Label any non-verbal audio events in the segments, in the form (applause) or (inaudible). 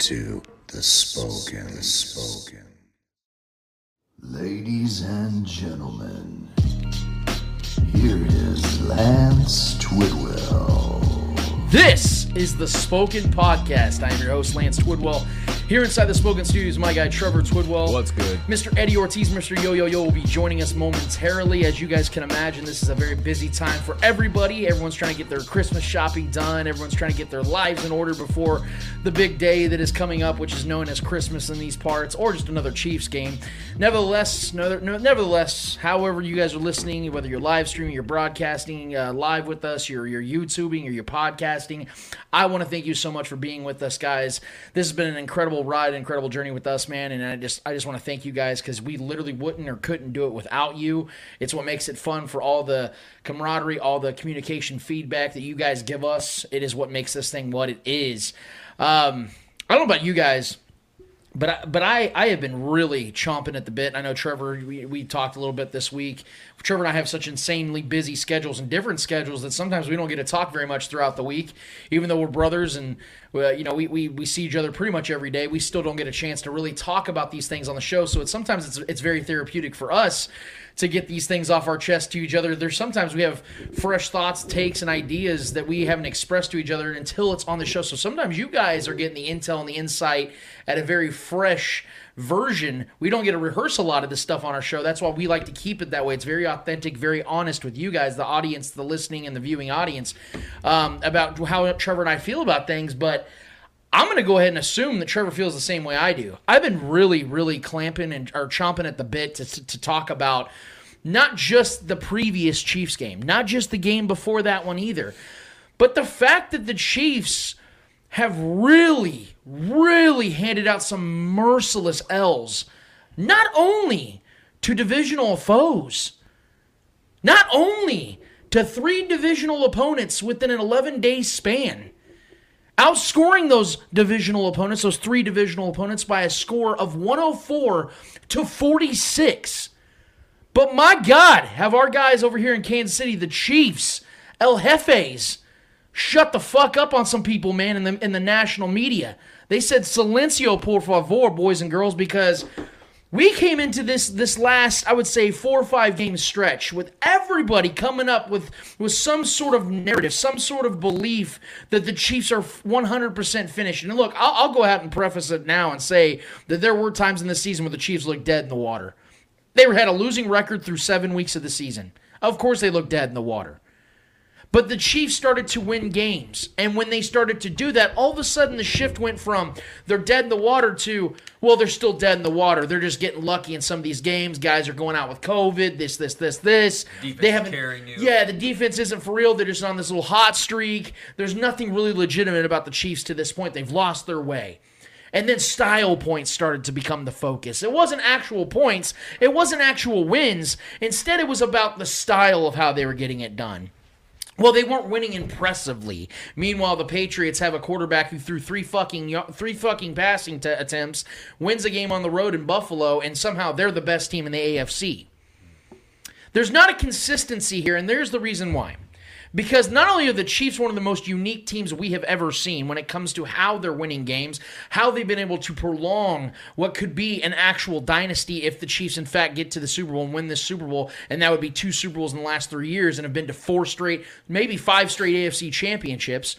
You are tuned in to the Spoken. The Spoken. Ladies and gentlemen, here is Lance Twidwell. This is the Spoken Podcast. I am your host, Lance Twidwell. Here inside the Spoken Studios, my guy Trevor Twidwell. What's good? Mr. Eddie Ortiz, Mr. Yo Yo Yo will be joining us momentarily. As you guys can imagine, this is a very busy time for everybody. Everyone's trying to get their Christmas shopping done. Everyone's trying to get their lives in order before the big day that is coming up, which is known as Christmas in these parts, or just another Chiefs game. Nevertheless, nevertheless, however you guys are listening, whether you're live streaming, you're broadcasting uh, live with us, you're, you're YouTubing, or you're podcasting, I want to thank you so much for being with us, guys. This has been an incredible ride, incredible journey with us, man. And I just, I just want to thank you guys because we literally wouldn't or couldn't do it without you. It's what makes it fun for all the camaraderie, all the communication feedback that you guys give us. It is what makes this thing what it is. Um, I don't know about you guys. But I, but I, I have been really chomping at the bit. I know Trevor. We, we talked a little bit this week. Trevor and I have such insanely busy schedules and different schedules that sometimes we don't get to talk very much throughout the week. Even though we're brothers and uh, you know we, we, we see each other pretty much every day, we still don't get a chance to really talk about these things on the show. So it's sometimes it's it's very therapeutic for us to get these things off our chest to each other. There's sometimes we have fresh thoughts, takes, and ideas that we haven't expressed to each other until it's on the show. So sometimes you guys are getting the intel and the insight at a very fresh version. We don't get to rehearse a lot of this stuff on our show. That's why we like to keep it that way. It's very authentic, very honest with you guys, the audience, the listening and the viewing audience, um, about how Trevor and I feel about things. But I'm going to go ahead and assume that Trevor feels the same way I do. I've been really, really clamping and or chomping at the bit to, to, to talk about not just the previous Chiefs game, not just the game before that one either, but the fact that the Chiefs have really, really handed out some merciless L's, not only to divisional foes, not only to three divisional opponents within an 11 day span outscoring those divisional opponents, those three divisional opponents, by a score of 104 to 46. But my God, have our guys over here in Kansas City, the Chiefs, El Jefes, shut the fuck up on some people, man, in the in the national media. They said silencio por favor, boys and girls, because we came into this this last i would say four or five game stretch with everybody coming up with with some sort of narrative some sort of belief that the chiefs are 100% finished. And look I'll, I'll go ahead and preface it now and say that there were times in the season where the chiefs looked dead in the water. They had a losing record through seven weeks of the season. Of course they looked dead in the water but the Chiefs started to win games. And when they started to do that, all of a sudden the shift went from they're dead in the water to, well, they're still dead in the water. They're just getting lucky in some of these games. Guys are going out with COVID, this, this, this, this. Defense they haven't carrying you. Yeah, the defense isn't for real. They're just on this little hot streak. There's nothing really legitimate about the Chiefs to this point. They've lost their way. And then style points started to become the focus. It wasn't actual points, it wasn't actual wins. Instead, it was about the style of how they were getting it done. Well, they weren't winning impressively. Meanwhile, the Patriots have a quarterback who threw three fucking three fucking passing t- attempts, wins a game on the road in Buffalo, and somehow they're the best team in the AFC. There's not a consistency here, and there's the reason why. Because not only are the Chiefs one of the most unique teams we have ever seen when it comes to how they're winning games, how they've been able to prolong what could be an actual dynasty if the Chiefs, in fact, get to the Super Bowl and win this Super Bowl, and that would be two Super Bowls in the last three years and have been to four straight, maybe five straight AFC championships.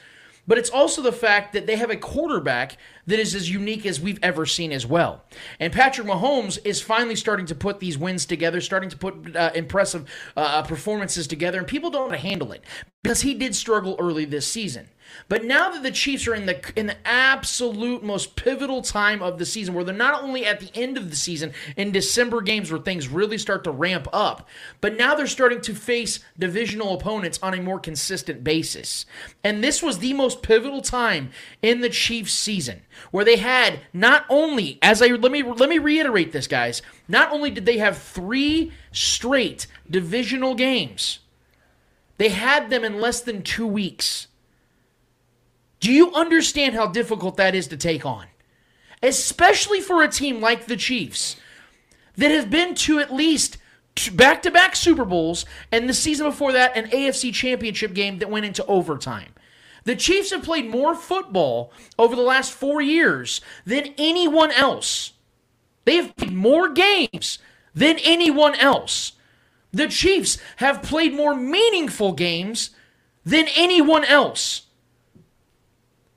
But it's also the fact that they have a quarterback that is as unique as we've ever seen as well. And Patrick Mahomes is finally starting to put these wins together, starting to put uh, impressive uh, performances together, and people don't to handle it because he did struggle early this season. But now that the Chiefs are in the in the absolute most pivotal time of the season, where they're not only at the end of the season in December games where things really start to ramp up, but now they're starting to face divisional opponents on a more consistent basis. And this was the most pivotal time in the Chiefs season, where they had not only, as I let me let me reiterate this, guys, not only did they have three straight divisional games, they had them in less than two weeks. Do you understand how difficult that is to take on? Especially for a team like the Chiefs that have been to at least back to back Super Bowls and the season before that, an AFC championship game that went into overtime. The Chiefs have played more football over the last four years than anyone else. They have played more games than anyone else. The Chiefs have played more meaningful games than anyone else.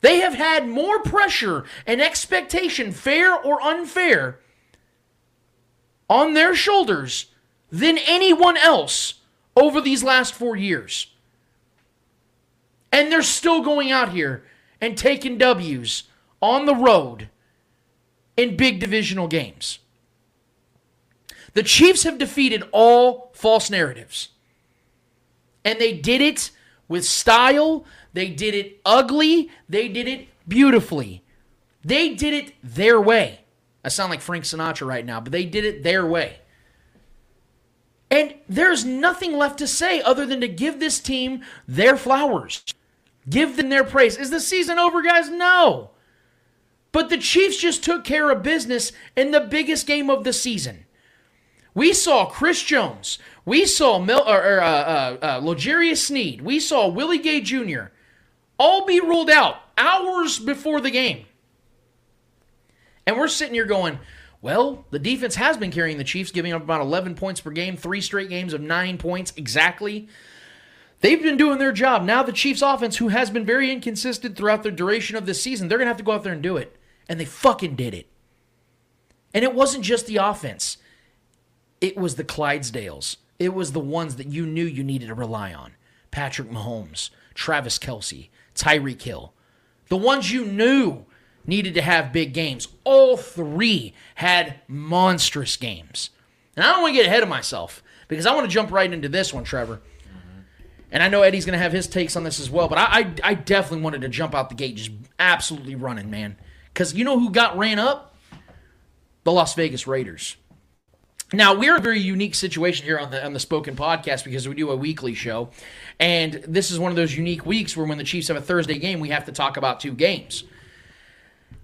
They have had more pressure and expectation, fair or unfair, on their shoulders than anyone else over these last four years. And they're still going out here and taking W's on the road in big divisional games. The Chiefs have defeated all false narratives. And they did it with style, they did it ugly. They did it beautifully. They did it their way. I sound like Frank Sinatra right now, but they did it their way. And there's nothing left to say other than to give this team their flowers. Give them their praise. Is the season over, guys? No. But the Chiefs just took care of business in the biggest game of the season. We saw Chris Jones. We saw Mel, or, or, uh, uh, uh, Sneed. We saw Willie Gay Jr all be ruled out hours before the game. And we're sitting here going, well, the defense has been carrying the Chiefs, giving up about 11 points per game, three straight games of nine points exactly. They've been doing their job. Now, the Chiefs' offense, who has been very inconsistent throughout the duration of this season, they're going to have to go out there and do it. And they fucking did it. And it wasn't just the offense, it was the Clydesdales. It was the ones that you knew you needed to rely on Patrick Mahomes, Travis Kelce, Tyreek Hill. The ones you knew needed to have big games. All three had monstrous games. And I don't want to get ahead of myself because I want to jump right into this one, Trevor. And I know Eddie's going to have his takes on this as well, but I, I, I definitely wanted to jump out the gate just absolutely running, man. Because you know who got ran up? The Las Vegas Raiders. Now we're a very unique situation here on the on the Spoken Podcast because we do a weekly show, and this is one of those unique weeks where when the Chiefs have a Thursday game, we have to talk about two games.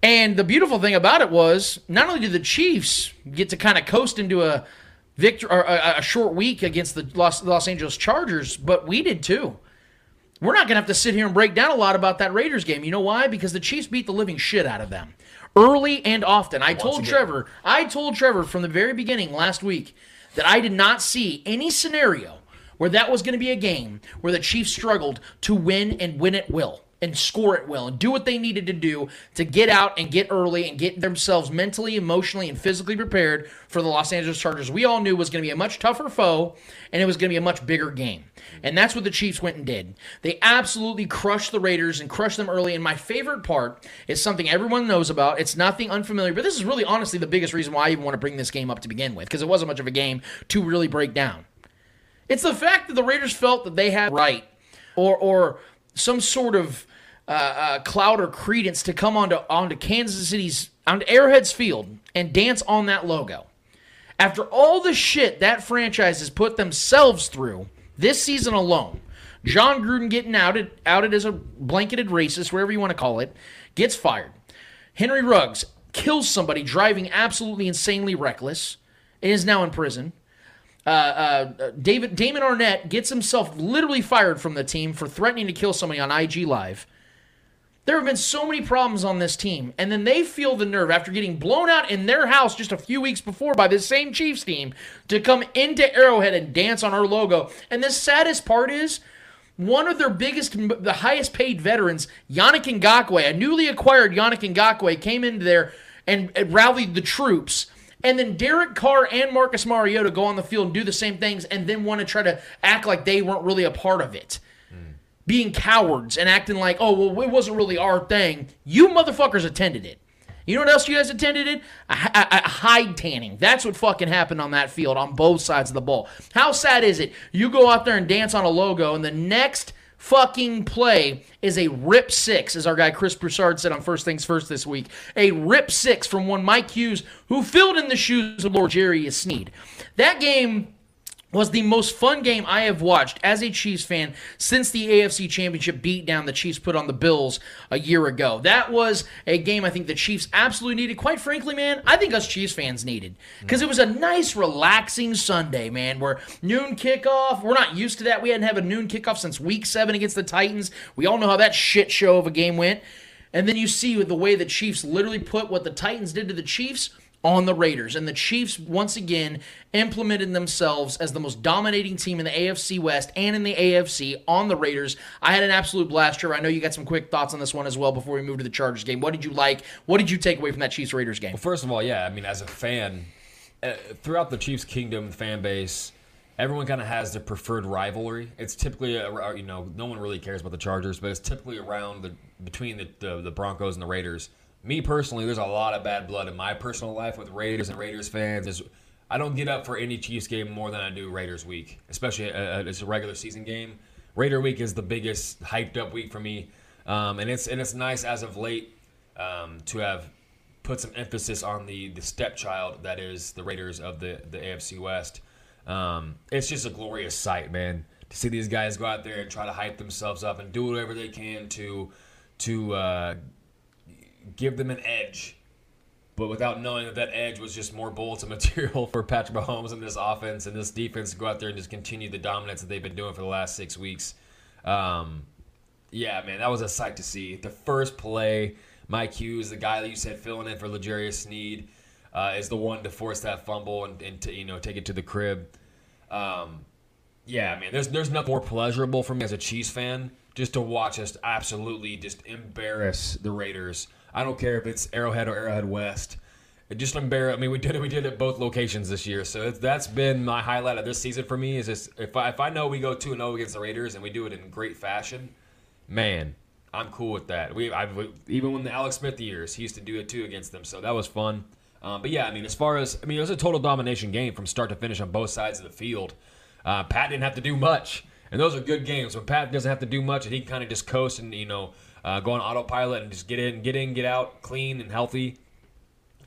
And the beautiful thing about it was not only did the Chiefs get to kind of coast into a victory or a, a short week against the Los, Los Angeles Chargers, but we did too. We're not going to have to sit here and break down a lot about that Raiders game. You know why? Because the Chiefs beat the living shit out of them early and often. I told again. Trevor, I told Trevor from the very beginning last week that I did not see any scenario where that was going to be a game where the Chiefs struggled to win and win at will and score it well and do what they needed to do to get out and get early and get themselves mentally, emotionally, and physically prepared for the Los Angeles Chargers. We all knew was going to be a much tougher foe and it was going to be a much bigger game. And that's what the Chiefs went and did. They absolutely crushed the Raiders and crushed them early. And my favorite part is something everyone knows about. It's nothing unfamiliar, but this is really honestly the biggest reason why I even want to bring this game up to begin with because it wasn't much of a game to really break down. It's the fact that the Raiders felt that they had right or or some sort of uh, uh, cloud or credence to come onto onto Kansas City's onto Arrowhead's field and dance on that logo. After all the shit that franchise has put themselves through this season alone, Jon Gruden getting outed outed as a blanketed racist, wherever you want to call it, gets fired. Henry Ruggs kills somebody driving absolutely insanely reckless and is now in prison. Uh, uh, David Damon Arnette gets himself literally fired from the team for threatening to kill somebody on IG Live. There have been so many problems on this team, and then they feel the nerve after getting blown out in their house just a few weeks before by this same Chiefs team to come into Arrowhead and dance on our logo. And the saddest part is, one of their biggest, the highest paid veterans, Yannick Ngakoue, a newly acquired Yannick Ngakoue, came into there and, and rallied the troops. And then Derek Carr and Marcus Mariota go on the field and do the same things and then want to try to act like they weren't really a part of it being cowards and acting like, oh, well, it wasn't really our thing. You motherfuckers attended it. You know what else you guys attended it? A, hide tanning. That's what fucking happened on that field on both sides of the ball. How sad is it? You go out there and dance on a logo, and the next fucking play is a rip six, as our guy Chris Broussard said on First Things First this week. A rip six from one Mike Hughes, who filled in the shoes of L'Jarius Sneed. That game was the most fun game I have watched as a Chiefs fan since the AFC Championship beatdown the Chiefs put on the Bills a year ago. That was a game I think the Chiefs absolutely needed. Quite frankly, man, I think us Chiefs fans needed because it was a nice, relaxing Sunday, man. Where noon kickoff, we're not used to that. We hadn't had a noon kickoff since Week Seven against the Titans. We all know how that shit show of a game went. And then you see with the way the Chiefs literally put what the Titans did to the Chiefs on the Raiders. And the Chiefs, once again, implemented themselves as the most dominating team in the AFC West and in the AFC on the Raiders. I had an absolute blast, Trevor. I know you got some quick thoughts on this one as well before we move to the Chargers game. What did you like? What did you take away from that Chiefs Raiders game? Well, first of all, yeah, I mean, as a fan, uh, throughout the Chiefs' kingdom fan base, everyone kind of has their preferred rivalry. It's typically, a, you know, no one really cares about the Chargers, but it's typically around the between the, the, the Broncos and the Raiders. Me personally, there's a lot of bad blood in my personal life with Raiders and Raiders fans. There's, I don't get up for any Chiefs game more than I do Raiders week, especially uh, it's a regular season game. Raider week is the biggest hyped up week for me, um, and it's and it's nice as of late um, to have put some emphasis on the the stepchild that is the Raiders of the the AFC West. Um, it's just a glorious sight, man, to see these guys go out there and try to hype themselves up and do whatever they can to to uh, give them an edge, but without knowing that that edge was just more bullets (laughs) and material for Patrick Mahomes and this offense and this defense to go out there and just continue the dominance that they've been doing for the last six weeks. Um, yeah, man, that was a sight to see. The first play, Mike Hughes, the guy that you said filling in for L'Jarius Sneed, uh, is the one to force that fumble and, and to you know take it to the crib. Um, yeah, man, there's there's nothing more pleasurable for me as a Chiefs fan just to watch us absolutely just embarrass the Raiders. I don't care if it's Arrowhead or Arrowhead West. It just embarrass. I mean, we did it. We did it at both locations this year, so that's been my highlight of this season for me. Is just if I if I know we go two and zero against the Raiders and we do it in great fashion, man, I'm cool with that. We I've, even when the Alex Smith years, he used to do it too against them, so that was fun. Um, but yeah, I mean, as far as I mean, it was a total domination game from start to finish on both sides of the field. Uh, Pat didn't have to do much, and those are good games when Pat doesn't have to do much and he kind of just coast and you know uh, go on autopilot and just get in, get in, get out, clean and healthy.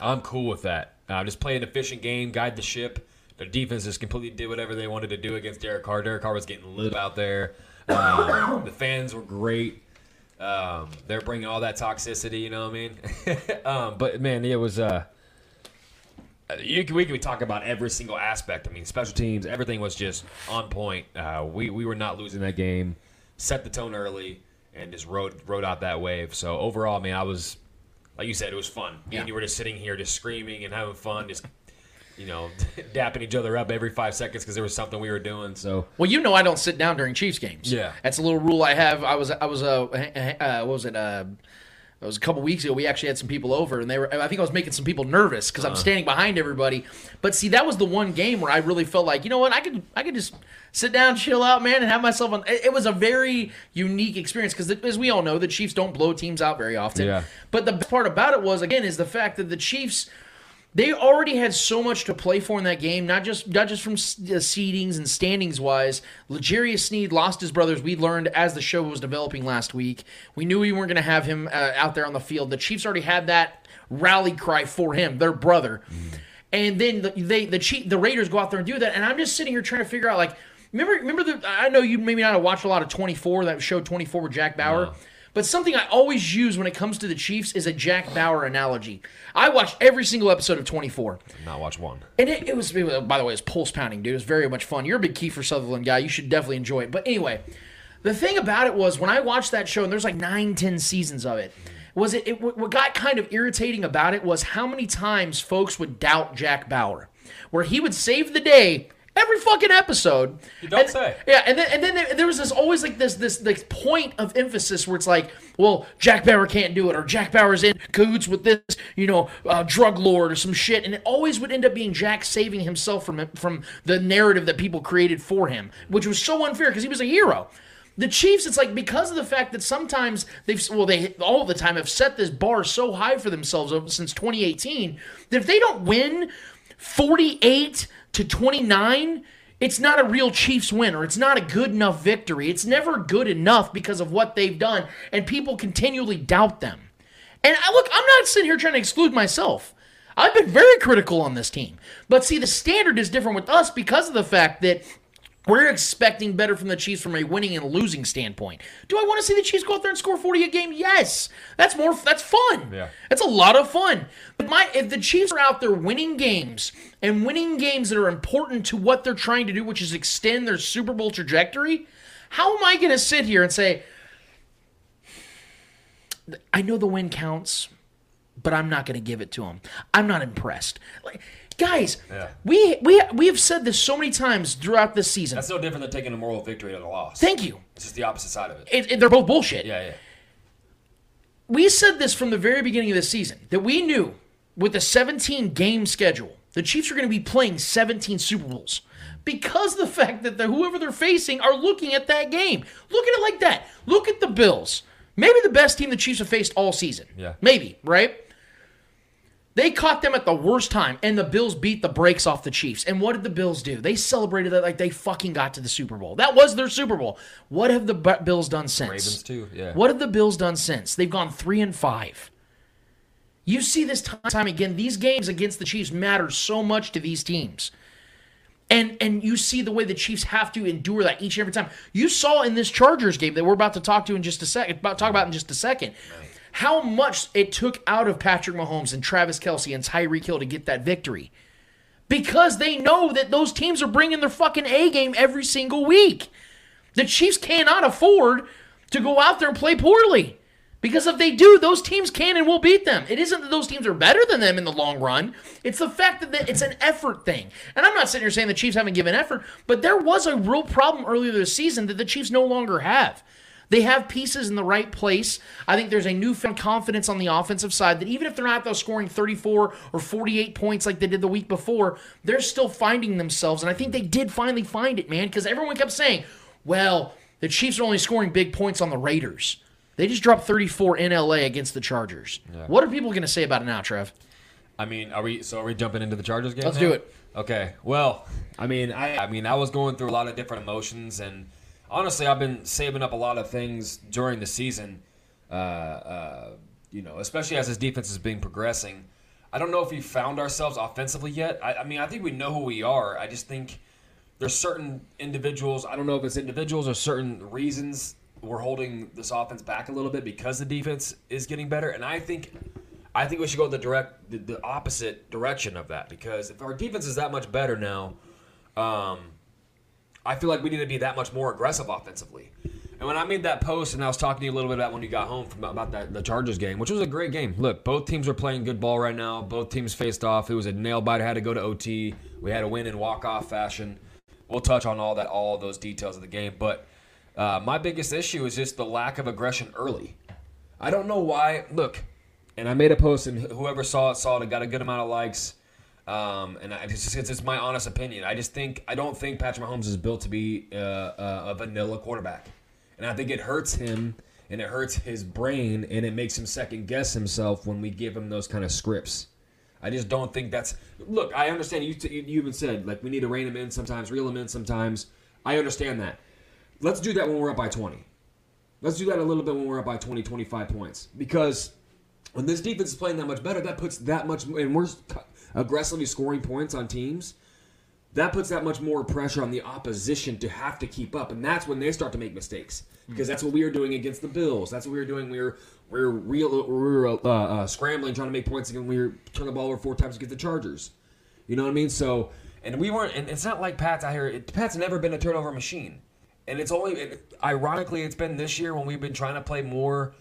I'm cool with that. Uh, just play an efficient game, guide the ship. Their defense just completely did whatever they wanted to do against Derek Carr. Derek Carr was getting lit out there. Um, (coughs) the fans were great. Um, they're bringing all that toxicity, you know what I mean? (laughs) um, but man, it was. Uh, you can, we could talk about every single aspect. I mean, special teams, everything was just on point. Uh, we we were not losing that game. Set the tone early and just rode rode out that wave. So overall, I mean, I was like you said, it was fun. Me and you were just sitting here, just screaming and having fun, just you know, (laughs) dapping each other up every five seconds because there was something we were doing. So Well, you know I don't sit down during Chiefs games. Yeah. that's a little rule I have. I was I was uh, uh what was it uh. It was a couple weeks ago. We actually had some people over, and they were. I think I was making some people nervous because I'm uh. standing behind everybody. But see, that was the one game where I really felt like, you know what, I could, I could just sit down, chill out, man, and have myself on. It, it was a very unique experience because, as we all know, the Chiefs don't blow teams out very often. Yeah. But the best part about it was, again, is the fact that the Chiefs they already had so much to play for in that game, not just not just from seedings and standings wise. L'Jarius Sneed lost his brothers. We learned as the show was developing last week. We knew we weren't going to have him uh, out there on the field. The Chiefs already had that rally cry for him, their brother. And then the, they the Chief, the Raiders go out there and do that. And I'm just sitting here trying to figure out like remember remember the I know you maybe not have watched a lot of 24 that show 24 with Jack Bauer. But something I always use when it comes to the Chiefs is a Jack Bauer analogy. I watched every single episode of 24. not watch one. And it, it, was, by the way, it's pulse pounding, dude. It was very much fun. You're a big Kiefer Sutherland guy. You should definitely enjoy it. But anyway, the thing about it was when I watched that show, and there's like nine, ten seasons of it, was it, it what got kind of irritating about it was how many times folks would doubt Jack Bauer, where he would save the day every fucking episode. You don't say. Yeah, and then and then there, there was this always like this this this point of emphasis where it's like, well, Jack Bauer can't do it, or Jack Bauer's in cahoots with this, you know, uh, drug lord or some shit, and it always would end up being Jack saving himself from from the narrative that people created for him, which was so unfair because he was a hero. The Chiefs, it's like because of the fact that sometimes they've well they all the time have set this bar so high for themselves since 2018 that if they don't win 48 to 29, it's not a real Chiefs win or it's not a good enough victory. It's never good enough because of what they've done, and people continually doubt them. And I, look, I'm not sitting here trying to exclude myself. I've been very critical on this team. But see, the standard is different with us because of the fact that we're expecting better from the Chiefs from a winning and losing standpoint. Do I want to see the Chiefs go out there and score 40 a game? Yes. That's more that's fun. Yeah. That's a lot of fun. But my if the Chiefs are out there winning games and winning games that are important to what they're trying to do, which is extend their Super Bowl trajectory, how am I going to sit here and say I know the win counts, but I'm not going to give it to them. I'm not impressed. Like guys, Yeah. we we we have said this so many times throughout this season. That's no different than taking a moral victory at a loss. Thank you. It's just the opposite side of it. It, it- they're both bullshit. Yeah, yeah. We said this from the very beginning of the season that we knew with a 17 game schedule, the Chiefs are going to be playing 17 Super Bowls because of the fact that the, whoever they're facing are looking at that game. Look at it like that. Look at the Bills. Maybe the best team the Chiefs have faced all season. Yeah. Maybe, right? They caught them at the worst time, and the Bills beat the brakes off the Chiefs. And what did the Bills do? They celebrated that like they fucking got to the Super Bowl. That was their Super Bowl. What have the B- Bills done since? Ravens too, yeah. What have the Bills done since? They've gone three and five. You see this time time again. These games against the Chiefs matter so much to these teams. And and you see the way the Chiefs have to endure that each and every time. You saw in this Chargers game that we're about to talk to in just a second, about talk about in just a second, how much it took out of Patrick Mahomes and Travis Kelce and Tyreek Hill to get that victory. Because they know that those teams are bringing their fucking A game every single week. The Chiefs cannot afford to go out there and play poorly. Because if they do, those teams can and will beat them. It isn't that those teams are better than them in the long run. It's the fact that it's an effort thing. And I'm not sitting here saying the Chiefs haven't given effort, but there was a real problem earlier this season that the Chiefs no longer have. They have pieces in the right place. I think there's a newfound confidence on the offensive side that even if they're not though scoring 34 or 48 points like they did the week before, they're still finding themselves. And I think they did finally find it, man, because everyone kept saying, well, the Chiefs are only scoring big points on the Raiders. They just dropped 34 in LA against the Chargers. What are people going to say about it now, Trev? I mean, are we? So are we jumping into the Chargers game? Let's now? do it. Okay. Well, I mean, I, I mean, I was going through a lot of different emotions, and honestly, I've been saving up a lot of things during the season. Uh, uh, you know, especially as this defense has been progressing. I don't know if we found ourselves offensively yet. I, I mean, I think we know who we are. I just think there's certain individuals. I don't know if it's individuals or certain reasons we're holding this offense back a little bit because the defense is getting better, and I think I think we should go the direct, the, the opposite direction of that because if our defense is that much better now, um, I feel like we need to be that much more aggressive offensively. And when I made that post, and I was talking to you a little bit about when you got home from about that the Chargers game, which was a great game. Look, both teams are playing good ball right now. Both teams faced off. It was a nail biter. Had to go to OT. We had a win in walk off fashion. We'll touch on all that, all those details of the game. But uh, my biggest issue is just the lack of aggression early. I don't know why. Look, and I made a post, and whoever saw it saw it. It got a good amount of likes. Um, and I, it's, just, it's just my honest opinion. I just think I don't think Patrick Mahomes is built to be uh, uh, a vanilla quarterback, and I think it hurts him and it hurts his brain and it makes him second guess himself when we give him those kind of scripts. I just don't think that's. Look, I understand you. You you even said like we need to rein him in sometimes, reel him in sometimes. I understand that. Let's do that when we're up by 20. Let's do that a little bit when we're up by 20, 25 points. Because when this defense is playing that much better, that puts that much, and we're aggressively scoring points on teams, that puts that much more pressure on the opposition to have to keep up. And that's when they start to make mistakes. Because that's what we were doing against the Bills. That's what we were doing. We were, we were, real, we were uh, uh, scrambling, trying to make points again. We were turning the ball over four times against the Chargers. You know what I mean? So, and we weren't, and it's not like Pat's out here. It, Pat's never been a turnover machine. And it's only, ironically, it's been this year when we've been trying to play more,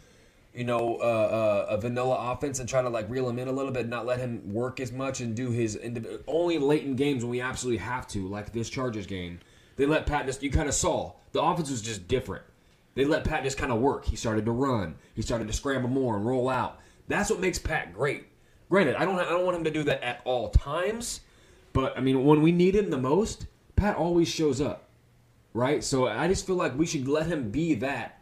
you know, uh, uh, a vanilla offense and try to like reel him in a little bit, not let him work as much and do his indiv- only late in games when we absolutely have to, like this Chargers game. They let Pat just, you kind of saw the offense was just different. They let Pat just kind of work. He started to run. He started to scramble more and roll out. That's what makes Pat great. Granted, I don't, I don't want him to do that at all times, but I mean, when we need him the most, Pat always shows up. right? So I just feel like we should let him be that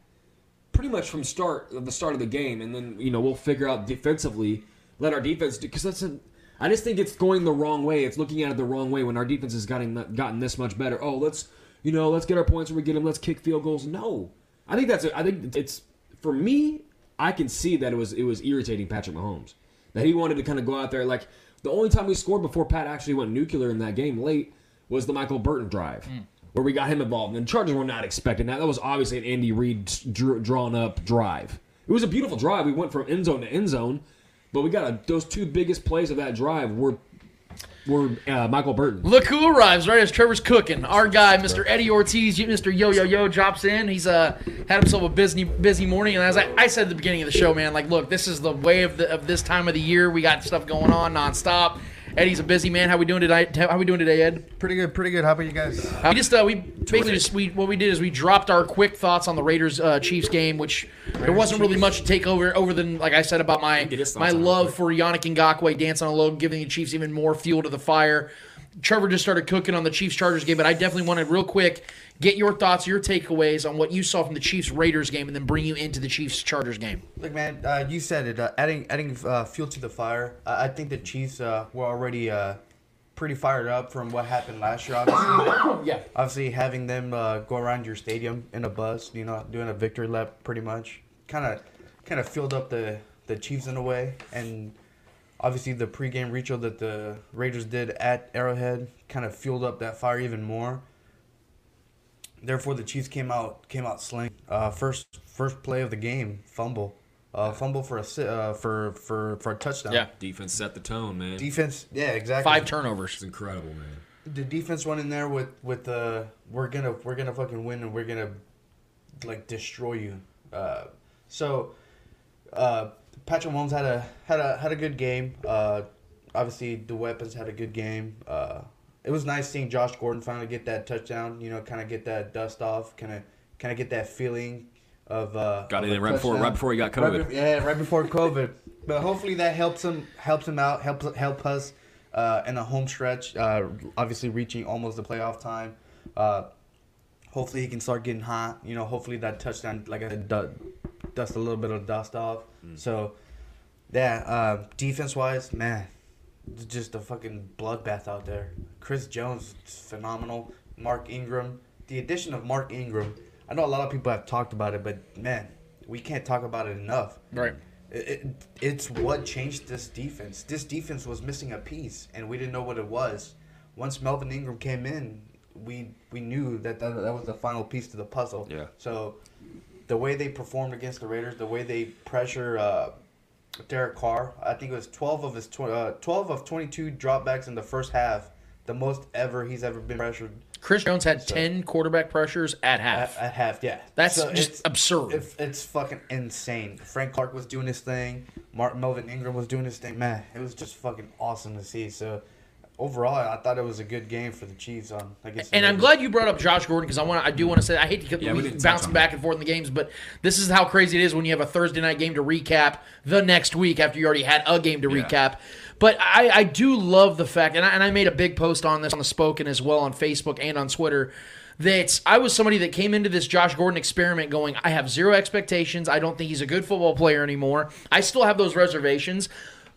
pretty much from start the start of the game, and then you know we'll figure out defensively. Let our defense because that's a. I just think it's going the wrong way. It's looking at it the wrong way when our defense has gotten gotten this much better. Oh, let's you know let's get our points where we get them. Let's kick field goals. No, I think that's. I think it's for me. I can see that it was it was irritating Patrick Mahomes that he wanted to kind of go out there like the only time we scored before Pat actually went nuclear in that game late was the Michael Burton drive. Mm. Where we got him involved, and the Chargers were not expecting that. That was obviously an Andy Reid drawn up drive. It was a beautiful drive. We went from end zone to end zone, but we got a, those two biggest plays of that drive were were uh, Michael Burton. Look who arrives right as Trevor's cooking. Our guy, Mr. Eddie Ortiz, Mr. Yo Yo Yo, drops in. He's uh had himself a busy busy morning, and as I, I said at the beginning of the show, man, like, look, this is the way of the of this time of the year. We got stuff going on nonstop. Eddie's a busy man. How we doing today? How we doing today, Ed? Pretty good, pretty good. How about you guys? We just uh, we basically just we what we did is we dropped our quick thoughts on the Raiders uh, Chiefs game, which there wasn't really much to take over over than like I said about my Get his thoughts my love for Yannick Ngakoue dancing on a low, giving the Chiefs even more fuel to the fire. Trevor just started cooking on the Chiefs Chargers game, but I definitely wanted real quick get your thoughts, your takeaways on what you saw from the Chiefs Raiders game, and then bring you into the Chiefs Chargers game. Look, man, uh, you said it. Uh, adding adding uh, fuel to the fire. I I think the Chiefs uh, were already uh, pretty fired up from what happened last year. Obviously, (coughs) Yeah. obviously having them uh, go around your stadium in a bus, you know, doing a victory lap, pretty much, kind of, kind of filled up the the Chiefs in a way, and obviously the pregame ritual that the Raiders did at Arrowhead kind of fueled up that fire even more. Therefore, the Chiefs came out came out sling. Uh, first first play of the game, fumble, uh, fumble for a uh, for for for a touchdown. Yeah. Defense set the tone, man. Defense, yeah, exactly. Five turnovers. It's incredible, man. the defense went in there with with the we're gonna we're gonna fucking win and we're gonna like destroy you. Uh, so uh, Patrick Mahomes had a had a had a good game. Uh, obviously the weapons had a good game. Uh, it was nice seeing Josh Gordon finally get that touchdown. You know, kind of get that dust off. Kind of kind of get that feeling of uh, Got it right before- right before he got Right COVID. be- yeah, right before COVID. But hopefully that helps him helps him out, help help us uh, in the home stretch. Uh, obviously reaching almost the playoff time. Uh, hopefully he can start getting hot. You know, hopefully that touchdown, like I said, dust a little bit of dust off. So, yeah, uh, defense wise, man, just a fucking bloodbath out there. Chris Jones, phenomenal. Mark Ingram, the addition of Mark Ingram. I know a lot of people have talked about it, but man, we can't talk about it enough. Right. It, it, it's what changed this defense. This defense was missing a piece, and we didn't know what it was. Once Melvin Ingram came in, we we knew that that, that was the final piece to the puzzle. Yeah. So, the way they performed against the Raiders, the way they pressure uh, Derek Carr, I think it was twelve of his tw- uh, twelve of twenty two dropbacks in the first half, the most ever he's ever been pressured Chris Jones had ten quarterback pressures at half. at, at half. Yeah, That's So just it's- absurd. It's, it's fucking insane. Frank Clark was doing his thing. Mark Melvin Ingram was doing his thing. Man, it was just fucking awesome to see. So overall, I thought it was a good game for the Chiefs. On I guess. And I'm glad you brought up Josh Gordon because I want I do want to say I hate to keep Yeah, we bouncing back and forth in the games, but this is how crazy it is when you have a Thursday night game to recap the next week after you already had a game to Yeah. recap. But I, I do love the fact, and I, and I made a big post on this on the Spoken as well on Facebook and on Twitter. That I was somebody that came into this Josh Gordon experiment going, I have zero expectations. I don't think he's a good football player anymore. I still have those reservations,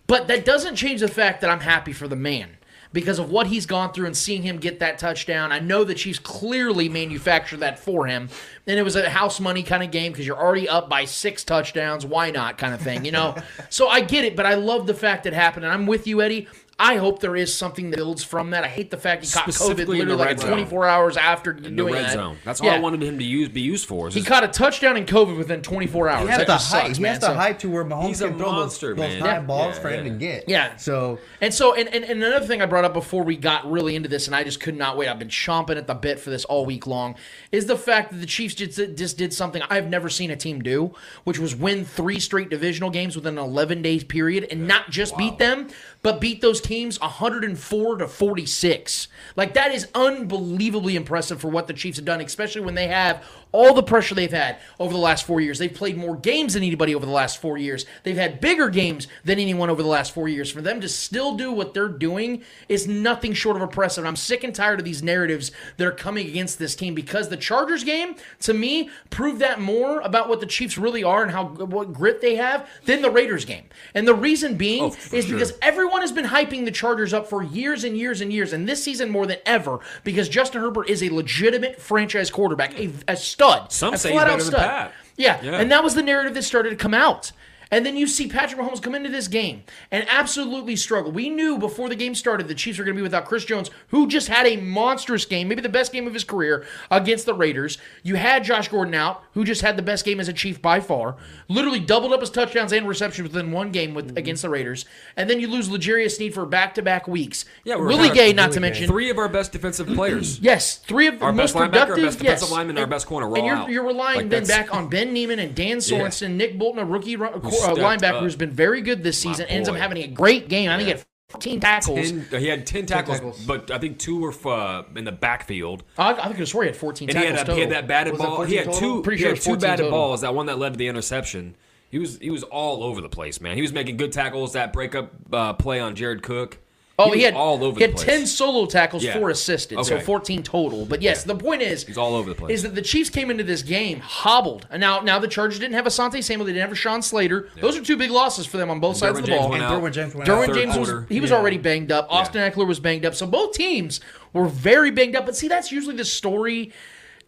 but that doesn't change the fact that I'm happy for the man because of what he's gone through and seeing him get that touchdown. I know the Chiefs clearly manufactured that for him. And it was a house money kind of game because you're already up by six touchdowns. Why not kind of thing, you know? (laughs) so I get it, but I love the fact it happened. And I'm with you, Eddie. I hope there is something that builds from that. I hate the fact he caught COVID literally like red zone. 24 hours after In the doing red that. zone. That's all Yeah. I wanted him to use be used for. He caught a touchdown in COVID within 24 hours. He has that the just height. sucks, he has the So- height to where Mahomes He's a can throw monster, those, those man. high Yeah. balls Yeah, for him yeah. to get. Yeah. So And so, and, and, and another thing I brought up before we got really into this, and I just could not wait. I've been chomping at the bit for this all week long. Is the fact that the Chiefs just, just did something I've never seen a team do, which was win three straight divisional games within an 11 days period, and not just beat them, but beat those teams 104 to 46. Like that is unbelievably impressive for what the Chiefs have done, especially when they have all the pressure they've had over the last four years. They've played more games than anybody over the last four years. They've had bigger games than anyone over the last four years. For them to still do what they're doing is nothing short of impressive. And I'm sick and tired of these narratives that are coming against this team because the Chargers game, to me, proved that more about what the Chiefs really are and how what grit they have than the Raiders game. And the reason being Oh, is sure. because everyone has been hyping the Chargers up for years and years and years, and this season more than ever, because Justin Herbert is a legitimate franchise quarterback, a, a stud. Some a say he's better than. Pat. Yeah. Yeah. and that was the narrative that started to come out. And then you see Patrick Mahomes come into this game and absolutely struggle. We knew before the game started the Chiefs were going to be without Chris Jones, who just had a monstrous game, maybe the best game of his career against the Raiders. You had Josh Gordon out, who just had the best game as a Chief by far, literally doubled up his touchdowns and receptions within one game Mm-hmm. with against the Raiders. And then you lose L'Jarius Sneed for back-to-back weeks. Yeah, we're Willie Gay, not to mention. Three of our best defensive players. (clears throat) Yes, three of Our most best linebacker, our best defensive yes. lineman, our best corner, and you're, you're relying Like, then back on Ben Niemann and Dan Sorensen, Nick Bolton, a rookie ru- uh, linebacker up. who's been very good this season. Ends up having a great game. I think he had 14 tackles. Ten, he had 10 tackles, tackles. but I think two were uh, in the backfield. I, I think I swear he had 14 And he tackles had, a, total. he had that batted ball. He had total? two. Pretty he sure had two batted total. balls. That one that led to the interception. He was he was all over the place, man. He was making good tackles. That breakup uh, play on Jared Cook. Oh, was he had all over He the had place. ten solo tackles, Yeah. four assisted, so fourteen total. But yes, the point is, He's all over the place. Is that the Chiefs came into this game hobbled, and now now the Chargers didn't have Asante Samuel, they didn't have Sean Slater. Those are two big losses for them on both sides Derwin of the James ball. went And out. Derwin James went Derwin out. James was he was Yeah. already banged up. Austin Ekeler was banged up. So both teams were very banged up. But see, that's usually the story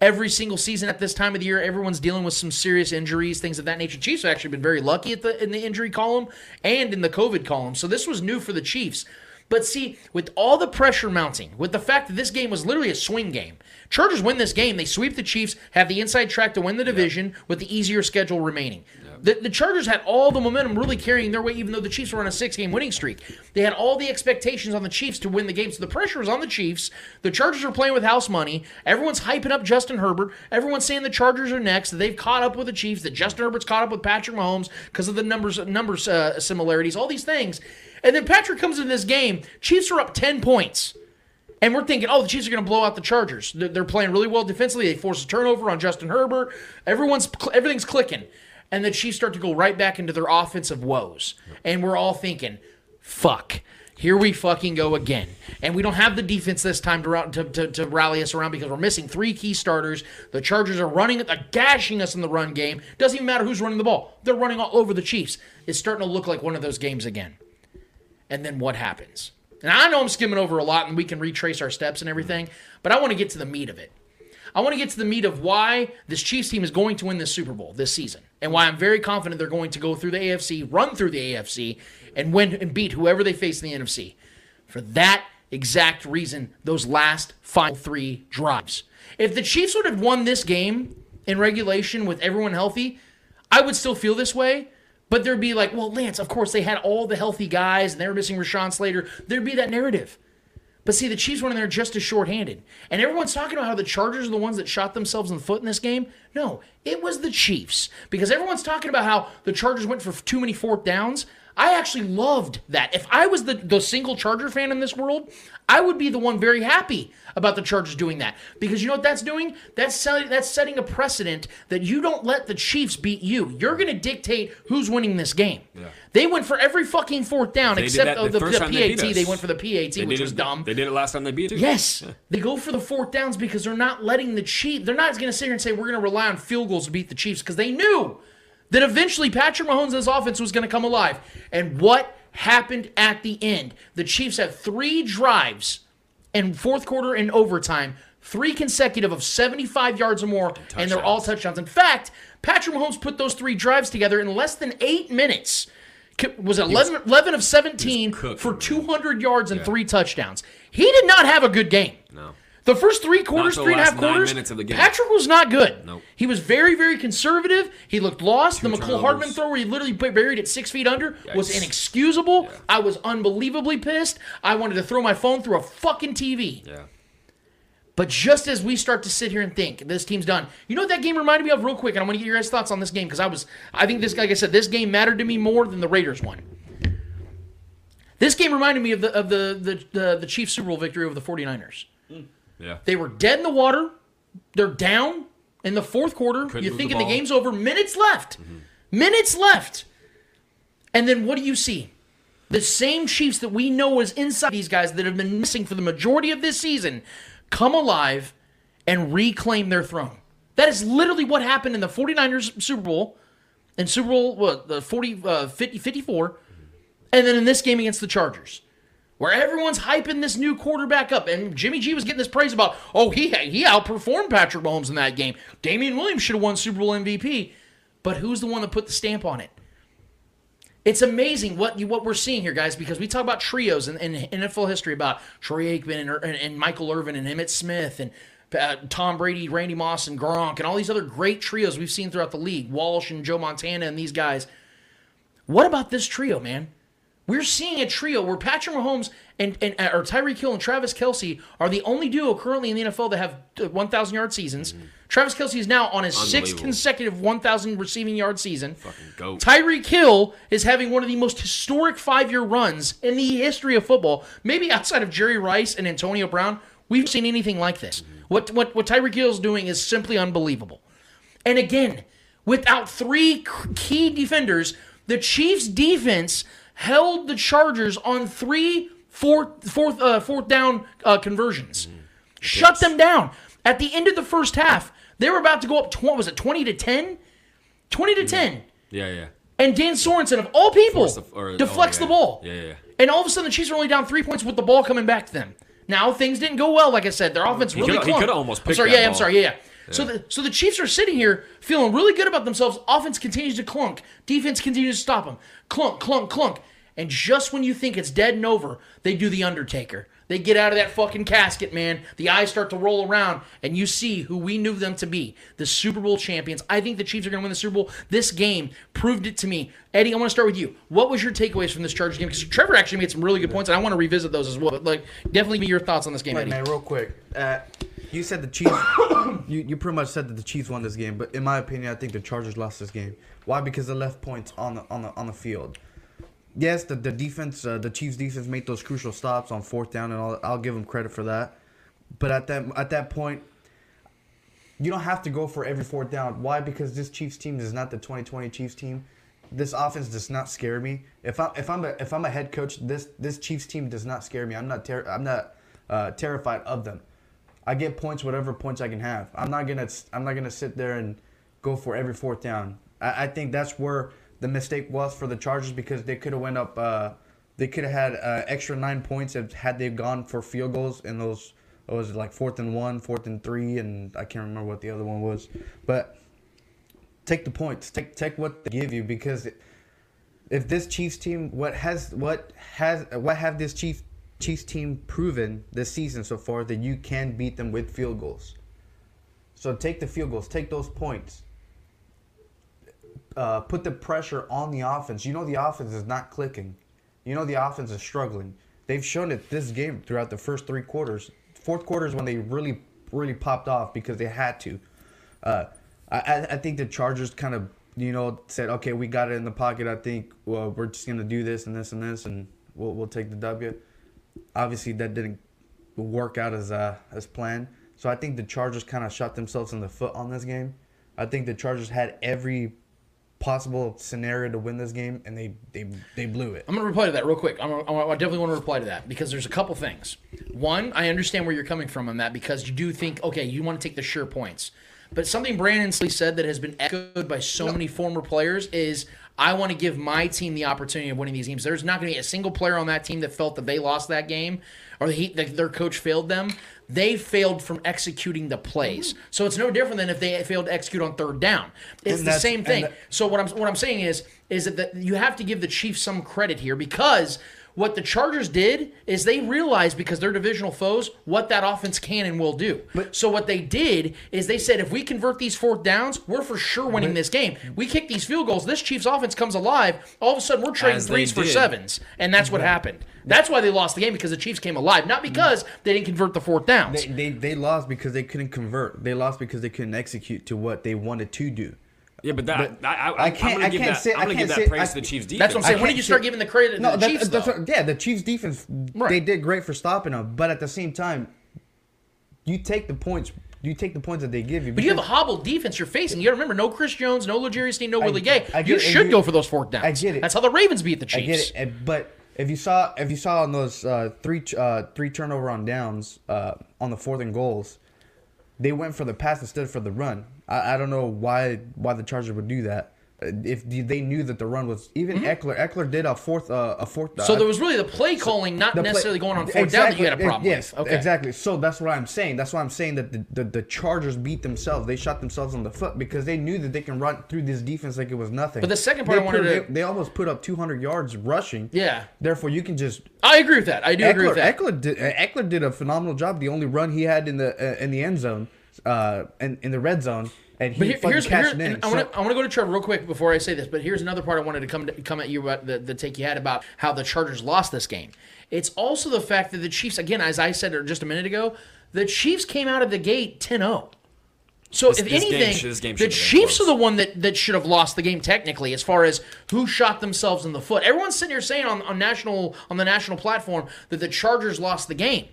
every single season at this time of the year. Everyone's dealing with some serious injuries, things of that nature. Chiefs have actually been very lucky at the in the injury column and in the COVID column. So this was new for the Chiefs. But see, with all the pressure mounting, with the fact that this game was literally a swing game, Chargers win this game. They sweep the Chiefs, have the inside track to win the division with the easier schedule remaining. The, the Chargers had all the momentum really carrying their way, even though the Chiefs were on a six game winning streak. They had all the expectations on the Chiefs to win the game. So the pressure was on the Chiefs. The Chargers are playing with house money. Everyone's hyping up Justin Herbert. Everyone's saying the Chargers are next. That they've caught up with the Chiefs. That Justin Herbert's caught up with Patrick Mahomes because of the numbers numbers uh, similarities. All these things. And then Patrick comes in this game. Chiefs are up 10 points. And we're thinking, oh, the Chiefs are going to blow out the Chargers. They're, they're playing really well defensively. They force a turnover on Justin Herbert. Everyone's everything's clicking, and the Chiefs start to go right back into their offensive woes. And we're all thinking, fuck. Here we fucking go again. And we don't have the defense this time to, to, to, to rally us around because we're missing three key starters. The Chargers are running, uh, gashing us in the run game. Doesn't even matter who's running the ball. They're running all over the Chiefs. It's starting to look like one of those games again and then what happens. And I know I'm skimming over a lot and we can retrace our steps and everything, but I want to get to the meat of it. I want to get to the meat of why this Chiefs team is going to win this Super Bowl this season and why I'm very confident they're going to go through the AFC, run through the AFC, and win and beat whoever they face in the NFC. For that exact reason, those last final three drives. If the Chiefs would have won this game in regulation with everyone healthy, I would still feel this way. But there'd be like, well, Lance, of course they had all the healthy guys and they were missing Rashawn Slater. There'd be that narrative. But see, the Chiefs went in there just as shorthanded. And everyone's talking about how the Chargers are the ones that shot themselves in the foot in this game. No, it was the Chiefs. Because everyone's talking about how the Chargers went for too many fourth downs. I actually loved that. If I was the, the single Charger fan in this world, I would be the one very happy about the Chargers doing that. Because you know what that's doing? That's setting, that's setting a precedent that you don't let the Chiefs beat you. You're going to dictate who's winning this game. They went for every fucking fourth down They except that the the, the time they PAT. They went for the PAT, They which was it- dumb. They did it last time they beat us. Yes, (laughs) they go for the fourth downs because they're not letting the Chiefs. They're not going to sit here and say we're going to rely on field goals to beat the Chiefs because they knew that eventually Patrick Mahomes' offense was going to come alive. And what happened at the end? The Chiefs have three drives in fourth quarter and overtime, three consecutive of 75 yards or more, and they're all touchdowns. In fact, Patrick Mahomes put those three drives together in less than eight minutes. Was it 11, 11 of 17 cooking, for 200 yards and three touchdowns? He did not have a good game. The first three quarters, three and a half quarters, minutes of the game. Patrick was not good. Nope. He was very, very conservative. He looked lost. the Mecole turnovers. Hardman throw where he literally buried at six feet under was inexcusable. Yeah. I was unbelievably pissed. I wanted to throw my phone through a fucking TV. Yeah. But just as we start to sit here and think this team's done, you know what that game reminded me of real quick, and I want to get your guys' thoughts on this game because I was, I think this, like I said, this game mattered to me more than the Raiders one. This game reminded me of the of the the the, the Chiefs Super Bowl victory over the 49ers. Hmm. Yeah. They were dead in the water. They're down in the fourth quarter. Couldn't you move think the the. Mm-hmm. game's over. Minutes left. Minutes left. And then what do you see? The same Chiefs that we know is inside these guys that have been missing for the majority of this season come alive and reclaim their throne. That is literally what happened in the 49ers Super Bowl, and Super Bowl what, the 40, uh, 50, 54, and then in this game against the Chargers, where everyone's hyping this new quarterback up. And Jimmy G was getting this praise about, oh, he, he outperformed Patrick Mahomes in that game. Damien Williams should have won Super Bowl MVP. But who's the one that put the stamp on it? It's amazing what you what we're seeing here, guys, because we talk about trios in, in NFL history about Troy Aikman and, and, and Michael Irvin and Emmitt Smith and uh, Tom Brady, Randy Moss, and Gronk, and all these other great trios we've seen throughout the league. Walsh and Joe Montana and these guys. What about this trio, man? We're seeing a trio where Patrick Mahomes and, and uh, or Tyreek Hill and Travis Kelce are the only duo currently in the NFL that have uh, 1,000 yard seasons. Travis Kelce is now on his sixth consecutive 1,000 receiving yard season. Tyreek Hill is having one of the most historic five year runs in the history of football. Maybe outside of Jerry Rice and Antonio Brown, we've seen anything like this. What what what Tyreek Hill is doing is simply unbelievable. And again, without three key defenders, the Chiefs' defense held the Chargers on three fourth fourth uh, fourth down uh, conversions. Shut them down. At the end of the first half, they were about to go up. Tw- was it twenty to ten? Twenty to ten. Yeah, yeah. And Dan Sorensen, of all people, the- or- deflects oh, the yeah. ball. Yeah, yeah. And all of a sudden, the Chiefs are only down three points with the ball coming back to them. Now things didn't go well. Like I said, their offense really. he coulda almost I'm picked sorry. that Yeah, I'm sorry. Yeah, yeah. So the so the Chiefs are sitting here feeling really good about themselves. Offense continues to clunk. Defense continues to stop them. Clunk, clunk, clunk. And just when you think it's dead and over, they do the Undertaker. They get out of that fucking casket, man. The eyes start to roll around, and you see who we knew them to be the Super Bowl champions. I think the Chiefs are going to win the Super Bowl. This game proved it to me. Eddie, I want to start with you. What was your takeaways from this Chargers game? Because Trevor actually made some really good points, and I want to revisit those as well. But like, definitely be your thoughts on this game, Wait, Eddie. man, real quick. Uh, you said the Chiefs. (coughs) you, you pretty much said that the Chiefs won this game, but in my opinion, I think the Chargers lost this game. Why? Because they left points on the on the on the field. Yes, the the defense, uh, the Chiefs defense made those crucial stops on fourth down, and I'll, I'll give them credit for that. But at that at that point, you don't have to go for every fourth down. Why? Because this Chiefs team is not the 2020 Chiefs team. This offense does not scare me. If I'm if I'm a, if I'm a head coach, this this Chiefs team does not scare me. I'm not ter- I'm not uh, terrified of them. I get points, whatever points I can have. I'm not gonna I'm not gonna sit there and go for every fourth down. I, I think that's where the mistake was for the Chargers because they could have went up. Uh, they could have had uh, extra nine points if had they gone for field goals in those. It was like fourth and one, fourth and three, and I can't remember what the other one was. But take the points. Take take what they give you because if this Chiefs team, what has what has what have this Chiefs Chiefs team proven this season so far that you can beat them with field goals. So take the field goals, take those points. Uh, put the pressure on the offense. You know the offense is not clicking. You know the offense is struggling. They've shown it this game throughout the first three quarters. Fourth quarter is when they really, really popped off because they had to. Uh, I, I- think the Chargers kind of, you know, said, okay, we got it in the pocket. I think well, we're just gonna do this and this and this, and we'll we'll take the W. Obviously, that didn't work out as uh, as planned. So I think the Chargers kind of shot themselves in the foot on this game. I think the Chargers had every possible scenario to win this game, and they they they blew it. I'm going to reply to that real quick. I'm gonna, I definitely want to reply to that because there's a couple things. One, I understand where you're coming from on that because you do think, okay, you want to take the sure points. But something Brandon Slee said that has been echoed by so many former players is I want to give my team the opportunity of winning these games. There's not going to be a single player on that team that felt that they lost that game or he, that their coach failed them. They failed from executing the plays. Mm-hmm. So it's no different than if they failed to execute on third down. It's And the same thing. that- So what I'm what I'm saying is is that the, you have to give the Chiefs some credit here because what the Chargers did is they realized because they're divisional foes what that offense can and will do. so what they did is they said if we convert these fourth downs, we're for sure winning this game. We kick these field goals, this Chiefs offense comes alive. All of a sudden we're trading threes for sevens, and that's what happened. That's why they lost the game because the Chiefs came alive, not because they didn't convert the fourth downs. They, they they lost because they couldn't convert. They lost because they couldn't execute to what they wanted to do. Yeah, but that I, I, I can't- I'm gonna I give can't that, say- I'm gonna give can't that say- praise I- to the Chiefs defense. That's what I'm saying. When did you start say- giving the credit to No, the that, Chiefs? that's though? what- yeah, the Chiefs defense Right. they did great for stopping them, but at the same time, you take the points. you take the points that they give you. But you have a because- hobbled defense you're facing. You got to remember, no Chris Jones, no L'Jarius Sneed, no Willie Gay. I get you it, should you- go for those fourth downs. I get it. That's how the Ravens beat the I Chiefs. get it, and- but if you saw if you saw on those uh, three uh, three turnover on downs uh, on the fourth and goals, they went for the pass instead of for the run. I, I don't know why why the Chargers would do that. Uh, If they knew that the run was even Ekeler, Ekeler did a fourth uh, a fourth. Mm-hmm. So uh, there was really the play calling, not play- necessarily going on fourth down that you had a problem Yes. Okay. exactly. So that's what I'm saying. That's why I'm saying that the, the, the Chargers beat themselves. They shot themselves on the foot because they knew that they can run through this defense like it was nothing. But the second part they I wanted put- to- they, they almost put up 200 yards rushing. Yeah. Therefore, you can just. I agree with that. I do agree with that. Ekeler did, uh, Ekeler did a phenomenal job. The only run he had in the uh, in the end zone, uh, in, in the red zone, and he But here, fucking here's, here, in. and I want to I want to go to Trevor real quick before I say this. But here's another part I wanted to come to, come at you about the, the take you had about how the Chargers lost this game. It's also the fact that the Chiefs, again, as I said just a minute ago, the Chiefs came out of the gate 10-0. So This- if this anything, should- this game the should have been Chiefs close. are the one that, that should have lost the game technically, as far as who shot themselves in the foot. Everyone's sitting here saying on, on national on the national platform that the Chargers lost the game.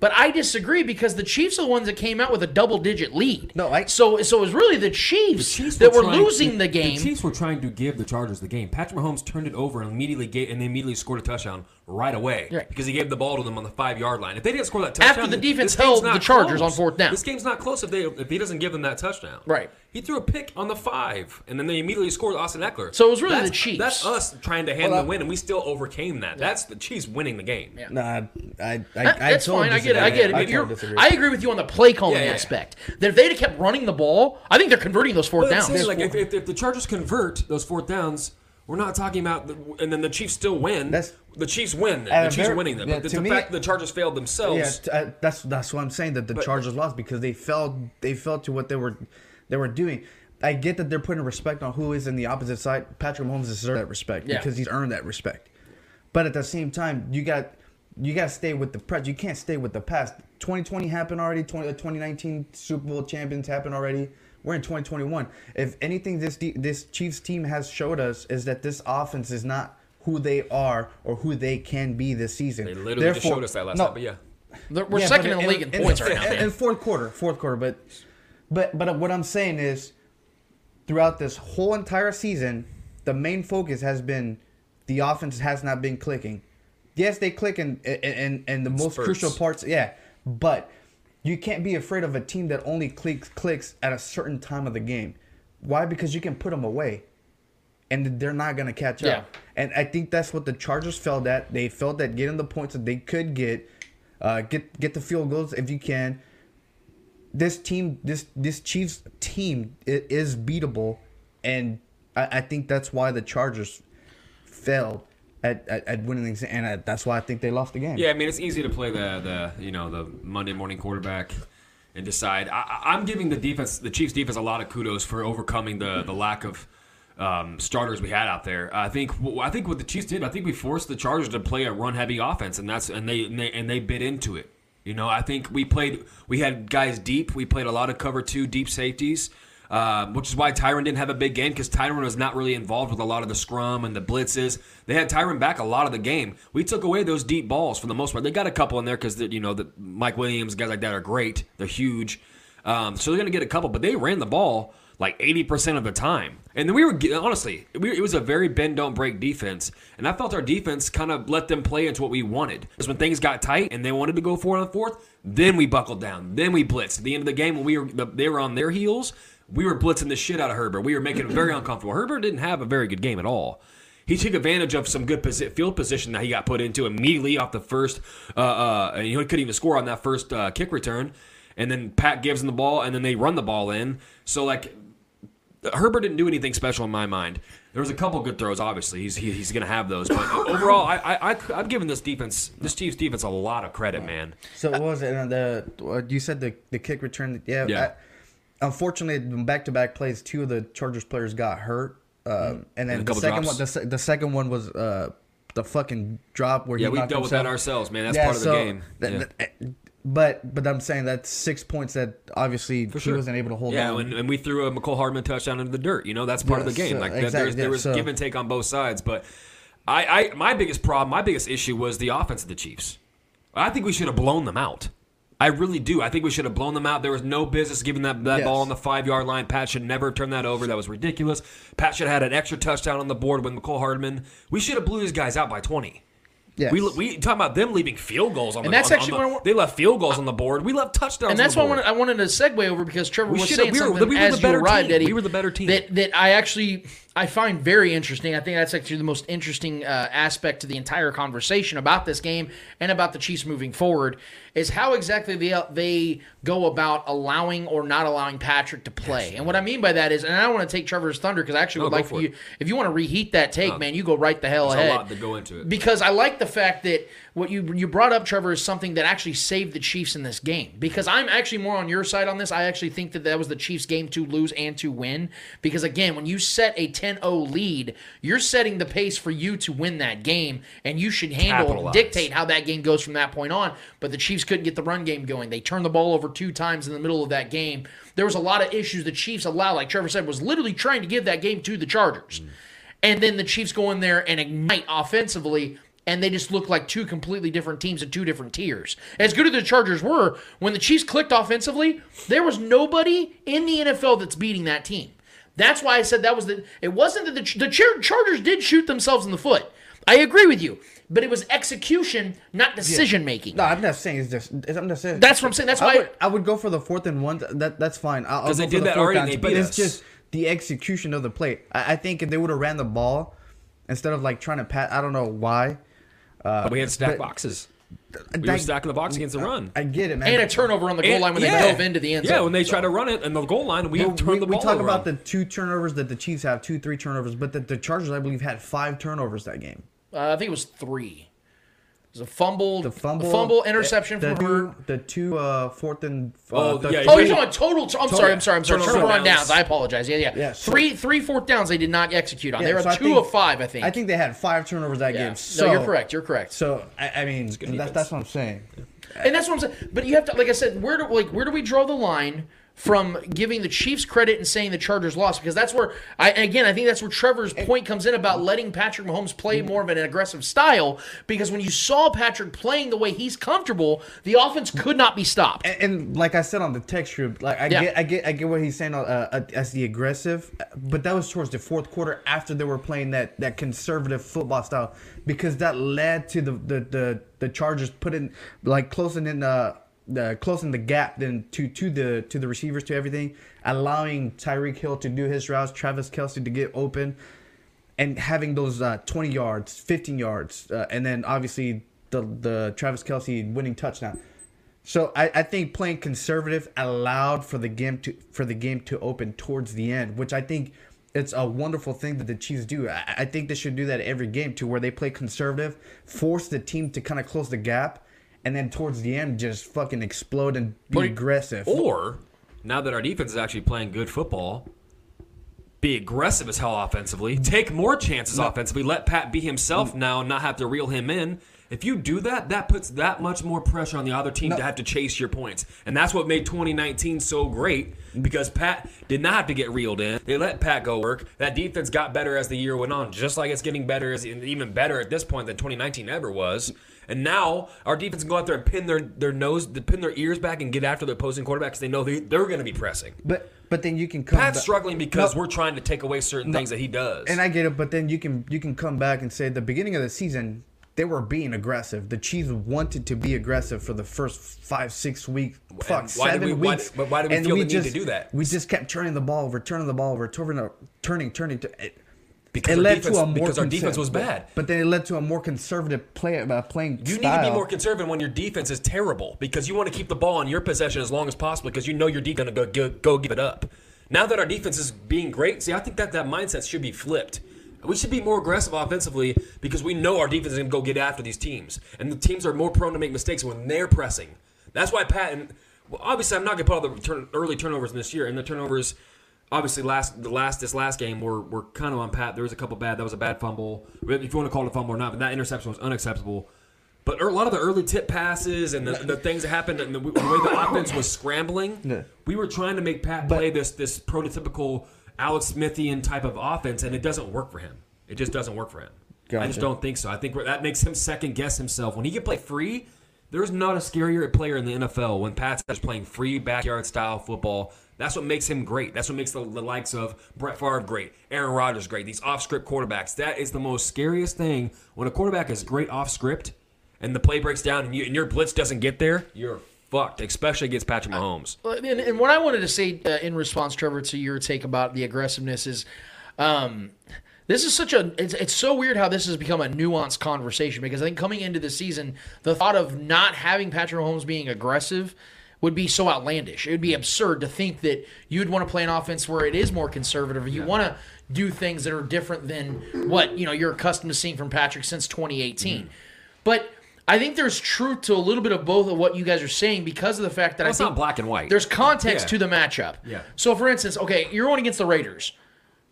But I disagree because the Chiefs are the ones that came out with a double digit lead. No, I- so so it was really the Chiefs, Chiefs that were trying- losing the game. The Chiefs were trying to give the Chargers the game. Patrick Mahomes turned it over and immediately gave, and they immediately scored a touchdown right away Right. because he gave the ball to them on the five yard line. If they didn't score that touchdown, After the defense held the Chargers close. on fourth down. This game's not close if they if he doesn't give them that touchdown. Right. He threw a pick on the five, and then they immediately scored Austin Ekeler. So it was really That's- the Chiefs. That's us trying to hand Well, the win, and we still overcame that. That's the Chiefs winning the game. Yeah. Nah, I, I, That- I that's totally fine. I get it. I get it. I But totally. I agree with you on the play calling Yeah, yeah, yeah. aspect. That if they'd have kept running the ball, I think they're converting those fourth But downs. saying, like, if, if, if the Chargers convert those fourth downs, we're not talking about, the, and then the Chiefs still win. That's- the Chiefs win. The Chiefs very- are winning them. yeah, but the, to the me- fact the Chargers failed themselves. Yeah, uh, that's that's what I'm saying that the Chargers lost because they fell they fell to what they were they were doing. I get that they're putting respect on who is in the opposite side. Patrick Mahomes deserves that respect Yeah. because he's earned that respect. But at the same time, you got you got to stay with the press. You can't stay with the past. 2020 happened already. 20, uh, 2019 Super Bowl champions happened already. We're in 2021. If anything, this this Chiefs team has showed us is that this offense is not who they are or who they can be this season. They literally just showed us that last no, night. But yeah. We're yeah, second in the league in, points right now. in- man. Fourth quarter, fourth quarter, but but but what I'm saying is, throughout this whole entire season, the main focus has been the offense has not been clicking. Yes, they click in in, in the most spurts. crucial parts. Yeah, but you can't be afraid of a team that only clicks clicks at a certain time of the game. Why? Because you can put them away, and they're not gonna catch Yeah. up. And I think that's what the Chargers felt at. They felt that getting the points that they could get, uh, get get the field goals if you can. This team, this this Chiefs team, i- is beatable, and I, I think that's why the Chargers failed at, at, at winning and that's why I think they lost the game. Yeah, I mean it's easy to play the the you know the Monday morning quarterback and decide. I, I'm giving the defense, the Chiefs defense, a lot of kudos for overcoming the the lack of um, starters we had out there. I think I think what the Chiefs did, I think we forced the Chargers to play a run heavy offense, and that's and they, and they and they bit into it. You know, I think we played. We had guys deep. We played a lot of cover two deep safeties. Um, which is why Tyrann didn't have a big game because Tyrann was not really involved with a lot of the scrum and the blitzes. They had Tyrann back a lot of the game. We took away those deep balls for the most part. They got a couple in there because you know the Mike Williams guys like that are great. They're huge, um, so they're gonna get a couple. But they ran the ball like eighty percent of the time, and then we were honestly, we, it was a very bend don't break defense, and I felt our defense kind of let them play into what we wanted. Because when things got tight and they wanted to go it on fourth, then we buckled down, then we blitzed. At the end of the game, when we were they were on their heels we were blitzing the shit out of Herbert. We were making him very uncomfortable. Herbert didn't have a very good game at all. He took advantage of some good posi- field position that he got put into immediately off the first. Uh, uh, and he couldn't even score on that first uh, kick return. And then Pat gives him the ball, and then they run the ball in. So like, Herbert didn't do anything special in my mind. There was a couple good throws. Obviously, he's he, he's going to have those. But overall, I, I I I'm giving this defense, this Chiefs defense, a lot of credit, man. So what was it? Uh, the uh, you said the the kick return. Yeah. Yeah. I, unfortunately, back to back plays, two of the Chargers players got hurt, um, and And then the second drops. one, the, the second one was uh, the fucking drop where Yeah, we dealt with that ourselves, man. That's part of the game. th- Yeah. th- but but I'm saying that's six points that obviously For he sure. wasn't able to hold yeah, and, and we threw a Mecole Hardman touchdown into the dirt. You know, that's part of the game. so- like that, exactly, there's, there was so- give and take on both sides. But I, I, my biggest problem, my biggest issue was the offense of the Chiefs. I think we should have blown them out. I really do. I think we should have blown them out. There was no business giving that, that Yes. ball on the five yard line. Pat should never have turned that over. That was ridiculous. Pat should have had an extra touchdown on the board with Mecole Hardman. We should have blew these guys out by 20. Yes. We, we talking about them leaving field goals on And the that's on- on actually the- they left field goals on the board. We left touchdowns. and that's why I wanted. I wanted to segue over because Trevor We was saying we were- something we were as the better you arrived, team. Eddie. We were the better team. That that I actually I find very interesting. I think that's actually the most interesting uh, aspect to the entire conversation about this game and about the Chiefs moving forward is how exactly they they go about allowing or not allowing Patrick to play. and what I mean by that is, and I don't want to take Trevor's thunder because I actually No, would like for you it. if you want to reheat that take, No. man, you go right the hell There's a ahead. lot to go into it. Because I like the fact that what you you brought up, Trevor, is something that actually saved the Chiefs in this game. Because I'm actually more on your side on this. I actually think that that was the Chiefs' game to lose and to win. Because again, when you set a 10-0 lead, you're setting the pace for you to win that game, and you should handle Capitalize. dictate how that game goes from that point on. But the Chiefs couldn't get the run game going. They turned the ball over two times in the middle of that game. There was a lot of issues the Chiefs allowed, like Trevor said, was literally trying to give that game to the Chargers. Mm. And then the Chiefs go in there and ignite offensively, and they just look like two completely different teams in two different tiers. As good as the Chargers were, when the Chiefs clicked offensively, there was nobody in the NFL that's beating that team. That's why I said that was the. It wasn't that the the Char- Chargers did shoot themselves in the foot. I agree with you, but it was execution, not decision making. No, I'm not saying it's just. I'm not saying. That's what I'm saying. That's I why- would, I would go for the fourth and one. That that's fine. I'll, I'll 'Cause go they for did the that fourth already and downs, they But beat it's just the execution of the play. I, I think if they would have ran the ball instead of like trying to pat, I don't know why. But we had stacked but- boxes. We were stacking the box against the run. I get it, man. and a turnover on the goal And- line when yeah. they dove into the end zone. Yeah, when they So- try to run it and the goal line, we But turn we, the we talk over about the two turnovers that the Chiefs have, two, three turnovers, but the, the Chargers, I believe, had five turnovers that game. Uh, I think it was three. It was a fumble, The fumble, fumble, interception the, from two, the two uh, fourth and uh, Oh, the yeah, Oh, three- you're talking about total. I'm sorry. I'm sorry. I'm sorry. Turnover Turnover on downs. downs. I apologize. Yeah, yeah. Yeah, so- three, three fourth downs they did not execute on. Yeah, they were so two think- of five, I think. I think they had five turnovers that Yeah. game. So, no, you're correct. You're correct. So I, I mean, that's, that's what I'm saying. and that's what I'm saying. But you have to, like I said, where do like where do we draw the line from giving the Chiefs credit and saying the Chargers lost? Because that's where I again I think that's where Trevor's point comes in about letting Patrick Mahomes play more of an aggressive style. Because when you saw Patrick playing the way he's comfortable, the offense could not be stopped. And, and like I said on the text group, like I Yeah. get, I get, I get what he's saying uh, uh, as the aggressive, but that was towards the fourth quarter after they were playing that that conservative football style, because that led to the the the, the Chargers putting like closing in the. Closing the gap then to to the to the receivers to everything, allowing Tyreek Hill to do his routes, Travis Kelce to get open, and having those uh, 20 yards, 15 yards, uh, and then obviously the the Travis Kelce winning touchdown. So I, I think playing conservative allowed for the game to for the game to open towards the end, which I think it's a wonderful thing that the Chiefs do. I, I think they should do that every game to where they play conservative, force the team to kind of close the gap, and then towards the end just fucking explode and be But- aggressive. Or now that our defense is actually playing good football, be aggressive as hell offensively, take more chances offensively, let Pat be himself mm. now and not have to reel him in. If you do that, that puts that much more pressure on the other team to have to chase your points. And that's what made 2019 so great because Pat did not have to get reeled in. They let Pat go work. That defense got better as the year went on, just like it's getting better, as even better at this point than 2019 ever was. And now our defense can go out there and pin their, their nose, pin their ears back and get after the opposing quarterback because they know they, they're going to be pressing. but but then you can come. Pat's back- struggling because No, we're trying to take away certain things that he does. And I get it, but then you can you can come back and say at the beginning of the season they were being aggressive. The Chiefs wanted to be aggressive for the first five six weeks, fuck why did seven we- why weeks. did- but why did we and feel we the need to just, do that? We just kept turning the ball over, turning the ball over, turning, turning, turning. To, it, Because it led defense- to a more because our defense was bad. But then it led to a more conservative play uh, playing. you need to be more conservative when your defense is terrible because you want to keep the ball in your possession as long as possible because you know your defense going to go, go, go give it up. Now that our defense is being great, see, I think that that mindset should be flipped. We should be more aggressive offensively because we know our defense is going to go get after these teams, and the teams are more prone to make mistakes when they're pressing. That's why Pat and well, obviously I'm not going to put all the turn, early turnovers in this year, and the turnovers obviously last the last this last game were were kind of on Pat. There was a couple bad. That was a bad fumble, if you want to call it a fumble or not. But that interception was unacceptable. But er, a lot of the early tip passes and the, the things that happened and the, the way the offense was scrambling, Yeah. we were trying to make Pat play this this prototypical Alex Smithian type of offense, and it doesn't work for him. It just doesn't work for him. I just don't think so. I think that makes him second guess himself when he can play free. There's not a scarier player in the NFL when Pat's just playing free backyard style football. That's what makes him great. That's what makes the, the likes of Brett Favre great, Aaron Rodgers great. These off script quarterbacks. That is the most scariest thing when a quarterback is great off script and the play breaks down and, you, and your blitz doesn't get there. You're fucked, especially against Patrick Mahomes. Well, And, and what I wanted to say uh, in response, Trevor, to your take about the aggressiveness is, um, this is such a. It's, it's so weird how this has become a nuanced conversation because I think coming into the season, the thought of not having Patrick Mahomes being aggressive would be so outlandish. It would be absurd to think that you'd want to play an offense where it is more conservative. You want to do things that are different than what you know you're accustomed to seeing from Patrick since 2018. Mm-hmm. But I think there's truth to a little bit of both of what you guys are saying because of the fact that Well, I think not black and white. There's context Yeah. to the matchup. Yeah. So, for instance, okay, you're going against the Raiders.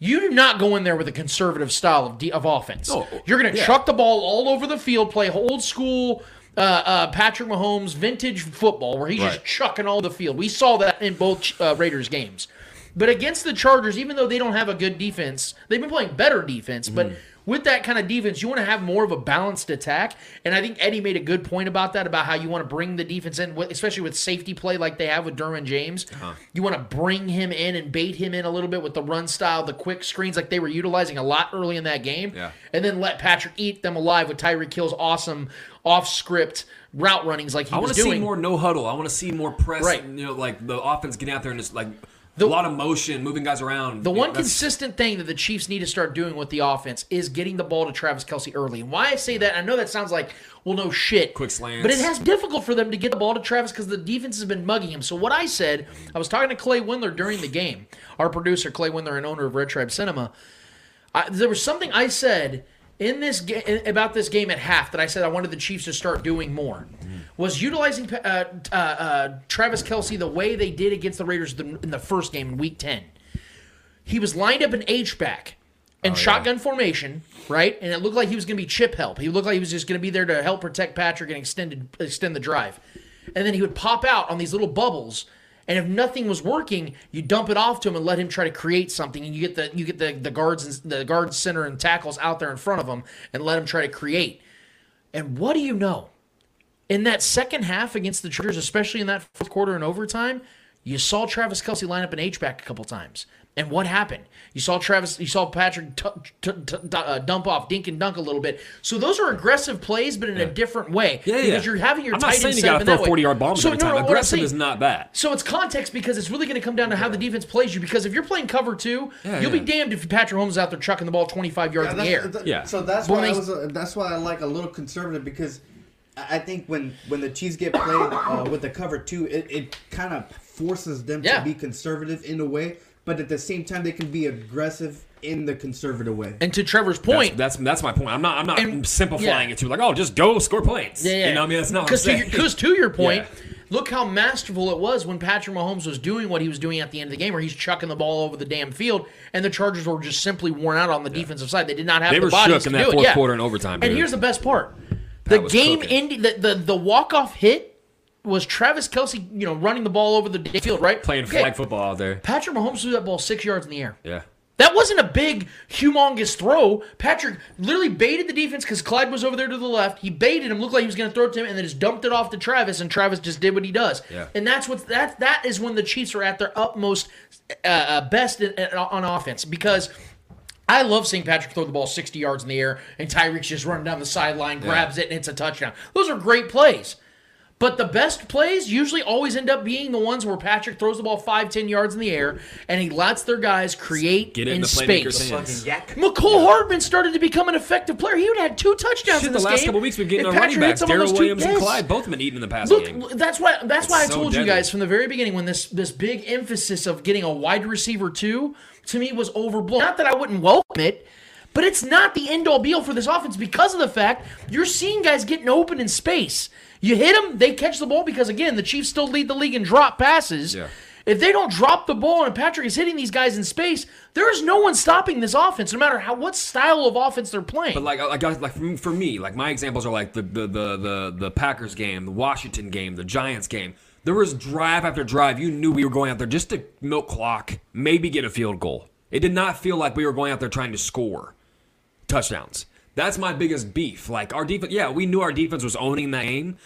You do not go in there with a conservative style of, de- of offense. You're going to yeah. chuck the ball all over the field, play old school uh, uh, Patrick Mahomes vintage football where he's just chucking all the field. We saw that in both uh, Raiders games. But against the Chargers, even though they don't have a good defense, they've been playing better defense. Mm-hmm. But with that kind of defense, you want to have more of a balanced attack. And I think Eddie made a good point about that, about how you want to bring the defense in, especially with safety play like they have with Derwin James. Uh-huh. You want to bring him in and bait him in a little bit with the run style, the quick screens like they were utilizing a lot early in that game. Yeah. And then let Patrick eat them alive with Tyreek Hill's awesome off script route runnings like he I was want to see more no huddle. I want to see more press. Right. You know, like the offense getting out there and just like The- a lot of motion, moving guys around. The know, one consistent thing that the Chiefs need to start doing with the offense is getting the ball to Travis Kelce early. And why I say that, I know that sounds like, well, no shit. Quick slants. But it has difficult for them to get the ball to Travis because the defense has been mugging him. So what I said, I was talking to Clay Windler during the game, our producer, Clay Windler, and owner of Red Tribe Cinema. I, there was something I said in this game about this game at half that I said I wanted the Chiefs to start doing more. Was utilizing uh, uh, uh, Travis Kelce the way they did against the Raiders in the first game in Week Ten. He was lined up in H back in shotgun formation, right? And it looked like he was going to be chip help. He looked like he was just going to be there to help protect Patrick and extend extend the drive. And then he would pop out on these little bubbles. And if nothing was working, you dump it off to him and let him try to create something. And you get the you get the the guards and the guard center and tackles out there in front of him and let him try to create. And what do you know? In that second half against the Chargers, especially in that fourth quarter and overtime, you saw Travis Kelce line up an H back a couple times. And what happened? You saw Travis, you saw Patrick t- t- t- d- uh, dump off, dink and dunk a little bit. So those are aggressive plays, but in a different way. Yeah, yeah. Because you're having your I'm not tight saying end you set got up to throw that 40 yard bombs So, every no, time. no, what I'm Aggressive saying- is not bad. so it's context because it's really going to come down to how the defense plays you. Because if you're playing cover two, Yeah, you'll yeah. be damned if Patrick Holmes is out there chucking the ball 25 yards in the air. th- Yeah. So that's But why when I was. Uh, that's why I like a little conservative because I I think when when the Chiefs get played uh, with the cover two, it, it kind of forces them Yeah. to be conservative in a way, but at the same time they can be aggressive in the conservative way. And to Trevor's point, That's, that's that's my point. I'm not I'm not And- simplifying yeah. it to like oh just go score points. Yeah, yeah. You know I mean that's not what I'm Because to, your- 'cause to your point, Yeah. look how masterful it was when Patrick Mahomes was doing what he was doing at the end of the game, where he's chucking the ball over the damn field, and the Chargers were just simply worn out on the defensive side. They did not have They the were bodies shook in that fourth quarter and overtime, And here's the best part: the game ending. The the, the walk off hit was Travis Kelce, you know, running the ball over the field, right? playing Okay. flag football out there. Patrick Mahomes threw that ball six yards in the air. Yeah. That wasn't a big, humongous throw. Patrick literally baited the defense because Clyde was over there to the left. He baited him, looked like he was going to throw it to him, and then just dumped it off to Travis, and Travis just did what he does. Yeah. And that's what that that is when the Chiefs are at their utmost uh, uh, best in, in- on offense because. I love seeing Patrick throw the ball 60 yards in the air and Tyreek's just running down the sideline, grabs it, and it's a touchdown. Those are great plays. But the best plays usually always end up being the ones where Patrick throws the ball five, ten yards in the air, and he lets their guys create Get it in in the playmaker's space. hands. Mecole Hardman started to become an effective player. He would have had two touchdowns Shit, in the last game. couple weeks we've been getting if our running Patrick hit backs. some of those two- Williams and yes. Clyde both have been eating in the passing Look, game. that's why that's why I so told you guys from the very beginning when this this big emphasis of getting a wide receiver too to me was overblown. Not that I wouldn't welcome it, but it's not the end all be all for this offense because of the fact you're seeing guys getting open in space. You hit them, they catch the ball because again the Chiefs still lead the league in drop passes. Yeah. If they don't drop the ball and Patrick is hitting these guys in space, there is no one stopping this offense, no matter how what style of offense they're playing. But like, like, like for, for me, like my examples are like the, the the the the Packers game, the Washington game, the Giants game. There was drive after drive. You knew we were going out there just to milk clock, maybe get a field goal. It did not feel like we were going out there trying to score touchdowns. That's my biggest beef. Like our defense, yeah, we knew our defense was owning that game,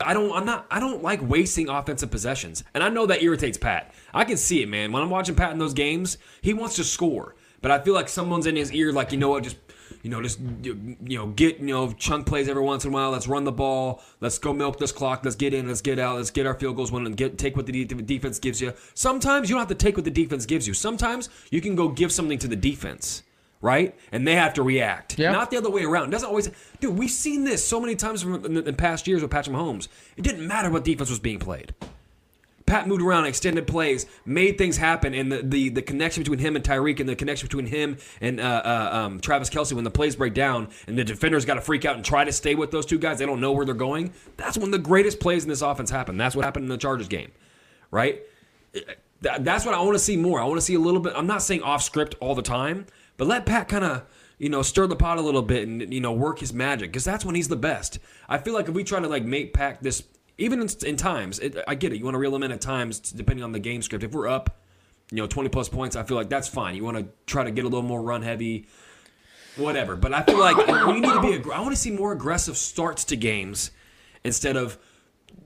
I don't. I'm not. I don't like wasting offensive possessions, and I know that irritates Pat. I can see it, man. When I'm watching Pat in those games, he wants to score, but I feel like someone's in his ear, like you know what, just you know, just you know, get you know, chunk plays every once in a while. Let's run the ball. Let's go milk this clock. Let's get in. Let's get out. Let's get our field goals. One and get take what the de- defense gives you. Sometimes you don't have to take what the defense gives you. Sometimes you can go give something to the defense right? And they have to react. Yeah. Not the other way around. It doesn't always. Dude, we've seen this so many times from in, in past years with Patrick Mahomes. It didn't matter what defense was being played. Pat moved around, extended plays, made things happen, and the, the, the connection between him and Tyreek and the connection between him and uh, uh, um, Travis Kelce when the plays break down and the defenders got to freak out and try to stay with those two guys. They don't know where they're going. That's when the greatest plays in this offense happen. That's what happened in the Chargers game, right? That- That's what I want to see more. I want to see a little bit. I'm not saying off script all the time, but let Pat kind of you know stir the pot a little bit and you know work his magic because that's when he's the best. I feel like if we try to like make Pat this even in, in times, it, I get it. You want to reel him in at times depending on the game script. If we're up, you know, 20 plus points, I feel like that's fine. You want to try to get a little more run heavy, whatever. But I feel like we need to be. I want to see more aggressive starts to games instead of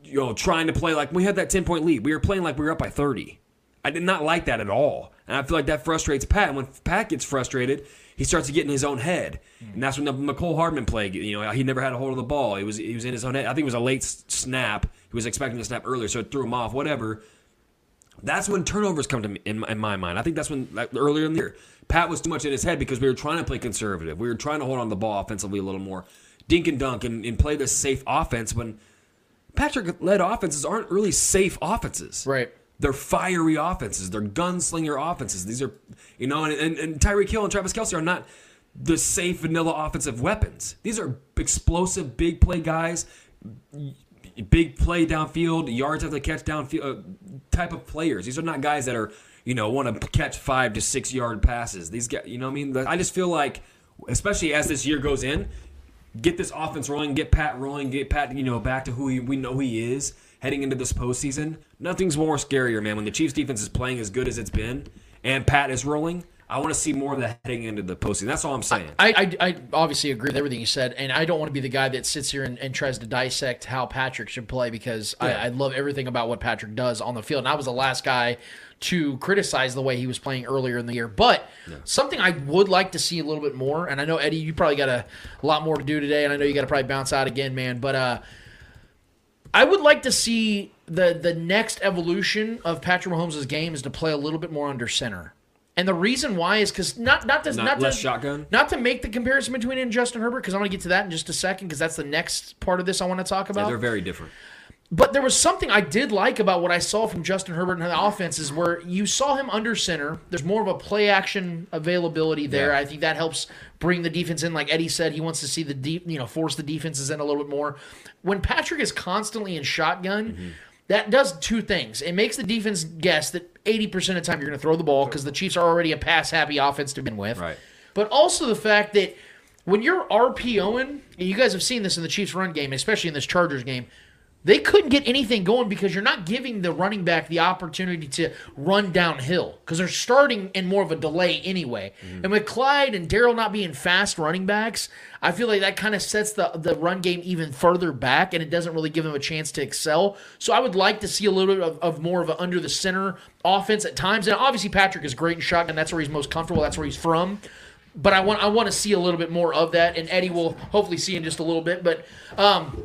you know trying to play like we had that 10 point lead. We were playing like we were up by 30. I did not like that at all. And I feel like that frustrates Pat. And when Pat gets frustrated, he starts to get in his own head. Hmm. And that's when the Mecole Hardman play, you know, he never had a hold of the ball. He was he was in his own head. I think it was a late snap. He was expecting to snap earlier, so it threw him off, whatever. That's when turnovers come to me in, my- in my mind. I think that's when like, earlier in the year, Pat was too much in his head because we were trying to play conservative. We were trying to hold on the ball offensively a little more, dink and dunk, and, and play this safe offense. When Patrick led offenses aren't really safe offenses. Right. They're fiery offenses. They're gunslinger offenses. These are, you know, and, and, and Tyreek Hill and Travis Kelce are not the safe vanilla offensive weapons. These are explosive, big play guys, big play downfield, yards after catch downfield uh, type of players. These are not guys that are, you know, want to catch five to six yard passes. These guys, you know, what I mean, I just feel like, especially as this year goes in, get this offense rolling, get Pat rolling, get Pat, you know, back to who he, we know he is heading into this postseason. Nothing's more scarier, man. When the Chiefs defense is playing as good as it's been and Pat is rolling, I want to see more of that heading into the postseason. That's all I'm saying. I, I, I obviously agree with everything you said, and I don't want to be the guy that sits here and, and tries to dissect how Patrick should play because I, I love everything about what Patrick does on the field. And I was the last guy to criticize the way he was playing earlier in the year. But something I would like to see a little bit more, and I know Eddie, you probably got a lot more to do today, and I know you got to probably bounce out again, man. But uh, I would like to see the the next evolution of Patrick Mahomes' game is to play a little bit more under center. And the reason why is because not not to Not not, less to, shotgun? not to make the comparison between it and Justin Herbert because I'm going to get to that in just a second because that's the next part of this I want to talk Yeah, about. they're very different. But there was something I did like about what I saw from Justin Herbert and the offenses where you saw him under center. There's more of a play action availability there. Yeah. I think that helps bring the defense in. Like Eddie said, he wants to see the deep, you know, force the defenses in a little bit more. When Patrick is constantly in shotgun, Mm-hmm. that does two things. It makes the defense guess that 80% of the time you're going to throw the ball because the Chiefs are already a pass happy offense to begin with. Right. But also the fact that when you're RPOing, and you guys have seen this in the Chiefs run game, especially in this Chargers game, they couldn't get anything going because you're not giving the running back the opportunity to run downhill because they're starting in more of a delay anyway. And with Clyde and Darrel not being fast running backs, I feel like that kind of sets the, the run game even further back and it doesn't really give them a chance to excel. So I would like to see a little bit of, of more of an under the center offense at times. And obviously, Patrick is great in shotgun. That's where he's most comfortable. That's where he's from but I want I want to see a little bit more of that, and Eddie will hopefully see in just a little bit. But um,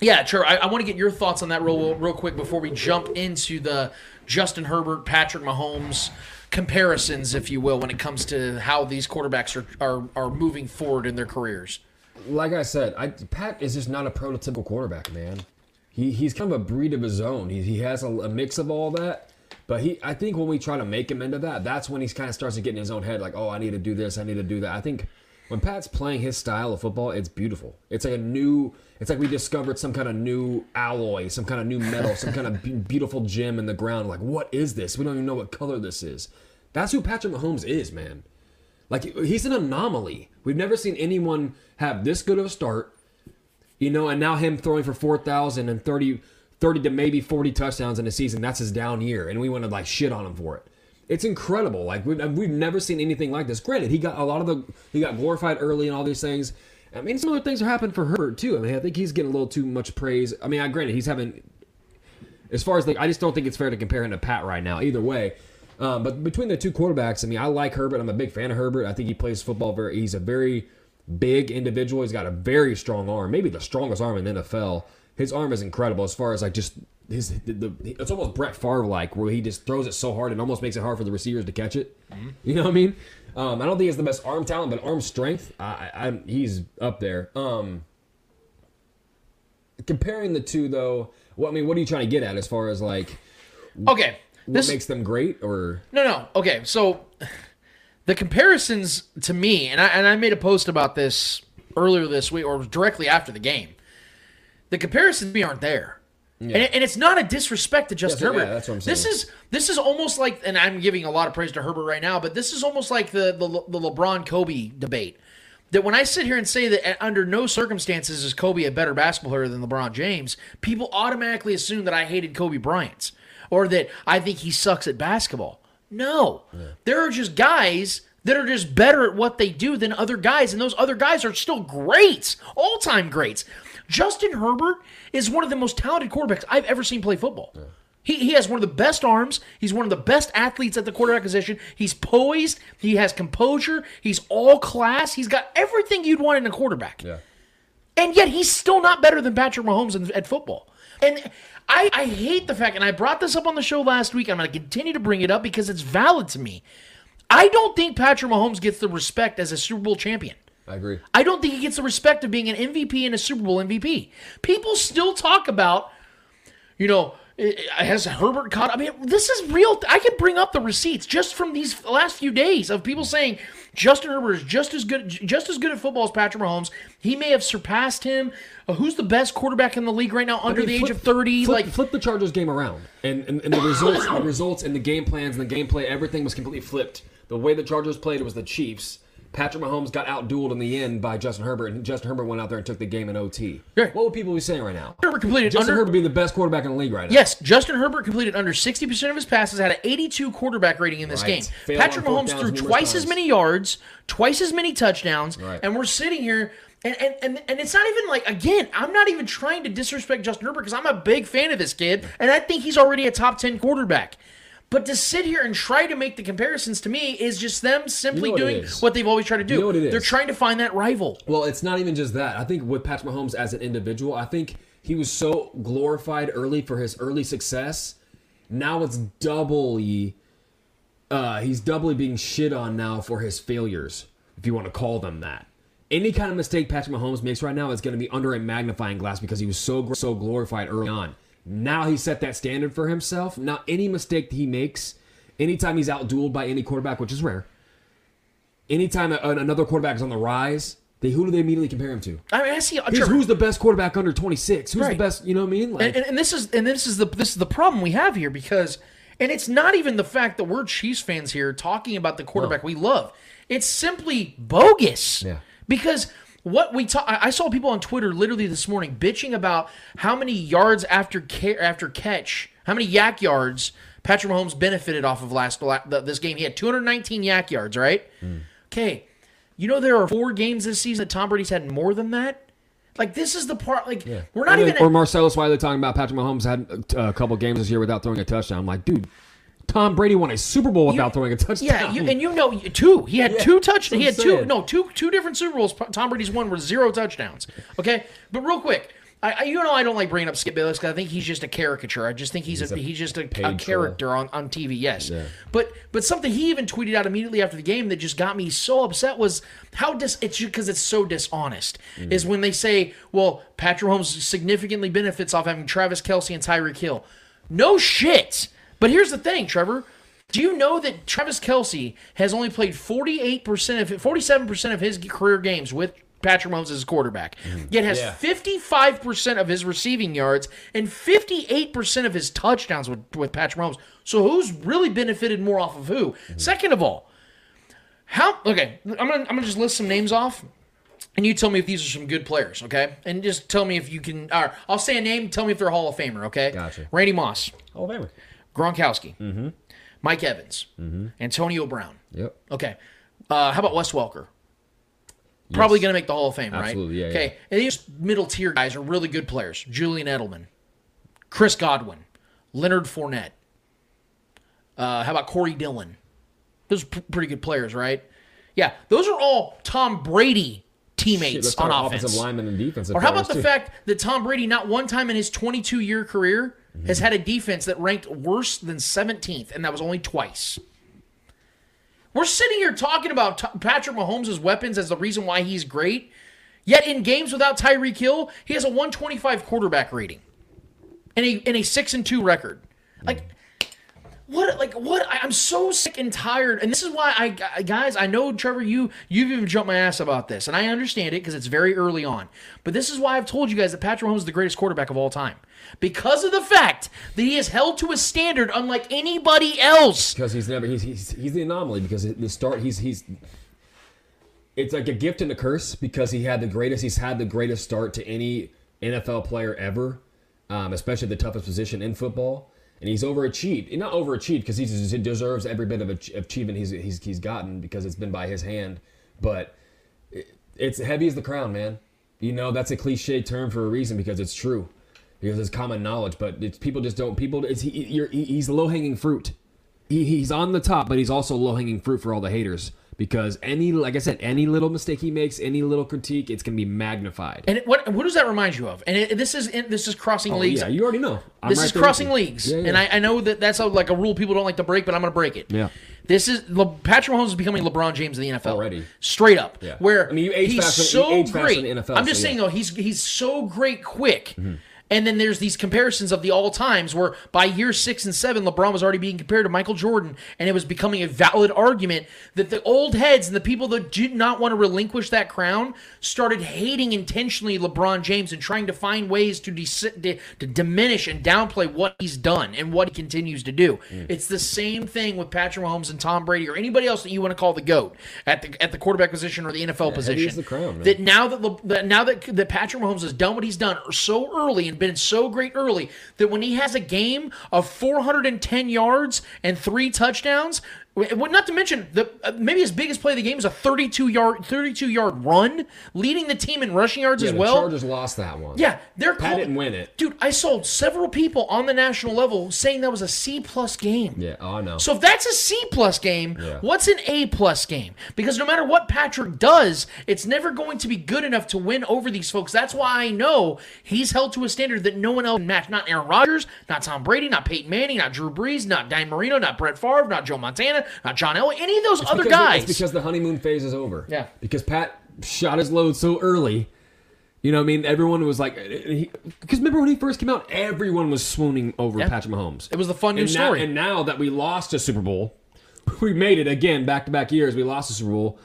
yeah, sure. I, I want to get your thoughts on that real real quick before we jump into the Justin Herbert, Patrick Mahomes comparisons, if you will, when it comes to how these quarterbacks are are, are moving forward in their careers. like I said, I, Pat is just not a prototypical quarterback, man. He, he's kind of a breed of his own. He, he has a, a mix of all that. But he, I think when we try to make him into that, that's when he kind of starts to get in his own head, like, oh, I need to do this, I need to do that. I think when Pat's playing his style of football, it's beautiful. It's like a new, it's like we discovered some kind of new alloy, some kind of new metal, some kind of be- beautiful gem in the ground. Like, what is this? We don't even know what color this is. That's who Patrick Mahomes is, man. Like he's an anomaly. We've never seen anyone have this good of a start, you know, and now him throwing for 4,000 and 30, 30 to maybe 40 touchdowns in a season. That's his down year, and we want to like shit on him for it. It's incredible. Like we've, we've never seen anything like this. Granted, he got a lot of the he got glorified early and all these things, I mean, similar things are happening for Herbert too. I mean, I think he's getting a little too much praise. I mean, I granted he's having, as far as like, I just don't think it's fair to compare him to Pat right now. Either way, um, but between the two quarterbacks, I mean, I like Herbert. I'm a big fan of Herbert. I think he plays football very. He's a very big individual. He's got a very strong arm, maybe the strongest arm in the NFL. His arm is incredible as far as like just his. The, the, it's almost Brett Favre like, where he just throws it so hard and almost makes it hard for the receivers to catch it. You know what I mean? Um, I don't think he has the best arm talent, but arm strength, I, I, he's up there. Um, comparing the two, though, well, I mean, what are you trying to get at as far as like Okay. what This makes them great, or No, no. Okay, so the comparisons to me, and I and I made a post about this earlier this week, or directly after the game. The comparisons to me aren't there, and, and it's not a disrespect to Justin That's- yeah, Herbert. that's what I'm This is this is almost like, and I'm giving a lot of praise to Herbert right now, but this is almost like the the, the LeBron Kobe debate. That when I sit here and say that uh, under no circumstances is Kobe a better basketball player than LeBron James, people automatically assume that I hated Kobe Bryant or that I think he sucks at basketball. No, there are just guys that are just better at what they do than other guys, and those other guys are still greats, all time greats. Justin Herbert is one of the most talented quarterbacks I've ever seen play football. He, he has one of the best arms. He's one of the best athletes at the quarterback position. He's poised. He has composure. He's all class. He's got everything you'd want in a quarterback. yeah, And yet he's still not better than Patrick Mahomes in, at football. And I, I hate the fact, and I brought this up on the show last week. I'm going to continue to bring it up because it's valid to me. I don't think Patrick Mahomes gets the respect as a Super Bowl champion. I agree. I don't think he gets the respect of being an MVP and a Super Bowl MVP. People still talk about, you know, has Herbert caught? I mean, this is real. I can bring up the receipts just from these last few days of people saying Justin Herbert is just as good, just as good at football as Patrick Mahomes. He may have surpassed him. Uh, who's the best quarterback in the league right now under I mean, the age of thirty? Flip, like, flip the Chargers game around, and and, and the results, the results, and the game plans and the gameplay, everything was completely flipped. The way the Chargers played was the Chiefs. Patrick Mahomes got outdueled in the end by Justin Herbert, and Justin Herbert went out there and took the game in OT. Right. What would people be saying right now? Herbert completed Justin under. Herbert be the best quarterback in the league right now. Yes, Justin Herbert completed under 60% of his passes, had an 82 quarterback rating in this Right. game. Failed Patrick Mahomes threw twice as many yards, twice as many touchdowns, Right. and we're sitting here. And, and, and, and it's not even like, again, I'm not even trying to disrespect Justin Herbert because I'm a big fan of this kid, and I think he's already a top 10 quarterback. But to sit here and try to make the comparisons to me is just them simply You know what doing what they've always tried to do. You know what it They're trying to find that rival. Well, it's not even just that. I think with Patrick Mahomes as an individual, I think he was so glorified early for his early success. Now it's doubly, uh, he's doubly being shit on now for his failures, if you want to call them that. Any kind of mistake Patrick Mahomes makes right now is going to be under a magnifying glass because he was so so glorified early on. Now he set that standard for himself. Now any mistake that he makes, anytime he's outdueled by any quarterback, which is rare, anytime a, another quarterback is on the rise, they who do they immediately compare him to? I mean, I see. Uh, who's, Trevor, who's the best quarterback under 26? Who's Right. the best? You know what I mean? Like, and, and, and this is and this is the this is the problem we have here because and it's not even the fact that we're Chiefs fans here talking about the quarterback we love. It's simply bogus. Yeah. Because what we talk, I saw people on Twitter literally this morning bitching about how many yards after ca- after catch, how many YAC yards Patrick Mahomes benefited off of last this game. He had 219 YAC yards, right? Okay. You know there are four games this season that Tom Brady's had more than that. Like this is the part. Like we're not or, even. or Marcellus Wiley talking about Patrick Mahomes had a, a couple games this year without throwing a touchdown. I'm like, dude, Tom Brady won a Super Bowl without throwing a touchdown. Yeah, you, and you know two. He had two touchdowns. He had two. No, two two different Super Bowls. Tom Brady's one were zero touchdowns. Okay, but real quick, I, I you know I don't like bringing up Skip Bayless because I think he's just a caricature. I just think he's, a, a he's just a, a character on, on TV. Yes, but but something he even tweeted out immediately after the game that just got me so upset was how dis it's because it's so dishonest Mm. is when they say, well, Patrick Holmes significantly benefits off having Travis Kelce and Tyreek Hill. No shit. But here's the thing, Trevor. Do you know that Travis Kelce has only played 48% of 47% of his career games with Patrick Mahomes as quarterback, mm-hmm. yet has Yeah. 55% of his receiving yards and 58% of his touchdowns with, with Patrick Mahomes. So who's really benefited more off of who? Mm-hmm. Second of all, how okay, I'm gonna I'm gonna just list some names off. And you tell me if these are some good players, okay? And just tell me if you can. Or I'll say a name. Tell me if they're a Hall of Famer, okay? Gotcha. Randy Moss, Hall of Famer. Gronkowski, Mike Evans, Antonio Brown. Yep. Okay. Uh, how about Wes Welker? Probably Yes. going to make the Hall of Fame, right? Absolutely, yeah, Okay, yeah. and these middle tier guys are really good players. Julian Edelman, Chris Godwin, Leonard Fournette. Uh, how about Corey Dillon? Those are p- pretty good players, right? Yeah, those are all Tom Brady teammates let's on offense. offensive linemen and defensive Or how about the too. fact that Tom Brady, not one time in his 22 year career, Mm-hmm. has had a defense that ranked worse than 17th, and that was only twice. We're sitting here talking about T- Patrick Mahomes' weapons as the reason why he's great, yet in games without Tyreek Hill, he has a 125 quarterback rating and a, and a 6 and 2 record. Like, what like what? I, i'm so sick and tired and this is why i guys i know trevor you you've even jumped my ass about this and i understand it because it's very early on. But this is why i've told you guys that patrick mahomes is the greatest quarterback of all time. Because of the fact that he is held to a standard unlike anybody else. Because he's never he's, he's he's the anomaly because the start he's he's it's like a gift and a curse because he had the greatest he's had the greatest start to any NFL player ever, um, especially the toughest position in football. And he's overachieved. Eh, not overachieved because he deserves every bit of achievement he's, he's he's gotten because it's been by his hand. But it's heavy as the crown, man. You know that's a cliche term for a reason because it's true, because it's common knowledge. But it's people just don't people. It's he, you're, he, he's low hanging fruit he, he's on the top, but he's also low hanging fruit for all the haters because any, like I said, any little mistake he makes, any little critique, it's gonna be magnified. and what what does that remind you of and it, this is this is crossing Oh, leagues yeah, you already know. I'm this right is crossing leagues, Yeah, yeah. and I, I know that that's a, like a rule people don't like to break, but I'm going to break it. Yeah. This is Le, Patrick Mahomes is becoming LeBron James of the NFL Already. straight up. Yeah. Where I mean, you age he's faster- you so age great. in the NFL, I'm just so saying though, he's he's so great quick. Mm-hmm. And then there's these comparisons of the all times where by year six and seven, LeBron was already being compared to Michael Jordan, and it was becoming a valid argument that the old heads and the people that did not want to relinquish that crown started hating intentionally LeBron James and trying to find ways to, dis- to, to diminish and downplay what he's done and what he continues to do. Mm. It's the same thing with Patrick Mahomes and Tom Brady or anybody else that you want to call the goat at the at the quarterback position or the NFL position. is the crown, that now that, Le- that now that that Patrick Mahomes has done what he's done so early and been so great early that when he has a game of 410 yards and three touchdowns, not to mention the uh, maybe his biggest play of the game is a 32 yard 32 yard run, leading the team in rushing yards Yeah, as the well. Chargers lost that one. Yeah, they're Pat call- didn't win it. dude. I saw several people on the national level saying that was a C plus game. Yeah. Oh, I know. So if that's a C plus game, Yeah. what's an A plus game? Because no matter what Patrick does, it's never going to be good enough to win over these folks. That's why I know he's held to a standard that no one else can match. Not Aaron Rodgers, not Tom Brady, not Peyton Manning, not Drew Brees, not Dan Marino, not Brett Favre, not Joe Montana, not John Elway, any of those other because, guys. It's because the honeymoon phase is over. Yeah. Because Pat shot his load so early. You know, what I mean, everyone was like, because remember when he first came out, everyone was swooning over Yeah. Patrick Mahomes. It was the fun and now, story. And now that we lost a Super Bowl, (laughs) we made it again back to back years. We lost a Super Bowl.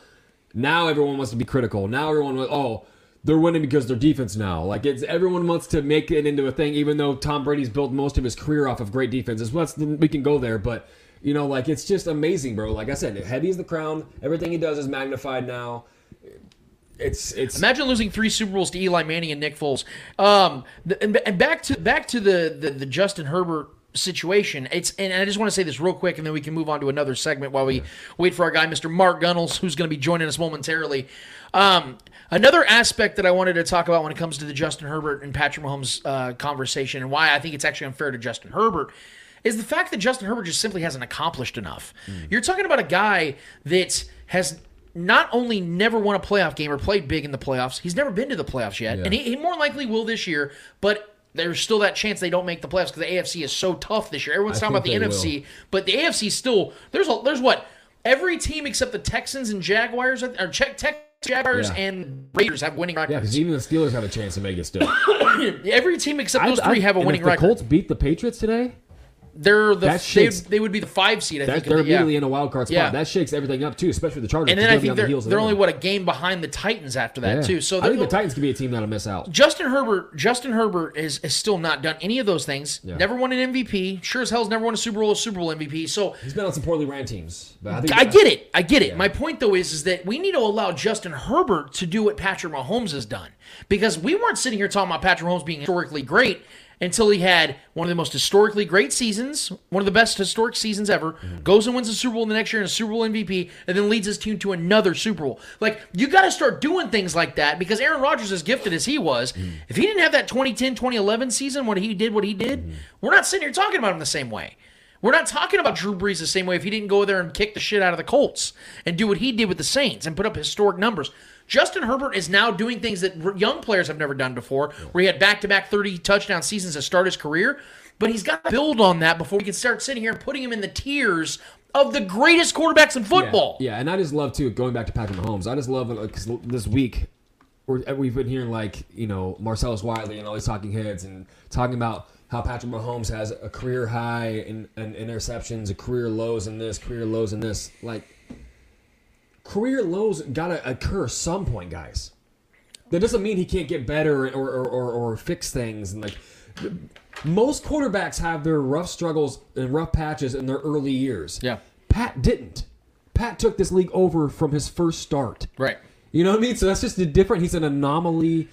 Now everyone wants to be critical. Now everyone was, oh, they're winning because their defense now. Like it's everyone wants to make it into a thing, even though Tom Brady's built most of his career off of great defenses. Well, we can go there, but you know, like it's just amazing, bro. Like I said, heavy is the crown. Everything he does is magnified now. It's it's Imagine losing three Super Bowls to Eli Manning and Nick Foles. Um, and, and back to back to the, the the Justin Herbert situation. It's and I just want to say this real quick, and then we can move on to another segment while we wait for our guy, Mr. Mark Gunnels, who's going to be joining us momentarily. Um, another aspect that I wanted to talk about when it comes to the Justin Herbert and Patrick Mahomes uh, conversation, and why I think it's actually unfair to Justin Herbert. Is the fact that Justin Herbert just simply hasn't accomplished enough. You're talking about a guy that has not only never won a playoff game or played big in the playoffs, he's never been to the playoffs yet. Yeah. And he, he more likely will this year, but there's still that chance they don't make the playoffs because the AFC is so tough this year. Everyone's I talking about the NFC, but the AFC still there's a, there's what every team except the Texans and Jaguars or check Tech Jaguars Yeah. and Raiders have winning yeah, records. because even the Steelers have a chance to make it still. (coughs) every team except those I- I- three have a winning if the record. Colts beat the Patriots today. They're the they, they would be the five seed. I That, think. they're the- yeah. immediately in a wild card spot. Yeah. That shakes everything up too, especially the Chargers. And then I think they're, the they're only what a game behind the Titans after that Yeah. too. So I think the Titans could be a team that'll miss out. Justin Herbert, Justin Herbert is, is still not done any of those things. Never won an MVP. Sure as hell's never won a Super Bowl, a Super Bowl MVP. So He's been on some poorly ran teams. But I, think I get it. I get it. My point though is is that we need to allow Justin Herbert to do what Patrick Mahomes has done because we weren't sitting here talking about Patrick Mahomes being historically great until he had one of the most historically great seasons, one of the best historic seasons ever, mm-hmm. goes and wins the Super Bowl the next year and a Super Bowl MVP, and then leads his team to another Super Bowl. Like, you got to start doing things like that because Aaron Rodgers, as gifted as he was, mm-hmm. if he didn't have that 2010 2011 season when he did what he did, mm-hmm. we're not sitting here talking about him the same way. We're not talking about Drew Brees the same way if he didn't go there and kick the shit out of the Colts and do what he did with the Saints and put up historic numbers. Justin Herbert is now doing things that young players have never done before, where he had back to back 30 touchdown seasons to start his career. But he's got to build on that before we can start sitting here and putting him in the tiers of the greatest quarterbacks in football. Yeah, and I just love too going back to Patrick Mahomes. I just love uh, because this week we're, uh, we've been hearing like you know Marcellus Wiley and all these talking heads and talking about how Patrick Mahomes has a career high in, in interceptions, a career lows in this, career lows in this. Like career lows gotta occur some point, guys. That doesn't mean he can't get better or or, or, or fix things and like. Most quarterbacks have their rough struggles and rough patches in their early years. Yeah. Pat didn't. Pat took this league over from his first start. Right. You know what I mean? So that's just a different. He's an anomaly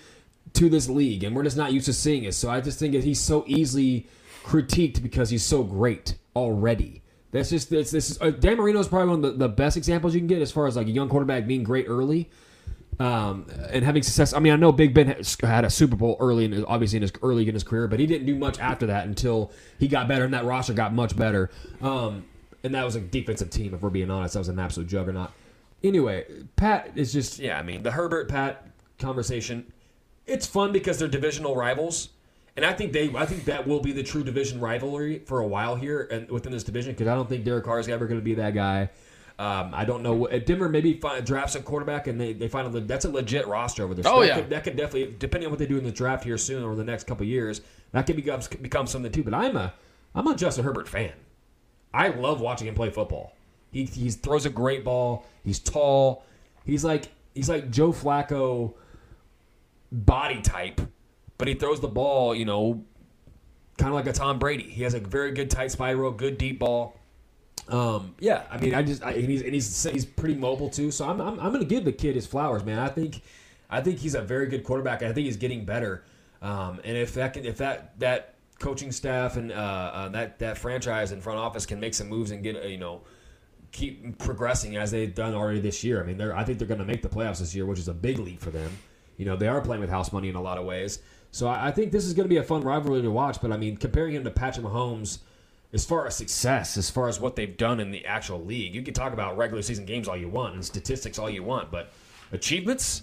to this league, and we're just not used to seeing it. So I just think that he's so easily critiqued because he's so great already. That's just this. This is uh, Dan Marino is probably one of the, the best examples you can get as far as like a young quarterback being great early. Um, and having success. I mean, I know Big Ben had a Super Bowl early, in his, obviously in his early in his career, but he didn't do much after that until he got better, and that roster got much better. Um, and that was a defensive team, if we're being honest. That was an absolute juggernaut. Anyway, Pat is just yeah. I mean, the Herbert Pat conversation. It's fun because they're divisional rivals, and I think they. I think that will be the true division rivalry for a while here and within this division because I don't think Derek Carr is ever going to be that guy. Um, I don't know. what- Denver maybe find, drafts a quarterback and they, they find a that's a legit roster over there. So Oh, that yeah. could, that could definitely depending on what they do in the draft here soon or the next couple years that could become become something too. But I'm a I'm a Justin Herbert fan. I love watching him play football. He he throws a great ball. He's tall. He's like he's like Joe Flacco body type, but he throws the ball, you know, kind of like a Tom Brady. He has a very good tight spiral, good deep ball. Um, yeah, I mean, I just I, and he's and he's he's pretty mobile too. So I'm I'm, I'm going to give the kid his flowers, man. I think I think he's a very good quarterback. I think he's getting better. Um, and if that can, if that that coaching staff and uh, uh, that that franchise and front office can make some moves and get uh, you know keep progressing as they've done already this year. I mean, they're I think they're going to make the playoffs this year, which is a big leap for them. You know, they are playing with house money in a lot of ways. So I, I think this is going to be a fun rivalry to watch. But I mean, comparing him to Patrick Mahomes, as far as success, as far as what they've done in the actual league, you can talk about regular season games all you want and statistics all you want, but achievements,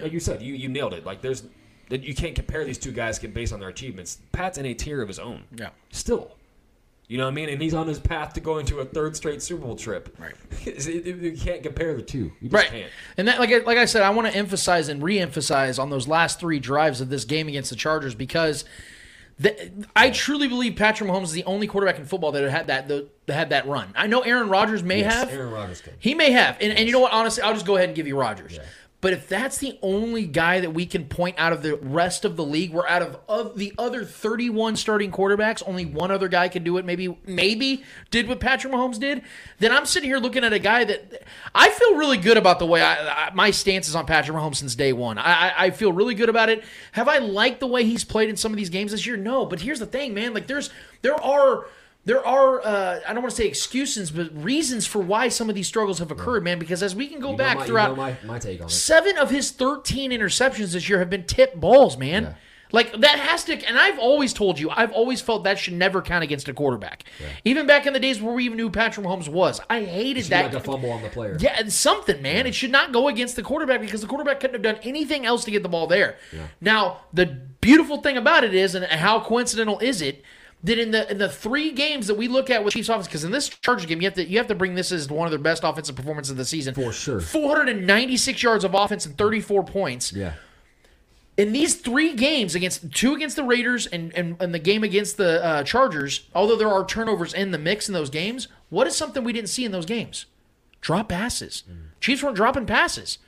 like you said, you you nailed it. Like there's. You can't compare these two guys based on their achievements. Pat's in a tier of his own. Yeah. Still, you know what I mean? And he's on his path to going to a third straight Super Bowl trip. Right. (laughs) you can't compare the two. You just Right. can't. And that, like, I- like I said, I want to emphasize and re-emphasize on those last three drives of this game against the Chargers because the, I truly believe Patrick Mahomes is the only quarterback in football that had that that had that run. I know Aaron Rodgers may Yes, have. Aaron Rodgers can. He may have. And, and you know what? Honestly, I'll just go ahead and give you Rodgers. But if that's the only guy that we can point out of the rest of the league, where out of, of the other 31 starting quarterbacks, only one other guy can do it, maybe maybe did what Patrick Mahomes did, then I'm sitting here looking at a guy that I feel really good about the way I, I my stance is on Patrick Mahomes since day one. I, I feel really good about it. Have I liked the way he's played in some of these games this year? No. But here's the thing, man. Like there's there are there are uh, I don't want to say excuses, but reasons for why some of these struggles have occurred, man. Because as we can go You know back my, you throughout, know my, my take on it. seven of his thirteen interceptions this year have been tip balls, man. Yeah. Like that has to, and I've always told you, I've always felt that should never count against a quarterback. Even back in the days where we even knew Patrick Mahomes was, I hated that. like a fumble on the player. Yeah, and something, man. It should not go against the quarterback because the quarterback couldn't have done anything else to get the ball there. Yeah. Now, the beautiful thing about it is, and how coincidental is it, that in the in the three games that we look at with Chiefs offense, because in this Chargers game, you have to you have to bring this as one of their best offensive performances of the season. For sure. 496 yards of offense and 34 points. Yeah. In these three games against two against the Raiders and, and, and the game against the uh, Chargers, although there are turnovers in the mix in those games, what is something we didn't see in those games? Drop passes. Chiefs weren't dropping passes.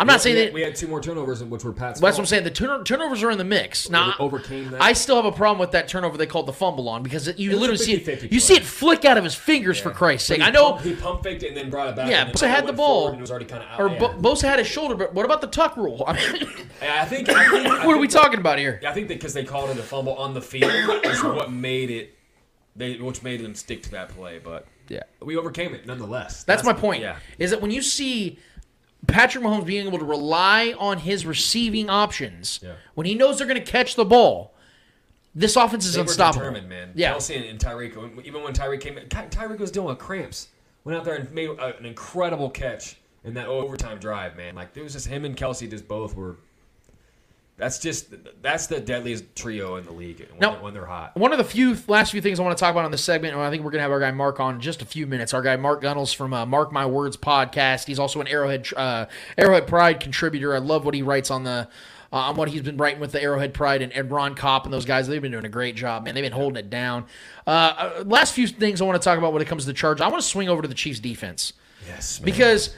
I'm not We- saying we that. we had two more turnovers, which were Pat's. That's what I'm saying. The turn- turnovers are in the mix. Now, Over- overcame that. I still have a problem with that turnover they called the fumble on because it, you It literally see it. 50-50 You play. see it flick out of his fingers for Christ's sake. I know. Pump, he pump faked it and then brought it back. Yeah, Bosa had the ball, and it was already kind of out. or yeah. Bo- Bosa had his shoulder, but what about the tuck rule? I mean, (laughs) I think. I think I (laughs) what are we that- talking about here? I think because they called it a fumble on the field is what made it. They which made them stick to that play, but Yeah. we overcame it nonetheless. That's, my point. Yeah. Is that when you see Patrick Mahomes being able to rely on his receiving options Yeah. when he knows they're going to catch the ball, this offense is They unstoppable. determined, man. Yeah. Kelce and, and Tyreek, even when Tyreek came Tyreek was dealing with cramps. Went out there and made a, an incredible catch in that overtime drive, man. Like, it was just him and Kelce just both were. That's just, that's the deadliest trio in the league when, Now- they're, when they're hot. One of the few last few things I want to talk about on this segment, and I think we're going to have our guy Mark on in just a few minutes. Our guy Mark Gunnels from uh, Mark My Words podcast. He's also an Arrowhead uh, Arrowhead Pride contributor. I love what he writes on the uh, on what he's been writing with the Arrowhead Pride and, and Ron Kopp and those guys. They've been doing a great job, man. They've been holding it down. Uh, Uh, last few things I want to talk about when it comes to the charge. I want to swing over to the Chiefs defense Yes, man. because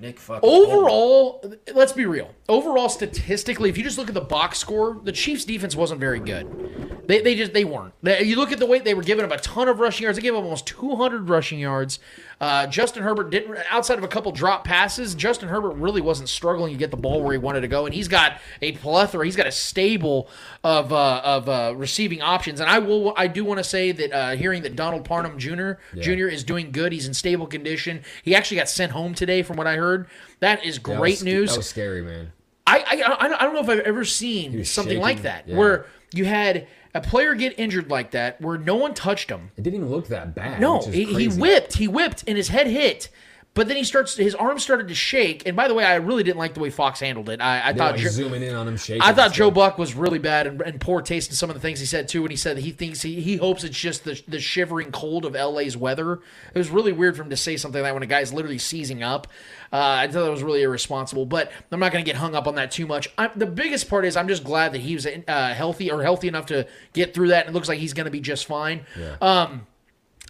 Nick overall, let's be real. Overall, statistically, if you just look at the box score, the Chiefs' defense wasn't very good. They, they just they weren't. They- you look at the way they were giving up a ton of rushing yards. They gave up almost 200 rushing yards. Uh, Justin Herbert didn't, outside of a couple drop passes, Justin Herbert really wasn't struggling to get the ball where he wanted to go. And he's got a plethora. He's got a stable of uh, of uh, receiving options. And I will I do want to say that uh, hearing that Donald Parham Jr. Jr. is doing good. He's in stable condition. He actually got sent home today, from what I heard. That is That great was- news. That was scary, man. I, I I don't know if I've ever seen something shaking, like that yeah. where you had a player get injured like that where no one touched him. It didn't even look that bad. No, he, he whipped, he whipped, and his head hit. But then he starts, his arm started to shake. And by the way, I really didn't like the way Fox handled it. I, I thought like Jo- zooming in on him shaking. I thought Joe. Buck was really bad and, and poor taste in some of the things he said too. When he said he thinks he, he hopes it's just the the shivering cold of LA's weather. It was really weird for him to say something like that when a guy's literally seizing up. Uh, I thought that was really irresponsible. But I'm not going to get hung up on that too much. I, the biggest part is I'm just glad that he was uh, healthy or healthy enough to get through that. And it looks like he's going to be just fine. Um,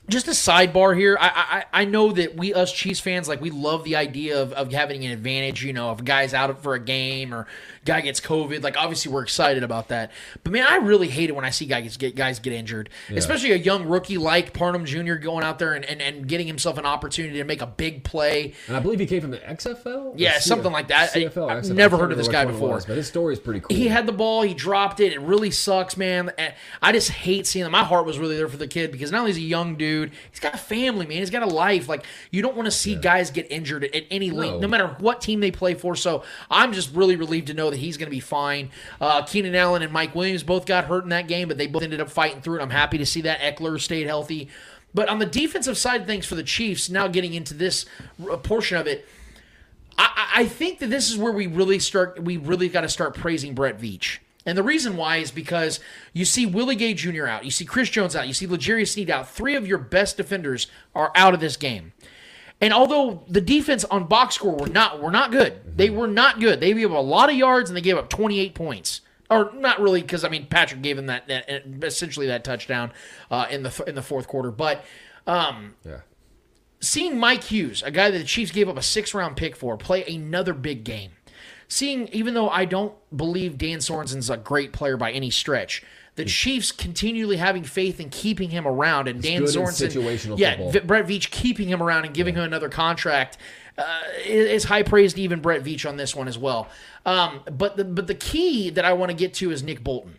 just a sidebar here. I, I I know that we us Chiefs fans like we love the idea of, of having an advantage. You know, if guy's out for a game or guy gets COVID, like obviously we're excited about that. But man, I really hate it when I see guys get guys get injured, especially a young rookie like Parham Jr. going out there and, and, and getting himself an opportunity to make a big play. And I believe he came from the XFL. Yeah, something like that. CFL, I've XFL. never heard of this guy which one it before. was, but his story is pretty cool. He had the ball, he dropped it. It really sucks, man. And I just hate seeing him. My heart was really there for the kid because not only is he a young dude, he's got a family, man. He's got a life. Like you don't want to see guys get injured at, at any length, No. no matter what team they play for. So I'm just really relieved to know that he's going to be fine. Uh, Keenan Allen and Mike Williams both got hurt in that game, but they both ended up fighting through it. I'm happy to see that Ekeler stayed healthy. But on the defensive side of things for the Chiefs, now getting into this uh, portion of it, I, I think that this is where we really start. We really got to start praising Brett Veach. And the reason why is because you see Willie Gay Jr. out, you see Chris Jones out, you see L'Jarius Sneed out. Three of your best defenders are out of this game. And although the defense on box score were not were not good, they were not good. They gave up a lot of yards and they gave up 28 points. Or not really, because I mean Patrick gave him that, that essentially that touchdown uh, in the in the fourth quarter. But um, Yeah. seeing Mike Hughes, a guy that the Chiefs gave up a six round pick for, play another big game. Seeing, even though I don't believe Dan Sorensen's a great player by any stretch, the Chiefs continually having faith in keeping him around, and Dan Sorensen, yeah, football. Brett Veach keeping him around and giving him another contract uh, is high praise to even Brett Veach on this one as well. Um, but the but the key that I want to get to is Nick Bolton,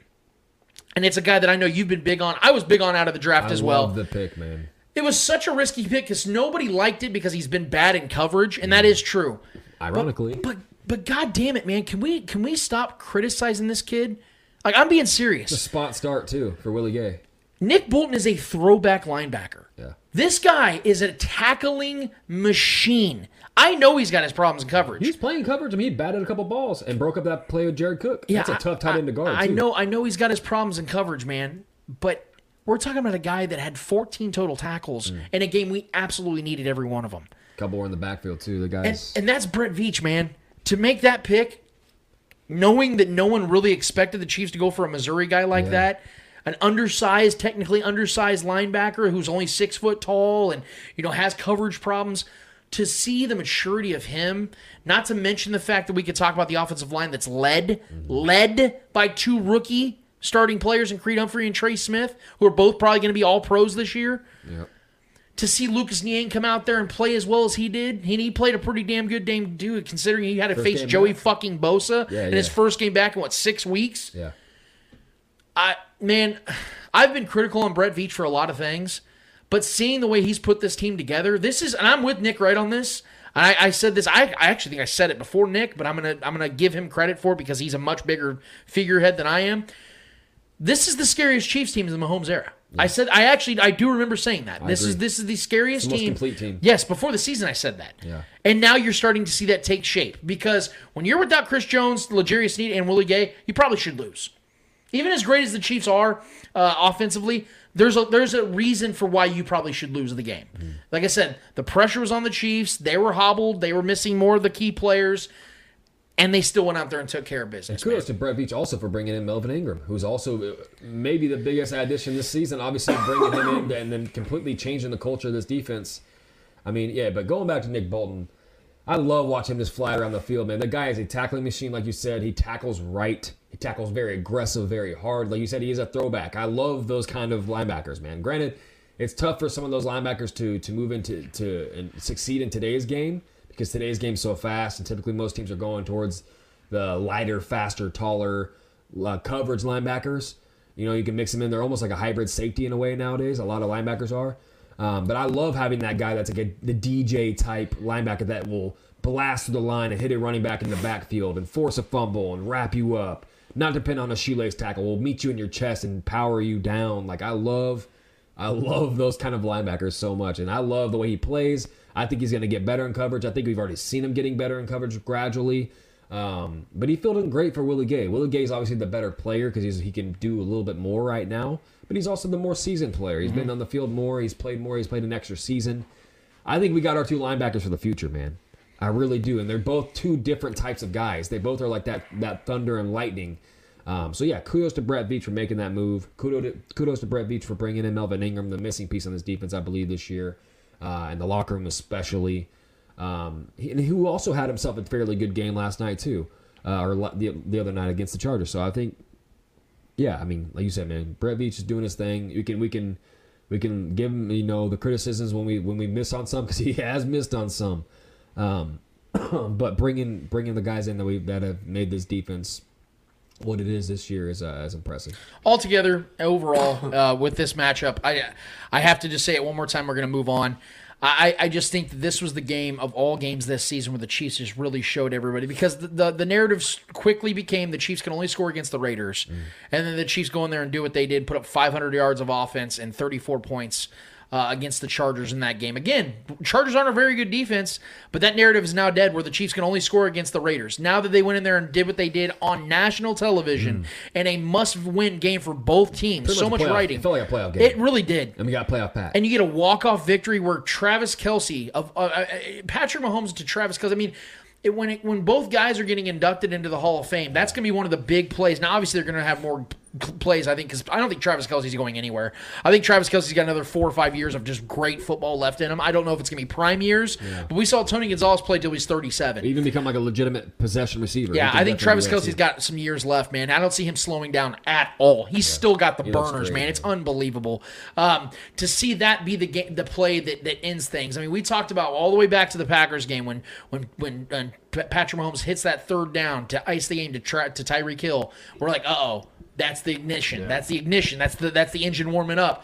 and it's a guy that I know you've been big on. I was big on out of the draft I as well. the pick, man. It was such a risky pick because nobody liked it because he's been bad in coverage, and that is true. Ironically, But but god damn it, man, can we can we stop criticizing this kid? Like I'm being serious. the spot start too for Willie Gay. Nick Bolton is a throwback linebacker. Yeah. This guy is a tackling machine. I know he's got his problems in coverage. He's playing coverage. I mean, he batted a couple balls and broke up that play with Jared Cook. Yeah, That's a I- tough tight end to guard. I, I know I know he's got his problems in coverage, man. But we're talking about a guy that had 14 total tackles Mm. in a game we absolutely needed every one of them. couple were in the backfield too. The guys. and that's Brett Veach, man. To make that pick, knowing that no one really expected the Chiefs to go for a Missouri guy like Yeah. that, an undersized, technically undersized linebacker who's only six foot tall and you know has coverage problems. to see the maturity of him, not to mention the fact that we could talk about the offensive line that's led, mm-hmm. led by two rookie starting players in Creed Humphrey and Trey Smith, who are both probably going to be all pros this year. Yep. To see Lucas Niang come out there and play as well as he did, and he played a pretty damn good game, dude, considering he had to First face Joey back. fucking Bosa Yeah, in his first game back in what six weeks. Yeah. I man, (sighs) I've been critical on Brett Veach for a lot of things, but seeing the way he's put this team together, this is, and I'm with Nick right on this. I, I said this. I, I actually think I said it before Nick, but I'm gonna I'm gonna give him credit for it because he's a much bigger figurehead than I am. This is the scariest Chiefs team in the Mahomes era. I said I actually I do remember saying that. this is this is the scariest the most team. complete team. Yes, before the season I said that. Yeah. And now you're starting to see that take shape because when you're without Chris Jones, L'Jarius Sneed, and Willie Gay, you probably should lose. Even as great as the Chiefs are uh, offensively, there's a there's a reason for why you probably should lose the game. Like I said, the pressure was on the Chiefs. They were hobbled. They were missing more of the key players, and they still went out there and took care of business. And Kudos to Brett Veach also for bringing in Melvin Ingram, who's also uh, maybe the biggest addition this season. Obviously, bringing him in and then completely changing the culture of this defense. I mean, yeah, but going back to Nick Bolton, I love watching him just fly around the field, man. The guy is a tackling machine, like you said. He tackles right. He tackles very aggressive, very hard. Like you said, he is a throwback. I love those kind of linebackers, man. Granted, it's tough for some of those linebackers to to move into to and succeed in today's game because today's game's so fast, and typically most teams are going towards the lighter, faster, taller uh, coverage linebackers. You know, you can mix them in. They're almost like a hybrid safety in a way nowadays. A lot of linebackers are. Um, but I love having that guy that's like a, the DJ type linebacker that will blast through the line and hit a running back in the backfield and force a fumble and wrap you up. Not depend on a shoelace tackle. Will meet you in your chest and power you down. Like I love, I love those kind of linebackers so much, and I love the way he plays. I think he's going to get better in coverage. I think we've already seen him getting better in coverage gradually. Um, but he filled in great for Willie Gay. Willie Gay is obviously the better player because he can do a little bit more right now. But he's also the more seasoned player. He's been on the field more. He's played more. He's played an extra season. I think we got our two linebackers for the future, man. I really do, and they're both two different types of guys. They both are like that that thunder and lightning. Um, so yeah, kudos to Brett Veach for making that move. Kudos to, kudos to Brett Veach for bringing in Melvin Ingram, the missing piece on this defense, I believe, this year, uh, and the locker room especially. Um, and who also had himself a fairly good game last night too, uh, or the, the other night against the Chargers. So I think, yeah, I mean, like you said, man, Brett Veach is doing his thing. We can we can we can give him you know the criticisms when we when we miss on some because (laughs) he has missed on some. Um, (clears throat) but bringing bringing the guys in that we that have made this defense what it is this year is uh, is impressive. altogether overall uh, with this matchup i i have to just say it one more time we're going to move on I, I just think that this was the game of all games this season where the Chiefs just really showed everybody because the, the, the narrative quickly became the Chiefs can only score against the Raiders. And then the Chiefs go in there and do what they did, put up 500 yards of offense and 34 points uh, against the Chargers in that game. Again, Chargers aren't a very good defense, but that narrative is now dead where the Chiefs can only score against the Raiders. Now that they went in there and did what they did on national television and a must win game for both teams, Pretty so much much playoff- writing. it felt like a playoff game. It really did. And we got playoff Pat. And you get a walk off victory where Travis Kelce of uh, uh, Patrick Mahomes to Travis Kelce. I mean, it, when it, when both guys are getting inducted into the Hall of Fame, that's going to be one of the big plays. Now, obviously, they're going to have more plays, I think, because I don't think Travis Kelce's going anywhere. I think Travis Kelce's got another four or five years of just great football left in him. I don't know if it's going to be prime years, but we saw Tony Gonzalez play till he's 37. even become like a legitimate possession receiver. Yeah, I think Travis Kelce's got some years left, man. I don't see him slowing down at all. He's still got the He burners, great, man. It's unbelievable. Um, to see that be the game, the play that, that ends things. I mean, we talked about all the way back to the Packers game when when when, when Patrick Mahomes hits that third down to ice the game to try, to Tyreek Hill. We're like, uh oh, that's the ignition. That's the ignition. That's the that's the engine warming up.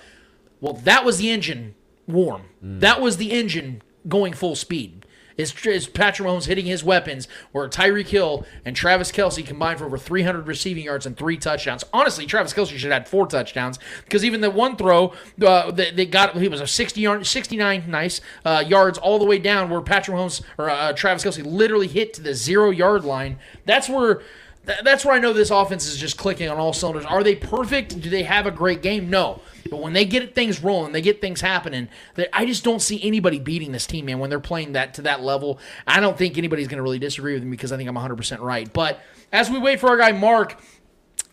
Well, that was the engine warm. That was the engine going full speed. Is, is Patrick Mahomes hitting his weapons where Tyreek Hill and Travis Kelce combined for over 300 receiving yards and three touchdowns? Honestly, Travis Kelce should have had four touchdowns because even the one throw uh, they, they got he was a 60 yard, 69 nice uh, yards all the way down where Patrick Mahomes or uh, Travis Kelce literally hit to the zero yard line. That's where th- that's where I know this offense is just clicking on all cylinders. Are they perfect? Do they have a great game? No. But when they get things rolling, they get things happening. I just don't see anybody beating this team, man. When they're playing that to that level, I don't think anybody's going to really disagree with me because I think I'm 100 percent right. But as we wait for our guy Mark,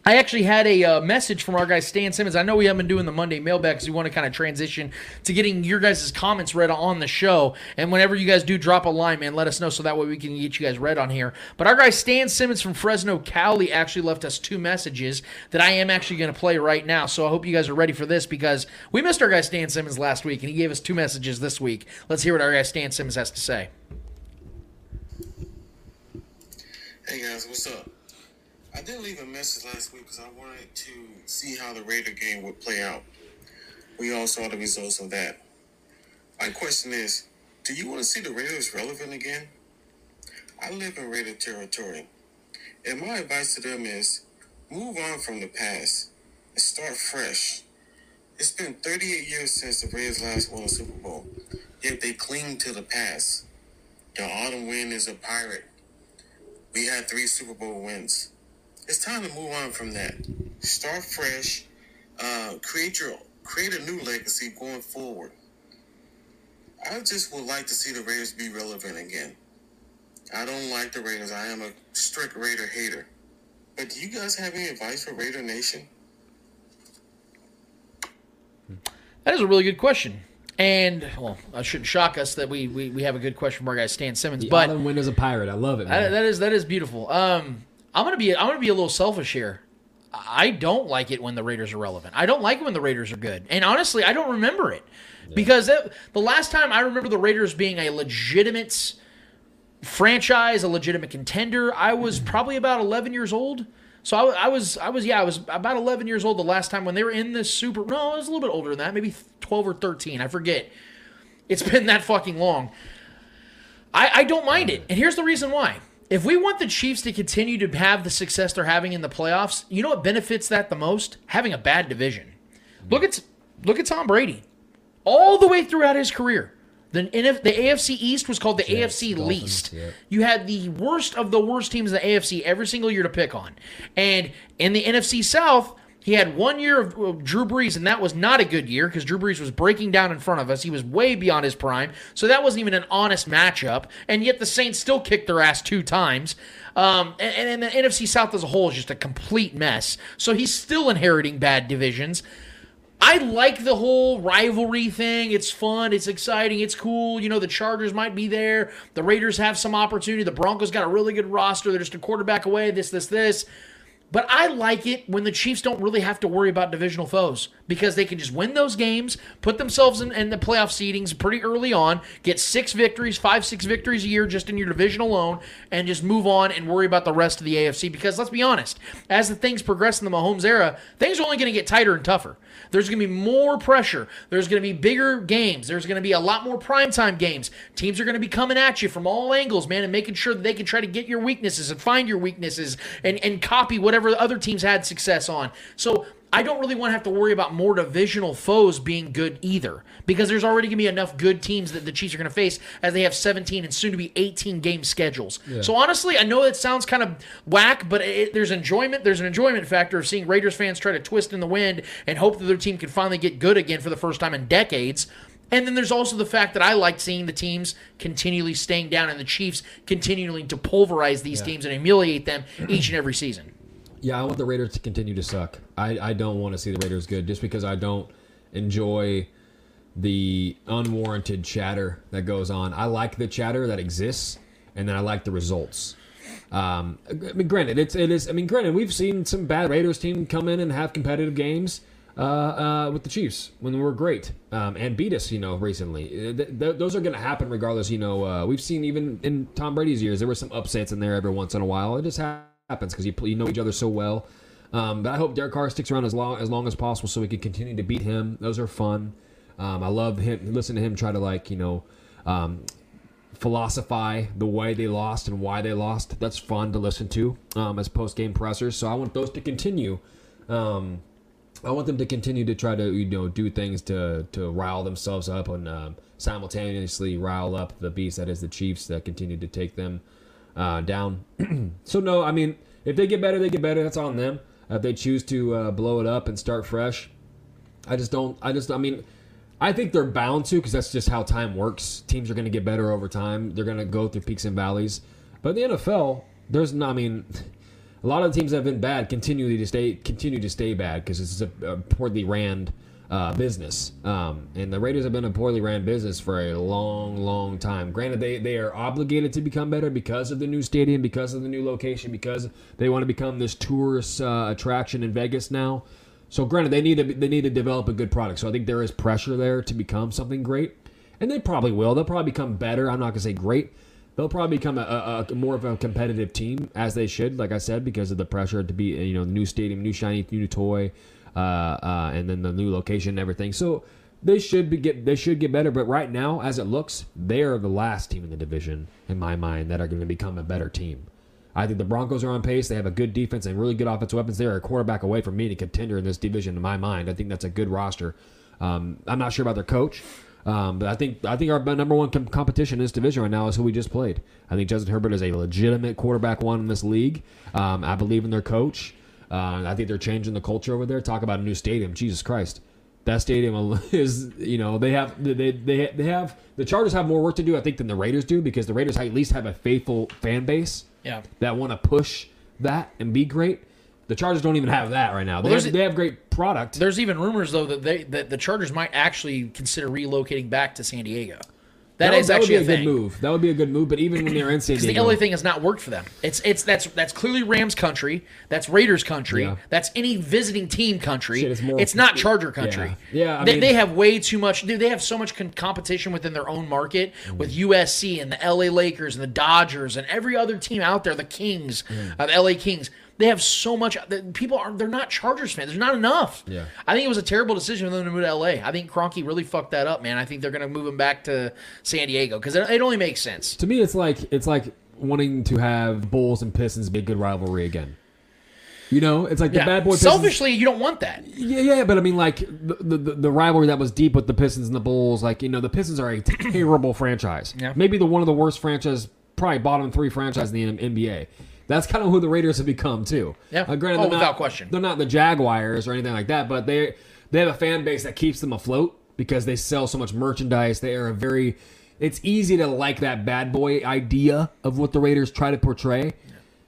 I actually had a uh, message from our guy Stan Simmons. I know we haven't been doing the Monday mailbag because we want to kind of transition to getting your guys' comments read on the show. And whenever you guys do drop a line, man, let us know so that way we can get you guys read on here. But our guy Stan Simmons from Fresno, Cali actually left us two messages that I am actually going to play right now. So I hope you guys are ready for this because we missed our guy Stan Simmons last week and he gave us two messages this week. Let's hear what our guy Stan Simmons has to say. Hey guys, what's up? I did leave a message last week because I wanted to see how the Raider game would play out. We all saw the results of that. My question is, do you want to see the Raiders relevant again? I live in Raider territory, and my advice to them is move on from the past and start fresh. It's been 38 years since the Raiders last won a Super Bowl, yet they cling to the past. Your autumn wind is a pirate. We had three Super Bowl wins. It's time to move on from that. Start fresh. Uh, create your create a new legacy going forward. I just would like to see the Raiders be relevant again. I don't like the Raiders. I am a strict Raider hater. But do you guys have any advice for Raider Nation? That is a really good question. And well, it shouldn't shock us that we, we, we have a good question from our guy Stan Simmons. The but autumn wind is a pirate. I love it. that, Man. that is that is beautiful. Um, I'm gonna be I'm gonna be a little selfish here. I don't like it when the Raiders are relevant. I don't like it when the Raiders are good. And honestly, I don't remember it because it, the last time I remember the Raiders being a legitimate franchise, a legitimate contender, I was probably about 11 years old. So I, I was, I was, yeah, I was about 11 years old the last time when they were in this Super. No, I was a little bit older than that, maybe 12 or 13. I forget. It's been that fucking long. I, I don't mind it, and here's the reason why. If we want the Chiefs to continue to have the success they're having in the playoffs, you know what benefits that the most? Having a bad division. Look at look at Tom Brady. All the way throughout his career. The, NF, the AFC East was called the AFC least. You had the worst of the worst teams in the AFC every single year to pick on. And in the NFC South, he had one year of, Drew Brees, and that was not a good year because Drew Brees was breaking down in front of us. He was way beyond his prime. So that wasn't even an honest matchup. And yet the Saints still kicked their ass two times. Um, and, and the NFC South as a whole is just a complete mess. So he's still inheriting bad divisions. I like the whole rivalry thing. It's fun. It's exciting. It's cool. You know, the Chargers might be there. The Raiders have some opportunity. The Broncos got a really good roster. They're just a quarterback away. This, this, this. But I like it when the Chiefs don't really have to worry about divisional foes because they can just win those games, put themselves in, in, the playoff seedings pretty early on, get six victories, five, six victories a year just in your division alone, and just move on and worry about the rest of the AFC. Because let's be honest, as the things progress in the Mahomes era, things are only going to get tighter and tougher. There's going to be more pressure. There's going to be bigger games. There's going to be a lot more primetime games. Teams are going to be coming at you from all angles, man, and making sure that they can try to get your weaknesses and find your weaknesses and, and copy whatever the other teams had success on. So I don't really want to have to worry about more divisional foes being good either, because there's already going to be enough good teams that the Chiefs are going to face as they have 17 and soon to be 18 game schedules. Yeah. So honestly, I know it sounds kind of whack, but it, there's enjoyment. There's an enjoyment factor of seeing Raiders fans try to twist in the wind and hope that their team can finally get good again for the first time in decades. And then there's also the fact that I like seeing the teams continually staying down and the Chiefs continuing to pulverize these Yeah. teams and humiliate them each and every season. Yeah, I want the Raiders to continue to suck. I, I don't want to see the Raiders good just because I don't enjoy the unwarranted chatter that goes on. I like the chatter that exists, and then I like the results. Um, I mean, granted, it's it is. I mean, granted, we've seen some bad Raiders team come in and have competitive games uh, uh, with the Chiefs when they were great um, and beat us. You know, recently. Uh, th- th- those are going to happen regardless. You know, uh, we've seen even in Tom Brady's years there were some upsets in there every once in a while. It just happens because you you know each other so well. Um, but I hope Derek Carr sticks around as long as long as possible so we can continue to beat him. Those are fun. Um, I love him. Listen to him try to like you know. Um, philosophize the way they lost and why they lost. That's fun to listen to um, as post game pressers. So I want those to continue. Um, I want them to continue to try to you know do things to to rile themselves up and um, simultaneously rile up the beast that is the Chiefs that continue to take them uh, down. (clears throat) so no, I mean if they get better, they get better. That's on them. if they choose to uh, blow it up and start fresh, I just don't. I just. I mean. I think they're bound to because that's just how time works. Teams are going to get better over time. They're going to go through peaks and valleys. But in the NFL, there's. I mean, (laughs) A lot of the teams that have been bad continue to stay continue to stay bad because it's a, a poorly ran uh, business. Um, and the Raiders have been a poorly ran business for a long, long time. Granted, they, they are obligated to become better because of the new stadium, because of the new location, because they want to become this tourist uh, attraction in Vegas now. So, granted, they need to they need to develop a good product. So, I think there is pressure there to become something great, and they probably will. They'll probably become better. I'm not gonna say great. They'll probably become a, a, a more of a competitive team as they should, like I said, because of the pressure to be you know the new stadium, new shiny new toy, uh, uh, and then the new location and everything. So they should be get they should get better. But right now, as it looks, they are the last team in the division in my mind that are going to become a better team. I think the Broncos are on pace. They have a good defense and really good offensive weapons. They're a quarterback away from being a contender in this division, in my mind. I think that's a good roster. Um, I'm not sure about their coach, um, but I think I think our number one com- competition in this division right now is who we just played. I think Justin Herbert is a legitimate quarterback one in this league. Um, I believe in their coach. Uh, I think they're changing the culture over there. Talk about a new stadium. Jesus Christ. That stadium (laughs) is, you know, they have they, they they have the Chargers have more work to do, I think, than the Raiders do because the Raiders at least have a faithful fan base Yeah. that want to push that and be great. The Chargers don't even have that right now. They, have, they have great product. There's even rumors though that they that the Chargers might actually consider relocating back to San Diego. That would- is actually would a be a thing. good move. That would be a good move. But even when they're in San Because the Diego, LA thing has not worked for them. It's it's that's that's clearly Rams country. That's Raiders country. Yeah. That's any visiting team country. Shit, it's more- not Charger country. Yeah. Yeah, I they, mean- they have way too much. Dude, they have so much con- competition within their own market Mm. with USC and the LA Lakers and the Dodgers and every other team out there. The Kings, Mm. uh, the LA Kings. They have so much. People are they're not Chargers fans. There's not enough. Yeah. I think it was a terrible decision for them to move to LA. I think Kroenke really fucked that up, man. I think they're going to move him back to San Diego because it, it only makes sense. to me, it's like it's like wanting to have Bulls and Pistons be a good rivalry again. You know, it's like the Yeah. bad boy. Pistons, Selfishly, you don't want that. Yeah, yeah, but I mean, like the, the the rivalry that was deep with the Pistons and the Bulls. Like you know, the Pistons are a (clears throat) terrible franchise. Yeah. Maybe the one of the worst franchise, probably bottom three franchise in the NBA. That's kind of who the Raiders have become too. Yeah. Uh, granted, Oh, without not, question. They're not the Jaguars or anything like that, but they they have a fan base that keeps them afloat because they sell so much merchandise. They are a very. It's easy to like that bad boy idea of what the Raiders try to portray.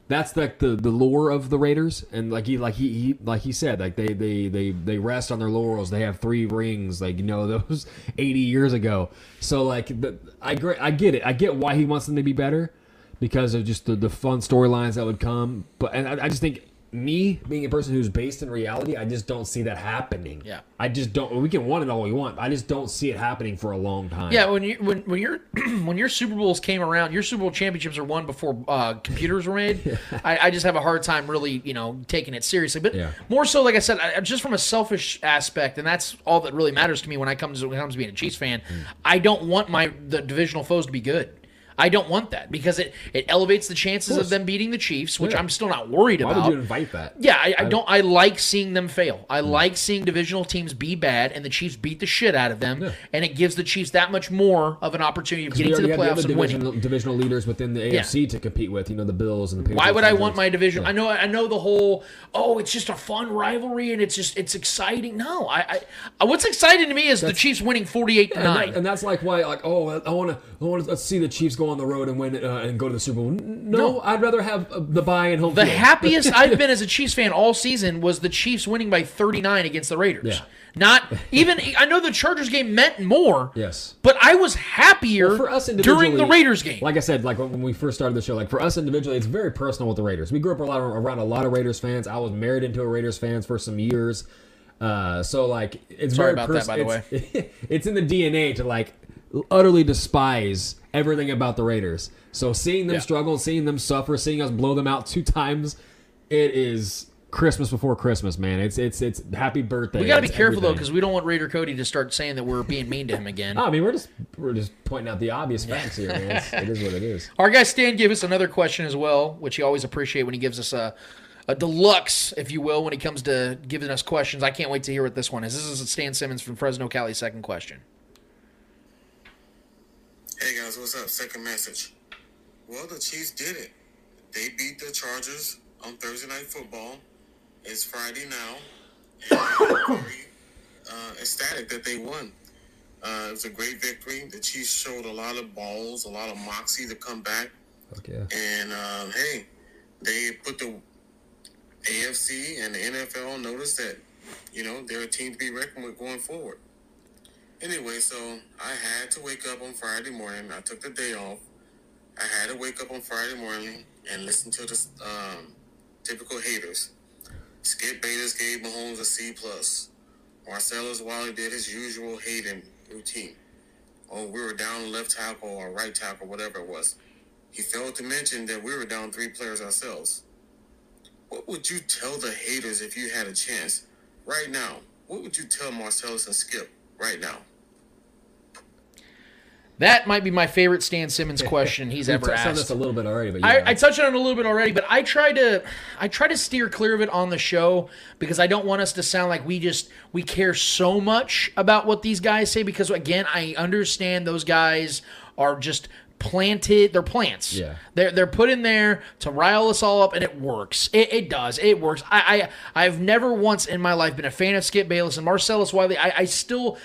That's like the, the lore of the Raiders, and like he like he, he like he said, like they, they they they rest on their laurels. They have three rings, like you know (laughs) those eighty years ago. So like the, I I get it. I get why he wants them to be better because of just the, the fun storylines that would come. But and I, I just think me being a person who's based in reality, I just don't see that happening. Yeah. I just don't. We can want it all we want. I just don't see it happening for a long time. Yeah, when you when when your (clears throat) when your Super Bowls came around, your Super Bowl championships are won before uh, computers were made. (laughs) I, I just have a hard time really, you know, taking it seriously. But Yeah. more so, like I said, I, just from a selfish aspect, and that's all that really matters to me when I comes when it comes to being a Chiefs fan. Hmm. I don't want my the divisional foes to be good. I don't want that because it, it elevates the chances of, course. them beating the Chiefs, which Yeah. I'm still not worried Why about. Why would you invite that? Yeah, I, I don't. I like seeing them fail. I mm. like seeing divisional teams be bad and the Chiefs beat the shit out of them, Yeah. and it gives the Chiefs that much more of an opportunity of getting to the playoffs other and winning. divisional, divisional leaders within the Yeah. AFC to compete with. You know the Bills and the Patriots. Why would I want my division? Yeah. I know, I know the whole. Oh, it's just a fun rivalry and it's just it's exciting. No, I, I uh, what's exciting to me is the Chiefs winning forty-eight to And, nine. and that's like why, like, oh, I want to, I want to see the Chiefs go on the road and win uh, and go to the Super Bowl. No, No. I'd rather have uh, the bye and home. The field. happiest (laughs) I've been as a Chiefs fan all season was the Chiefs winning by 39 against the Raiders. Yeah. Not (laughs) even I know the Chargers game meant more. Yes. But I was happier Well, for us during the Raiders game. Like I said, like when we first started the show, like for us individually, it's very personal with the Raiders. We grew up a lot around a lot of Raiders fans. I was married into a Raiders fans for some years. Uh, so like it's Sorry very about that, by the it's- (laughs) it's in the DNA to like utterly despise everything about the Raiders. So seeing them Yeah. struggle, seeing them suffer, seeing us blow them out two times, it is Christmas before Christmas, man. It's it's it's happy birthday. we got to be careful though because we don't want Raider Cody to start saying that we're being mean to him again. (laughs) Oh, I mean, we're just we're just pointing out the obvious facts here, man. It's, it is what it is. (laughs) Our guy Stan gave us another question as well, which he always appreciate when he gives us a, a deluxe, if you will, when it comes to giving us questions. I can't wait to hear what this one is. This is Stan Simmons from Fresno, Cali. Second question. Hey guys, what's up? Second message. Well, the Chiefs did it. They beat the Chargers on Thursday Night Football. It's Friday now. And (coughs) very uh, ecstatic that they won. Uh, it was a great victory. The Chiefs showed a lot of balls, a lot of moxie to come back. Okay. And um, hey, they put the AFC and the NFL notice that, you know, they're a team to be reckoned with going forward. Anyway, so I had to wake up on Friday morning. I took the day off. I had to wake up on Friday morning and listen to the um, typical haters. Skip Bayless gave Mahomes a C plus. Marcellus Wiley did his usual hating routine. Oh, we were down left tackle or right tackle, whatever it was. He failed to mention that we were down three players ourselves. What would you tell the haters if you had a chance right now? What would you tell Marcellus and Skip right now? That might be my favorite Stan Simmons (laughs) question he's ever touched on asked. this a little bit already, but I, yeah. I touched on it a little bit already, but I try to I try to steer clear of it on the show because I don't want us to sound like we just we care so much about what these guys say because again, I understand those guys are just planted they're plants. Yeah. they're they're put in there to rile us all up and it works. It, it does. It works. I, I i've never once in my life been a fan of skip bayless and marcellus wiley. I, I still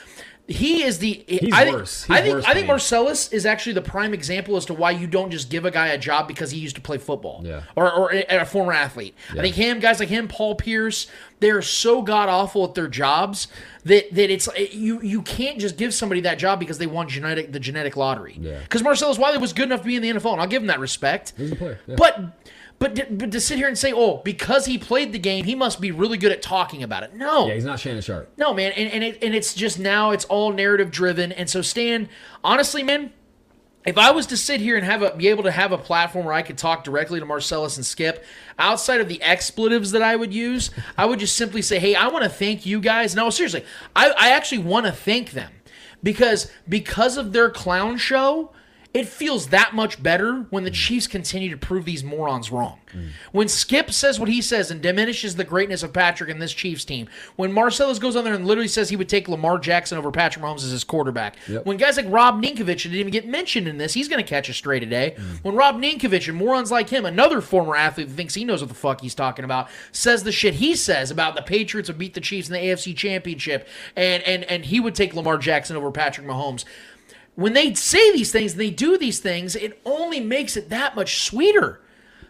he is the He's I think, worse. I He's think worse I think. Marcellus is actually the prime example as to why you don't just give a guy a job because he used to play football Yeah. or, or a, a former athlete. I think him, guys like him, Paul Pierce, they're so god awful at their jobs that that it's you you can't just give somebody that job because they won genetic the genetic lottery. Yeah. Because Marcellus Wiley was good enough to be in the NFL, and I'll give him that respect. He's a player. yeah. But but to, but to sit here and say, oh, because he played the game, he must be really good at talking about it. No, yeah, he's not Shannon Sharpe. no, man, and and, it, and it's just now it's all narrative driven, and so Stan, honestly, man, if I was to sit here and have a be able to have a platform where I could talk directly to Marcellus and Skip, outside of the expletives that I would use, I would just simply say, "Hey, I want to thank you guys." No, seriously, I, I actually want to thank them because because of their clown show. It feels that much better when the mm. Chiefs continue to prove these morons wrong. Mm. When Skip says what he says and diminishes the greatness of Patrick and this Chiefs team. When Marcellus goes on there and literally says he would take Lamar Jackson over Patrick Mahomes as his quarterback. Yep. When guys like Rob Ninkovich didn't even get mentioned in this, he's going to catch a stray today. Mm. When Rob Ninkovich and morons like him, another former athlete who thinks he knows what the fuck he's talking about, says the shit he says about the Patriots would beat the Chiefs in the AFC Championship, and and and he would take Lamar Jackson over Patrick Mahomes. When they say these things and they do these things, it only makes it that much sweeter.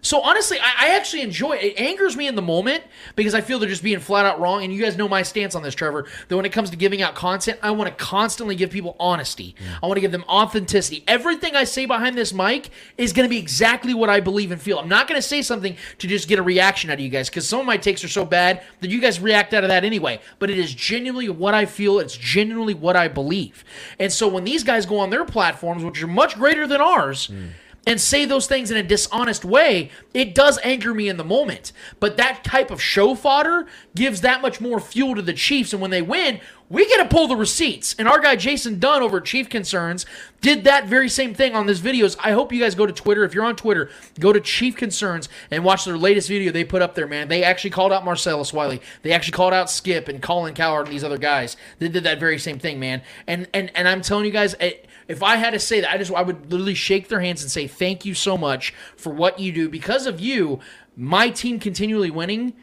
So honestly, I, I actually enjoy it. It angers me in the moment because I feel they're just being flat out wrong. And you guys know my stance on this, Trevor. That when it comes to giving out content, I want to constantly give people honesty. I want to give them authenticity. Everything I say behind this mic is going to be exactly what I believe and feel. I'm not going to say something to just get a reaction out of you guys because some of my takes are so bad that you guys react out of that anyway. But it is genuinely what I feel. It's genuinely what I believe. And so when these guys go on their platforms, which are much greater than ours, hmm. And say those things in a dishonest way, it does anger me in the moment. But that type of show fodder gives that much more fuel to the Chiefs. And when they win, we get to pull the receipts. And our guy Jason Dunn over Chief Concerns did that very same thing on this videos. I hope you guys go to Twitter. If you're on Twitter, go to Chief Concerns and watch their latest video they put up there, man. They actually called out Marcellus Wiley. They actually called out Skip and Colin Cowherd and these other guys. They did that very same thing, man. And and and I'm telling you guys, it, if I had to say that, I just I would literally shake their hands and say thank you so much for what you do. Because of you, my team continually winning.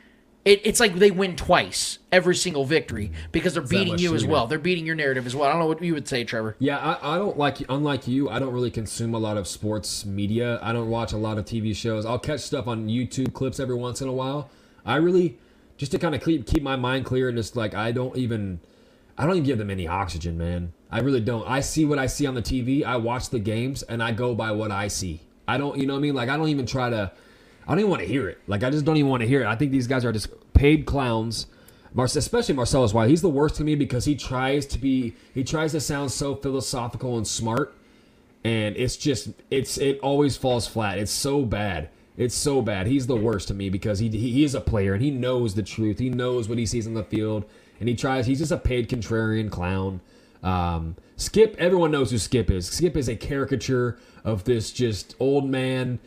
It, it's like they win twice every single victory because they're beating you as well. They're beating your narrative as well. I don't know what you would say, Trevor. Yeah, I, I don't like unlike you. I don't really consume a lot of sports media. I don't watch a lot of TV shows. I'll catch stuff on YouTube clips every once in a while. I really just to kind of keep keep my mind clear and just like I don't even I don't even give them any oxygen, man. I really don't. I see what I see on the TV. I watch the games and I go by what I see. I don't, you know what I mean? Like I don't even try to. I don't even want to hear it. Like I just don't even want to hear it. I think these guys are just paid clowns. Mar- especially Marcellus Wiley. He's the worst to me because he tries to be. He tries to sound so philosophical and smart, and it's just it's it always falls flat. It's so bad. It's so bad. He's the worst to me because he he is a player and he knows the truth. He knows what he sees on the field, and he tries. He's just a paid contrarian clown. Um, Skip. Everyone knows who Skip is. Skip is a caricature of this just old man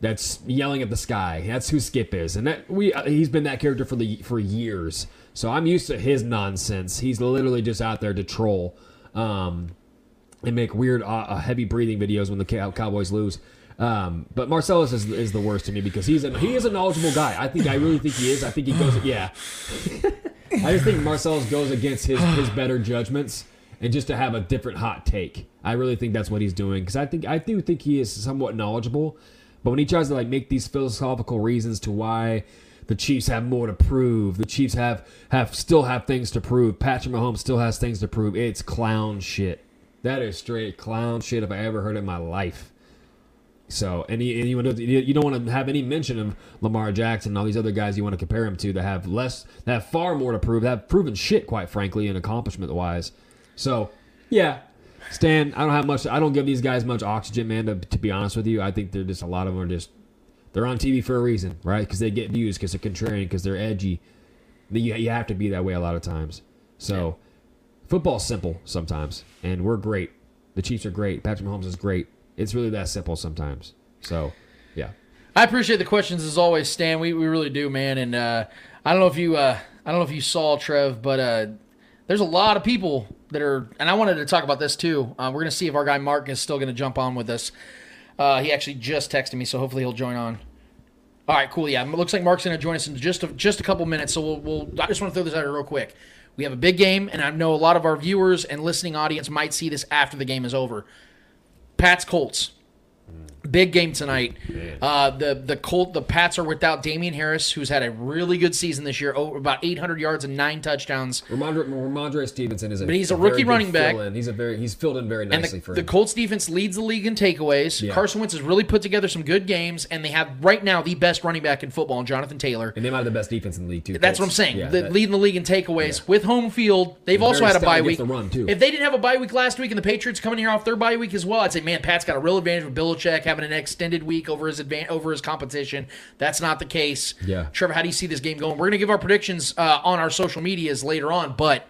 that's yelling at the sky. That's who Skip is, and that we uh, he's been that character for the for years. So I'm used to his nonsense. He's literally just out there to troll, um, and make weird, uh, uh, heavy breathing videos when the Cow- Cowboys lose. Um, but Marcellus is, is the worst to me because he's a, he is a knowledgeable guy. I think I really think he is. I think he goes yeah. (laughs) I just think Marcellus goes against his his better judgments and just to have a different hot take. I really think that's what he's doing because I think I do think he is somewhat knowledgeable, but when he tries to like make these philosophical reasons to why the Chiefs have more to prove. The Chiefs have have still have things to prove. Patrick Mahomes still has things to prove. It's clown shit. That is straight clown shit if I ever heard it in my life. So, and you, and you, you don't want to have any mention of Lamar Jackson and all these other guys you want to compare him to that have less, that have far more to prove, that have proven shit, quite frankly, and accomplishment wise. So, yeah, Stan, I don't have much. I don't give these guys much oxygen, man. To, to be honest with you, I think they're just a lot of them are just they're on TV for a reason, right? Because they get views, because they're contrarian, because they're edgy. You, you have to be that way a lot of times. So, football's simple sometimes, and we're great. The Chiefs are great. Patrick Mahomes is great. It's really that simple sometimes. So, yeah. I appreciate the questions as always, Stan. We, we really do, man. And uh, I don't know if you uh, I don't know if you saw Trev, but uh, there's a lot of people that are, and I wanted to talk about this too. Uh, we're gonna see if our guy Mark is still gonna jump on with us. Uh, he actually just texted me, so hopefully he'll join on. All right, cool. Yeah, it looks like Mark's gonna join us in just a, just a couple minutes. So we'll, we'll I just want to throw this out here real quick. We have a big game, and I know a lot of our viewers and listening audience might see this after the game is over. Pats Colts. Big game tonight. Uh, the the Colt the Pats are without Damien Harris, who's had a really good season this year, over about 800 yards and nine touchdowns. Rhamondre, Rhamondre Stevenson is a, But he's a rookie running back. fill-in. He's a very he's filled in very And nicely the, for the him. Colts defense leads the league in takeaways. Yeah. Carson Wentz has really put together some good games, and they have right now the best running back in football, Jonathan Taylor. and they might have the best defense in the league too. That's what I'm Colts. saying. Yeah, the, that- leading the league in takeaways with home field. They've also very had a stout bye against week. the run, too. If they didn't have a bye week last week and the Patriots coming here off their bye week as well, I'd say, man, Pat's got a real advantage with Belichick having an extended week over his advan- over his competition. That's not the case. Yeah. Trevor, how do you see this game going? We're gonna give our predictions uh, on our social medias later on, but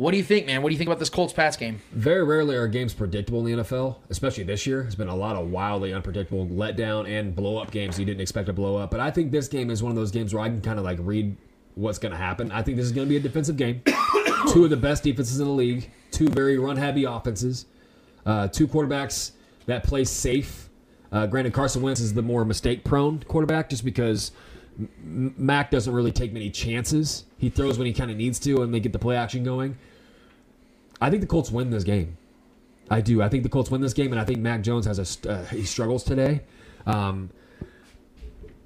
what do you think, man? What do you think about this Colts pass game? Very rarely are games predictable in the NFL, especially this year. There's been a lot of wildly unpredictable letdown and blow up games you didn't expect to blow up. But I think this game is one of those games where I can kind of like read what's going to happen. I think this is going to be a defensive game. (coughs) two of the best defenses in the league, two very run heavy offenses, uh, two quarterbacks that play safe. Uh, granted, Carson Wentz is the more mistake prone quarterback just because Mac doesn't really take many chances. He throws when he kind of needs to and they get the play action going. I think the Colts win this game. I do. I think the Colts win this game, and I think Mac Jones has a uh, he struggles today. Um,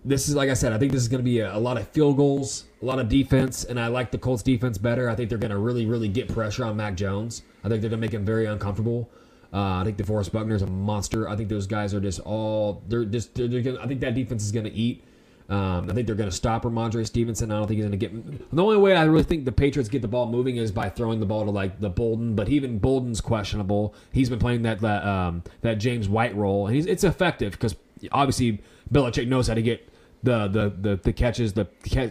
this is like I said. I think this is going to be a, a lot of field goals, a lot of defense, and I like the Colts defense better. I think they're going to really, really get pressure on Mac Jones. I think they're going to make him very uncomfortable. Uh, I think DeForest Buckner is a monster. I think those guys are just all they're just they're, they're gonna, I think that defense is going to eat. Um, I think they're going to stop Rhamondre Stevenson. I don't think he's going to get. The only way I really think the Patriots get the ball moving is by throwing the ball to like the Bolden, but even Bolden's questionable. He's been playing that that, um, that James White role, and he's, it's effective because obviously Belichick knows how to get the the the, the catches, the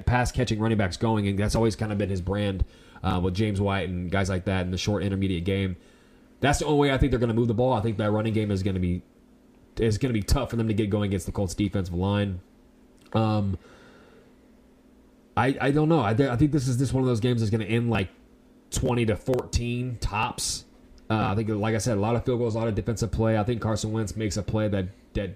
pass catching running backs going, and that's always kind of been his brand uh, with James White and guys like that in the short intermediate game. That's the only way I think they're going to move the ball. I think that running game is going to be is going to be tough for them to get going against the Colts defensive line. Um, I I don't know. I, I think this is this one of those games that's going to end like twenty to fourteen tops. Uh, I think, like I said, a lot of field goals, a lot of defensive play. I think Carson Wentz makes a play that that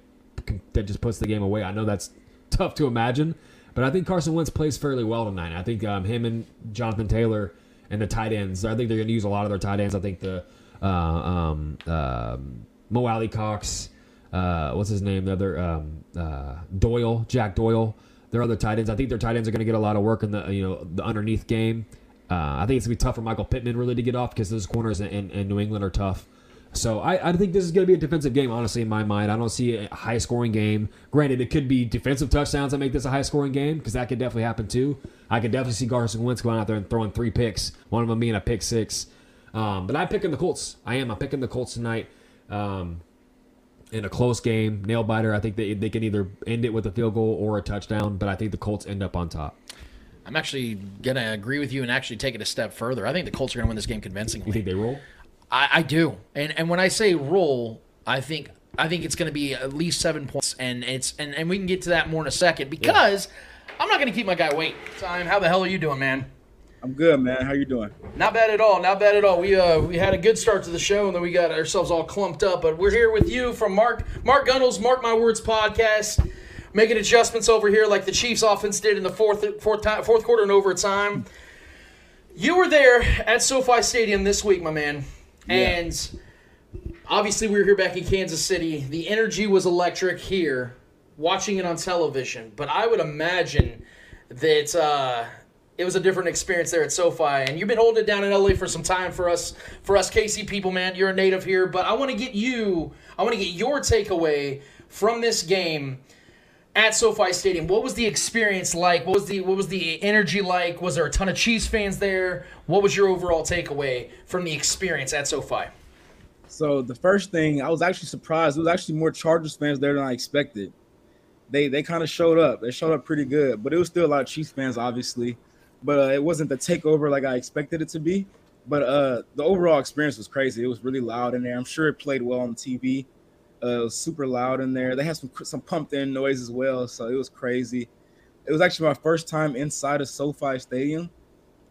that just puts the game away. I know that's tough to imagine, but I think Carson Wentz plays fairly well tonight. I think um, him and Jonathan Taylor and the tight ends. I think they're going to use a lot of their tight ends. I think the um, um Mo Alie-Cox, uh, what's his name? The other um, uh, Doyle, Jack Doyle. Their other tight ends. I think their tight ends are going to get a lot of work in the you know the underneath game. Uh, I think it's gonna be tough for Michael Pittman really to get off because those corners in, in, in New England are tough. So I, I think this is going to be a defensive game, honestly, in my mind. I don't see a high scoring game. Granted, it could be defensive touchdowns that make this a high scoring game because that could definitely happen too. I could definitely see Carson Wentz going out there and throwing three picks, one of them being a pick six. Um, but I'm picking the Colts. I am. I'm picking the Colts tonight. Um, in a close game, nail biter. I think they, they can either end it with a field goal or a touchdown, but I think the Colts end up on top. I'm actually gonna agree with you and actually take it a step further. I think the Colts are gonna win this game convincingly. You think they roll? I, I do, and and when I say roll, I think I think it's going to be at least seven points, and it's and, and we can get to that more in a second because I'm not going to keep my guy waiting. Time, how the hell are you doing, man? I'm good, man. How you doing? Not bad at all. Not bad at all. We uh we had a good start to the show, and then we got ourselves all clumped up. But we're here with you from Mark Mark Gunnels, Mark My Words podcast, making adjustments over here like the Chiefs offense did in the fourth fourth time, fourth quarter and overtime. You were there at SoFi Stadium this week, my man, and obviously we were here back in Kansas City. The energy was electric here, watching it on television. But I would imagine that uh, it was a different experience there at SoFi. And you've been holding it down in LA for some time for us, for us KC people, man. You're a native here, but I want to get you, I want to get your takeaway from this game at SoFi Stadium. What was the experience like? What was the what was the energy like? Was there a ton of Chiefs fans there? What was your overall takeaway from the experience at SoFi? So the first thing, I was actually surprised. There was actually more Chargers fans there than I expected. They they kind of showed up. They showed up pretty good, but it was still a lot of Chiefs fans, obviously. But uh, it wasn't the takeover like I expected it to be. But uh, the overall experience was crazy. It was really loud in there. I'm sure it played well on TV. Uh, it was super loud in there. They had some some pumped in noise as well, so it was crazy. It was actually my first time inside of SoFi Stadium,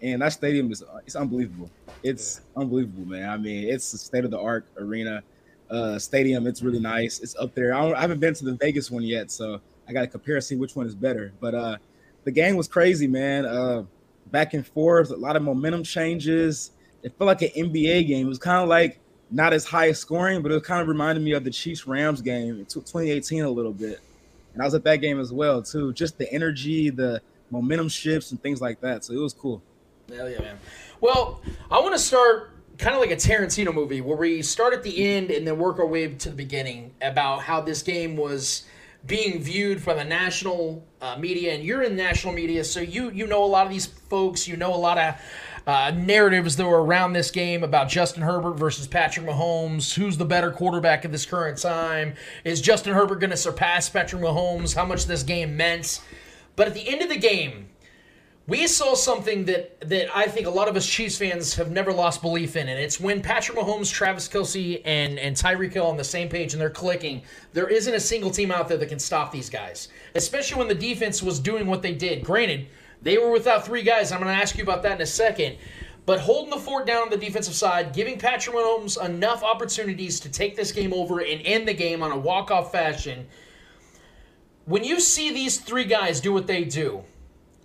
and that stadium is it's unbelievable. It's yeah. unbelievable, man. I mean, it's a state of the art arena, uh, stadium. It's really nice. It's up there. I, I haven't been to the Vegas one yet, so I got to compare and see which one is better. But uh, the game was crazy, man. Back and forth, a lot of momentum changes. It felt like an NBA game. It was kind of like not as high scoring, but it kind of reminded me of the Chiefs Rams game in 2018 a little bit. And I was at that game as well too. Just the energy, the momentum shifts, and things like that. So it was cool. Hell yeah, man. Well, I want to start kind of like a Tarantino movie where we start at the end and then work our way to the beginning about how this game was being viewed from the national uh, media, and you're in national media, so you you know a lot of these folks. You know a lot of uh, narratives that were around this game about Justin Herbert versus Patrick Mahomes. Who's the better quarterback at this current time? Is Justin Herbert going to surpass Patrick Mahomes? How much this game meant? But at the end of the game, we saw something that that I think a lot of us Chiefs fans have never lost belief in, and it's when Patrick Mahomes, Travis Kelce, and and Tyreek Hill on the same page and they're clicking. There isn't a single team out there that can stop these guys, especially when the defense was doing what they did. Granted, they were without three guys. I'm going to ask you about that in a second. But holding the fort down on the defensive side, giving Patrick Mahomes enough opportunities to take this game over and end the game on a walk-off fashion. When you see these three guys do what they do,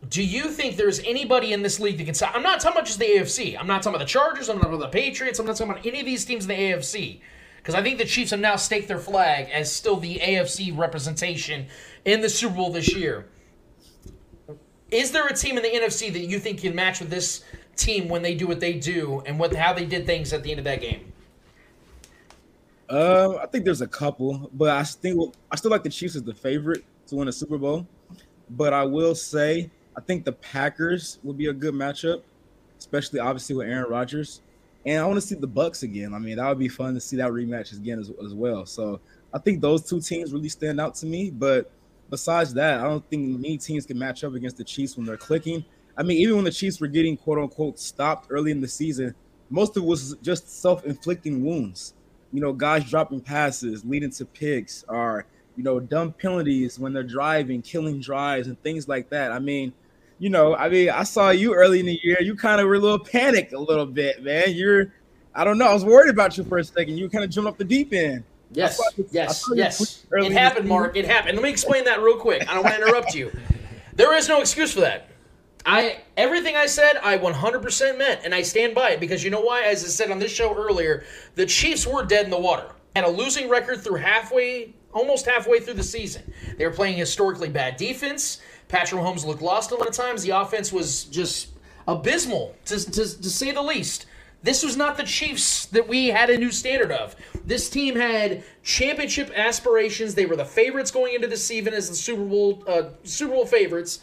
do you think there's anybody in this league that can? I'm not talking about just the AFC. I'm not talking about the Chargers. I'm not talking about the Patriots. I'm not talking about any of these teams in the AFC. Because I think the Chiefs have now staked their flag as still the AFC representation in the Super Bowl this year. Is there a team in the NFC that you think can match with this team when they do what they do and what how they did things at the end of that game? Uh, I think there's a couple, but I think I still like the Chiefs as the favorite to win a Super Bowl. But I will say, I think the Packers will be a good matchup, especially obviously with Aaron Rodgers. And I want to see the Bucks again. I mean, that would be fun to see that rematch again as, as well. So I think those two teams really stand out to me. But besides that, I don't think many teams can match up against the Chiefs when they're clicking. I mean, even when the Chiefs were getting quote unquote stopped early in the season, most of it was just self inflicting wounds. You know, guys dropping passes leading to picks or, you know, dumb penalties when they're driving, killing drives and things like that. I mean, you know, I mean, I saw you early in the year. You kind of were a little panicked a little bit, man. You're, I don't know. I was worried about you for a second. You kind of jumped up the deep end. Yes, yes, yes. It happened, Mark. It happened. Let me explain that real quick. I don't want to interrupt you. There is no excuse for that. I everything I said, I 100% meant, and I stand by it because you know why? As I said on this show earlier, the Chiefs were dead in the water. Had a losing record through halfway, almost halfway through the season. They were playing historically bad defense. Patrick Mahomes looked lost a lot of times. The offense was just abysmal, to, to, to say the least. This was not the Chiefs that we had a new standard of. This team had championship aspirations. They were the favorites going into the season as the Super Bowl uh, Super Bowl favorites,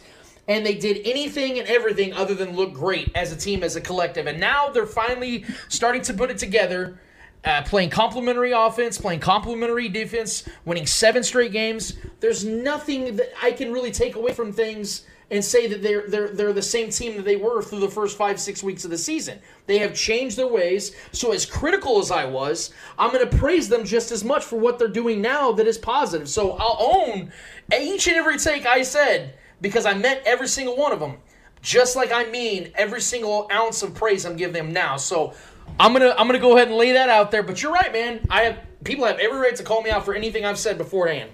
and they did anything and everything other than look great as a team, as a collective. And now they're finally starting to put it together. Uh, playing complementary offense, playing complementary defense, winning seven straight games. There's nothing that I can really take away from things and say that they're they're they're the same team that they were through the first five six weeks of the season. They have changed their ways. So as critical as I was, I'm going to praise them just as much for what they're doing now that is positive. So I'll own each and every take I said because I meant every single one of them. Just like I mean every single ounce of praise I'm giving them now. So I'm gonna I'm gonna go ahead and lay that out there. But you're right, man. I have people have every right to call me out for anything I've said beforehand.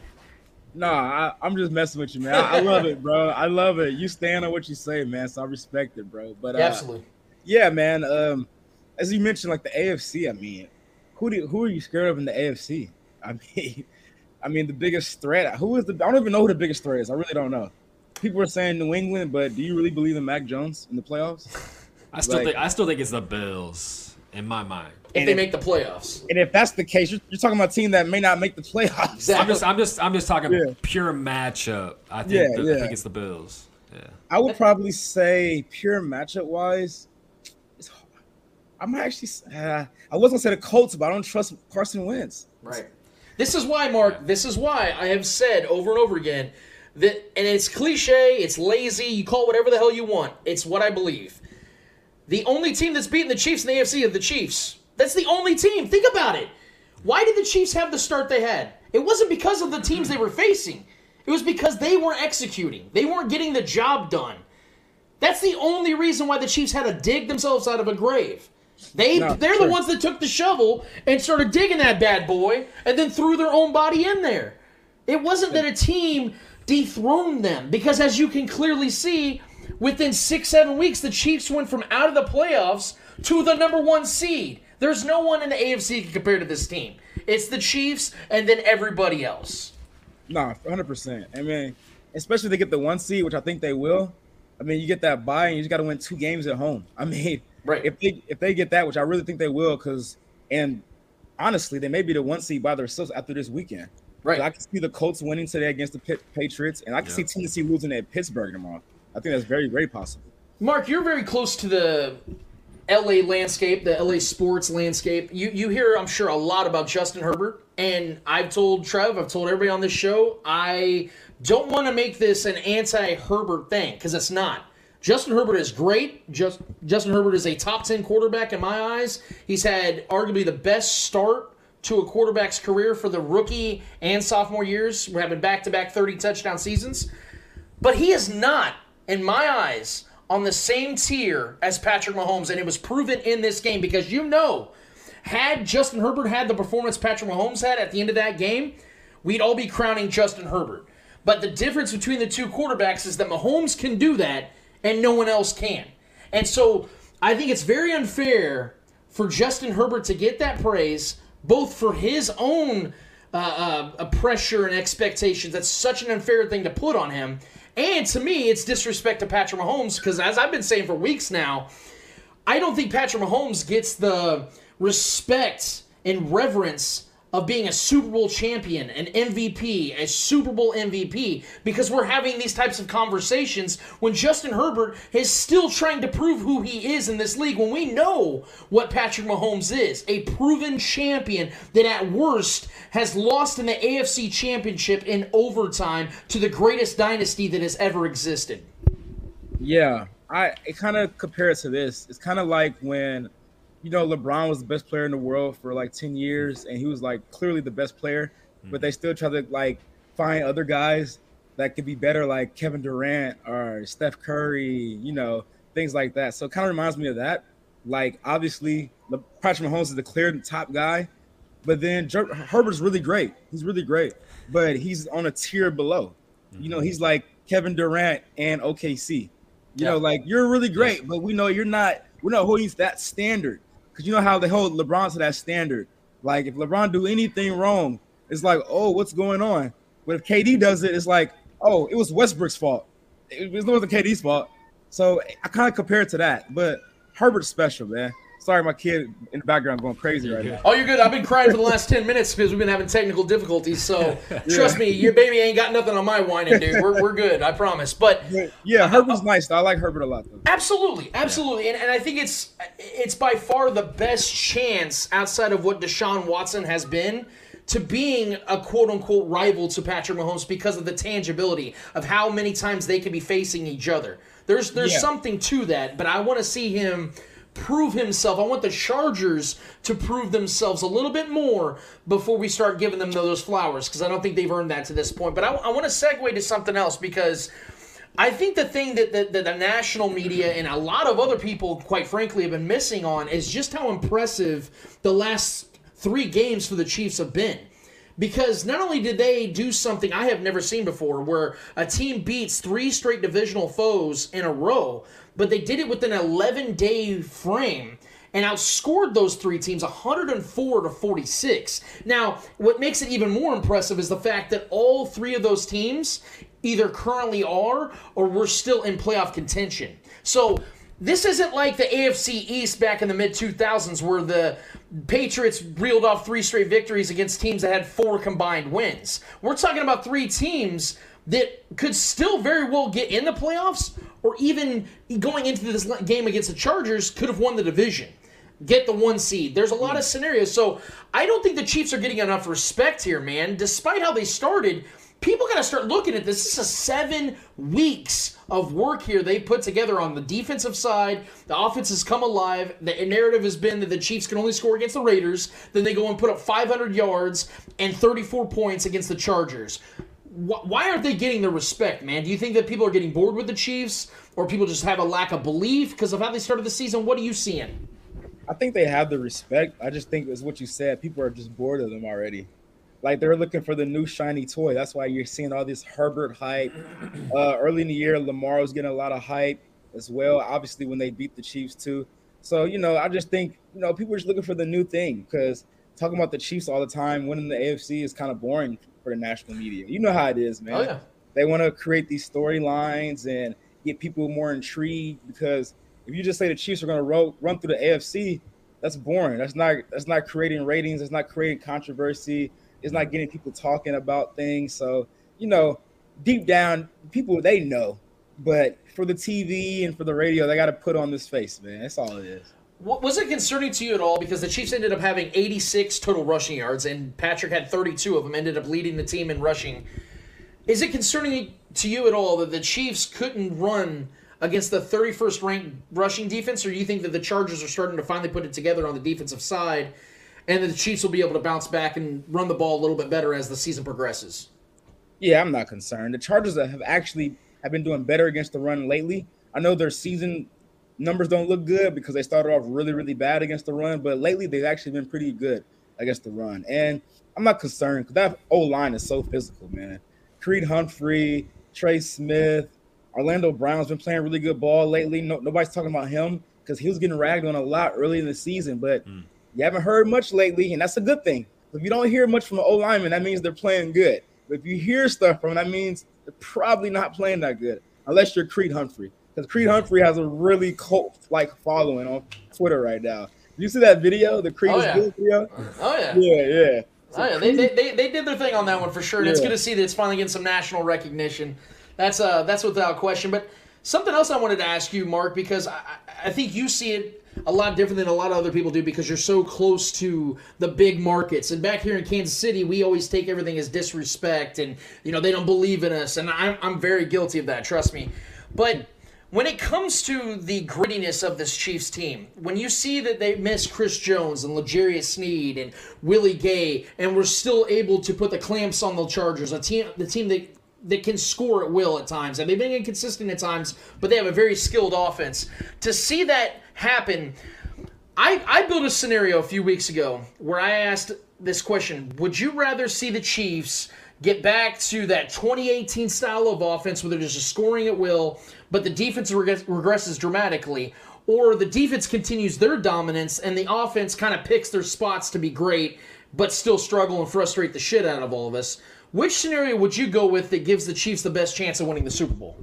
Nah, I, am just messing with you, man. I, I, love it, bro. I love it. You stand on what you say, man. So I respect it, bro. But uh, absolutely, yeah, man. Um, as you mentioned, like the AFC. I mean, who do who are you scared of in the AFC? I (laughs) mean, I mean the biggest threat. Who is the? I don't even know who the biggest threat is. I really don't know. people are saying New England, but do you really believe in Mac Jones in the playoffs? I still Like- think I still think it's the Bills in my mind. If they make the playoffs. And if that's the case, you're, you're talking about a team that may not make the playoffs. I'm just I'm just I'm just talking Yeah. pure matchup. I think Yeah, the- I yeah. think it's the Bills. Yeah. I would probably say pure matchup wise, it's. I'm actually. Uh, I was gonna say the Colts, but I don't trust Carson Wentz. Right. This is why, Mark. This is why I have said over and over again that, and it's cliche, it's lazy. You call it whatever the hell you want. It's what I believe. The only team that's beaten the Chiefs in the AFC are the Chiefs. That's the only team. Think about it. Why did the Chiefs have the start they had? It wasn't because of the teams they were facing. It was because they weren't executing. They weren't getting the job done. That's the only reason why the Chiefs had to dig themselves out of a grave. They No, they're sure. the ones that took the shovel and started digging that bad boy and then threw their own body in there. It wasn't that a team dethroned them because as you can clearly see, within six, seven weeks, the Chiefs went from out of the playoffs to the number one seed. There's no one in the AFC compared to this team. It's the Chiefs and then everybody else. Nah, 100. percent I mean, especially if they get the one seed, which I think they will. I mean, you get that bye, and you just got to win two games at home. I mean, right? If they if they get that, which I really think they will, because and honestly, they may be the one seed by themselves after this weekend. Right. I can see the Colts winning today against the Patriots, and I can see Tennessee losing at Pittsburgh tomorrow. I think that's very, very possible. Mark, you're very close to the LA landscape, the LA sports landscape. You you hear, I'm sure, a lot about Justin Herbert, and I've told Trev, I've told everybody on this show, I don't want to make this an anti-Herbert thing because it's not. Justin Herbert is great. Just Justin Herbert is a top ten quarterback in my eyes. He's had arguably the best start to a quarterback's career for the rookie and sophomore years. We're having back-to-back 30 touchdown seasons. But he is not, in my eyes, on the same tier as Patrick Mahomes, and it was proven in this game because you know, had Justin Herbert had the performance Patrick Mahomes had at the end of that game, we'd all be crowning Justin Herbert. But the difference between the two quarterbacks is that Mahomes can do that and no one else can. And so I think it's very unfair for Justin Herbert to get that praise, both for his own uh, uh, pressure and expectations. That's such an unfair thing to put on him. And to me, it's disrespect to Patrick Mahomes because, as I've been saying for weeks now, I don't think Patrick Mahomes gets the respect and reverence of being a Super Bowl champion, an MVP, a Super Bowl MVP, because we're having these types of conversations when Justin Herbert is still trying to prove who he is in this league. When we know what Patrick Mahomes is a proven champion that at worst has lost in the AFC Championship in overtime to the greatest dynasty that has ever existed. Yeah, I it kind of compares to this. It's kind of like when you know LeBron was the best player in the world for like 10 years and he was like clearly the best player, but they mm-hmm. still try to like find other guys that could be better like Kevin Durant or Steph Curry, you know, things like that. So it kind of reminds me of that. Like obviously Le- Patrick Mahomes is the clear top guy, but then Jer- Herbert's really great. He's really great, but he's on a tier below. You know, mm-hmm. he's like Kevin Durant and OKC. You know, like you're really great, but we know you're not. We know who he's that standard because you know how they hold LeBron to that standard. Like if LeBron do anything wrong, it's like, oh, what's going on? But if KD does it, it's like, oh, it was Westbrook's fault. It, it wasn't KD's fault. So I kind of compare it to that. But Herbert's special, man. Sorry, my kid in the background going crazy right now. Oh, you're good. I've been crying for the last 10 minutes because we've been having technical difficulties. So (laughs) trust me, your baby ain't got nothing on my whining, dude. We're, we're good. I promise. But (laughs) Yeah, Herbert's nice. Though. I like Herbert a lot, though. Absolutely, absolutely, and, and I think it's it's by far the best chance outside of what Deshaun Watson has been to being a quote unquote rival to Patrick Mahomes because of the tangibility of how many times they can be facing each other. There's there's Yeah. something to that, but I want to see him prove himself. I want the Chargers to prove themselves a little bit more before we start giving them those flowers because I don't think they've earned that to this point. But I, I want to segue to something else because I think the thing that, that, that the national media and a lot of other people, quite frankly, have been missing on is just how impressive the last three games for the Chiefs have been. Because not only did they do something I have never seen before, where a team beats three straight divisional foes in a row, but they did it within an 11 day frame and outscored those three teams 104 to 46. Now, what makes it even more impressive is the fact that all three of those teams either currently are or we're still in playoff contention. So this isn't like the AFC East back in the mid 2000s where the Patriots reeled off three straight victories against teams that had four combined wins. We're talking about three teams that could still very well get in the playoffs or even going into this game against the Chargers could have won the division. Get the one seed. There's a lot of scenarios. So I don't think the Chiefs are getting enough respect here, man. Despite how they started, people got to start looking at this. This is seven weeks of work here they put together on the defensive side. The offense has come alive. The narrative has been that the Chiefs can only score against the Raiders. Then they go and put up 500 yards and 34 points against the Chargers. Why aren't they getting the respect, man? Do you think that people are getting bored with the Chiefs, or people just have a lack of belief because of how they started the season? What are you seeing? I think they have the respect. I just think it's what you said. People are just bored of them already. Like they're looking for the new shiny toy. That's why you're seeing all this Herbert hype. (clears throat) Uh, early in the year, Lamar was getting a lot of hype as well. Obviously, when they beat the Chiefs too. So you know, I just think you know people are just looking for the new thing because talking about the Chiefs all the time, winning the AFC is kind of boring for the national media. You know how it is, man. Oh yeah. They want to create these storylines and get people more intrigued because if you just say the Chiefs are going to run through the AFC, that's boring. That's not that's not creating ratings. That's not creating controversy. It's not getting people talking about things. So, you know, deep down, people they know. But for the TV and for the radio, they got to put on this face, man. That's all it is. Was it concerning to you at all? Because the Chiefs ended up having 86 total rushing yards, and Patrick had 32 of them, ended up leading the team in rushing. Is it concerning to you at all that the Chiefs couldn't run against the 31st ranked rushing defense, or do you think that the Chargers are starting to finally put it together on the defensive side and that the Chiefs will be able to bounce back and run the ball a little bit better as the season progresses. Yeah, I'm not concerned. The Chargers have actually have been doing better against the run lately. I know their season numbers don't look good because they started off really, really bad against the run, but lately they've actually been pretty good against the run. And I'm not concerned because that O line is so physical, man. Creed Humphrey, Trey Smith, Orlando Brown's been playing really good ball lately. No, nobody's talking about him because he was getting ragged on a lot early in the season, but mm. You haven't heard much lately, and that's a good thing. If you don't hear much from the O lineman, that means they're playing good. But if you hear stuff from them, that means they're probably not playing that good, unless you're Creed Humphrey. Because Creed Humphrey has a really cult like following on Twitter right now. Did you see that video, the Creed oh, yeah. video? Oh yeah. Yeah, yeah. So oh, yeah. They, they, they, they did their thing on that one for sure. And yeah. it's good to see that it's finally getting some national recognition. That's uh that's without question. But something else I wanted to ask you, Mark, because I, I think you see it a lot different than a lot of other people do because you're so close to the big markets. And back here in Kansas City, we always take everything as disrespect and, you know, they don't believe in us. And I'm, I'm very guilty of that, trust me. But when it comes to the grittiness of this Chiefs team, when you see that they miss Chris Jones and L'Jarius Sneed and Willie Gay, and we're still able to put the clamps on the Chargers, a team, the team that that can score at will at times, and they've been inconsistent at times, but they have a very skilled offense. To see that happen. I, I built a scenario a few weeks ago where I asked this question Would you rather see the Chiefs get back to that 2018 style of offense where they're just scoring at will, but the defense regresses dramatically? Or the defense continues their dominance and the offense kind of picks their spots to be great, but still struggle and frustrate the shit out of all of us? Which scenario would you go with that gives the Chiefs the best chance of winning the Super Bowl?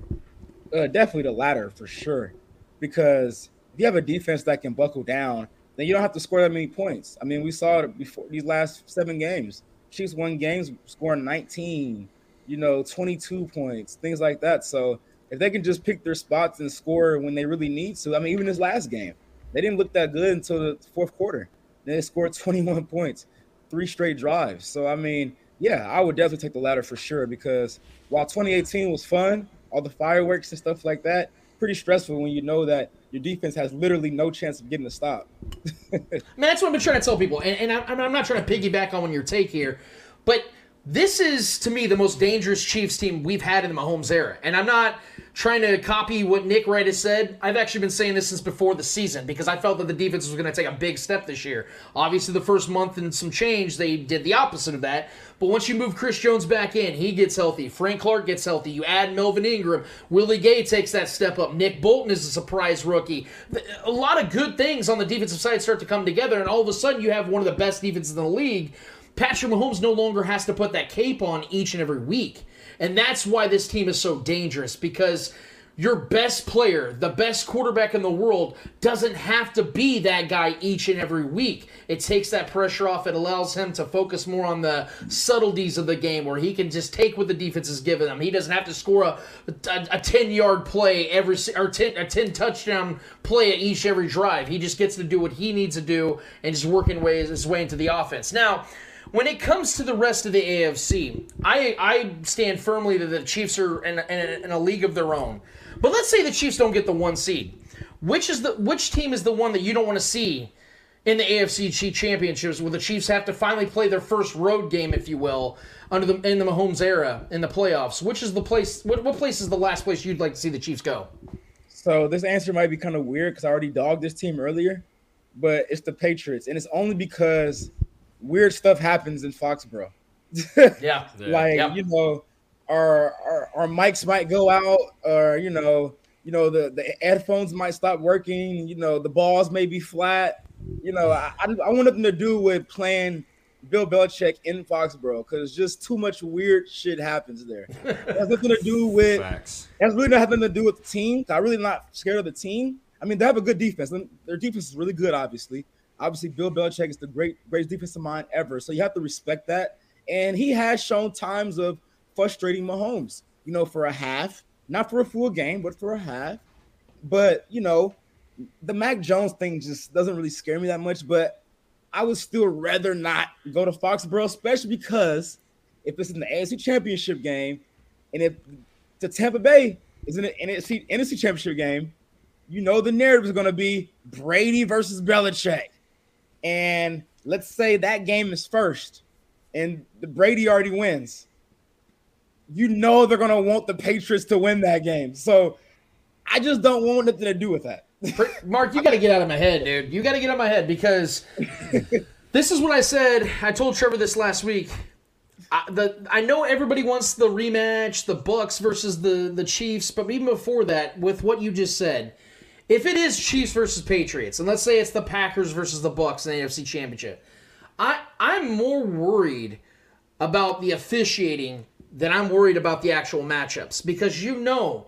Uh, definitely the latter for sure, because if you have a defense that can buckle down, then you don't have to score that many points. I mean, we saw it before these last seven games. Chiefs won games scoring 19, you know, 22 points, things like that. So if they can just pick their spots and score when they really need to, I mean, even this last game, they didn't look that good until the fourth quarter. They scored (laughs) 21 points, three straight drives. So I mean, yeah, I would definitely take the latter for sure because while 2018 was fun, all the fireworks and stuff like that, pretty stressful when you know that your defense has literally no chance of getting a stop. (laughs) Man, that's what I've been trying to tell people, and, and I'm, I'm not trying to piggyback on your take here, but this is to me the most dangerous Chiefs team we've had in the Mahomes era, and I'm not trying to copy what Nick Wright has said. I've actually been saying this since before the season because I felt that the defense was going to take a big step this year. Obviously, the first month and some change, they did the opposite of that. But once you move Chris Jones back in, he gets healthy. Frank Clark gets healthy. You add Melvin Ingram. Willie Gay takes that step up. Nick Bolton is a surprise rookie. A lot of good things on the defensive side start to come together, and all of a sudden you have one of the best defenses in the league. Patrick Mahomes no longer has to put that cape on each and every week. And that's why this team is so dangerous because your best player, the best quarterback in the world, doesn't have to be that guy each and every week. It takes that pressure off. It allows him to focus more on the subtleties of the game where he can just take what the defense is giving him. He doesn't have to score a, a, a 10 yard play every or 10, a 10 touchdown play at each every drive. He just gets to do what he needs to do and just working ways his way into the offense. Now, when it comes to the rest of the AFC, I, I stand firmly that the Chiefs are in, in, in a league of their own. But let's say the Chiefs don't get the one seed. Which is the which team is the one that you don't want to see in the AFC Championships, where the Chiefs have to finally play their first road game, if you will, under the in the Mahomes era in the playoffs? Which is the place? What, what place is the last place you'd like to see the Chiefs go? So this answer might be kind of weird because I already dogged this team earlier, but it's the Patriots, and it's only because weird stuff happens in Foxborough. (laughs) yeah, (laughs) like yeah. you know, our, our our mics might go out, or you know, you know the the headphones might stop working. You know, the balls may be flat. You know, I I, I want nothing to do with playing Bill Belichick in Foxborough because just too much weird shit happens there. (laughs) It has nothing to do with. Facts. It has really nothing to do with the team. I'm really not scared of the team. I mean, they have a good defense. Their defense is really good, obviously. Obviously, Bill Belichick is the great, greatest defensive mind ever. So you have to respect that. And he has shown times of frustrating Mahomes, you know, for a half, not for a full game, but for a half. But, you know, the Mac Jones thing just doesn't really scare me that much. But I would still rather not go to Foxborough, especially because if it's in the AFC Championship game and if the Tampa Bay is in the NFC, NFC Championship game, you know the narrative is going to be Brady versus Belichick. And let's say that game is first and the Brady already wins. You know they're going to want the Patriots to win that game. So I just don't want nothing to do with that. Mark, you got to get out of my head, dude. You got to get out of my head because (laughs) this is what I said. I told Trevor this last week. I, the I know everybody wants the rematch, the Bucks versus the the Chiefs, but even before that, with what you just said, if it is Chiefs versus Patriots, and let's say it's the Packers versus the Bucks in the AFC Championship, I I'm more worried about the officiating than I'm worried about the actual matchups. Because you know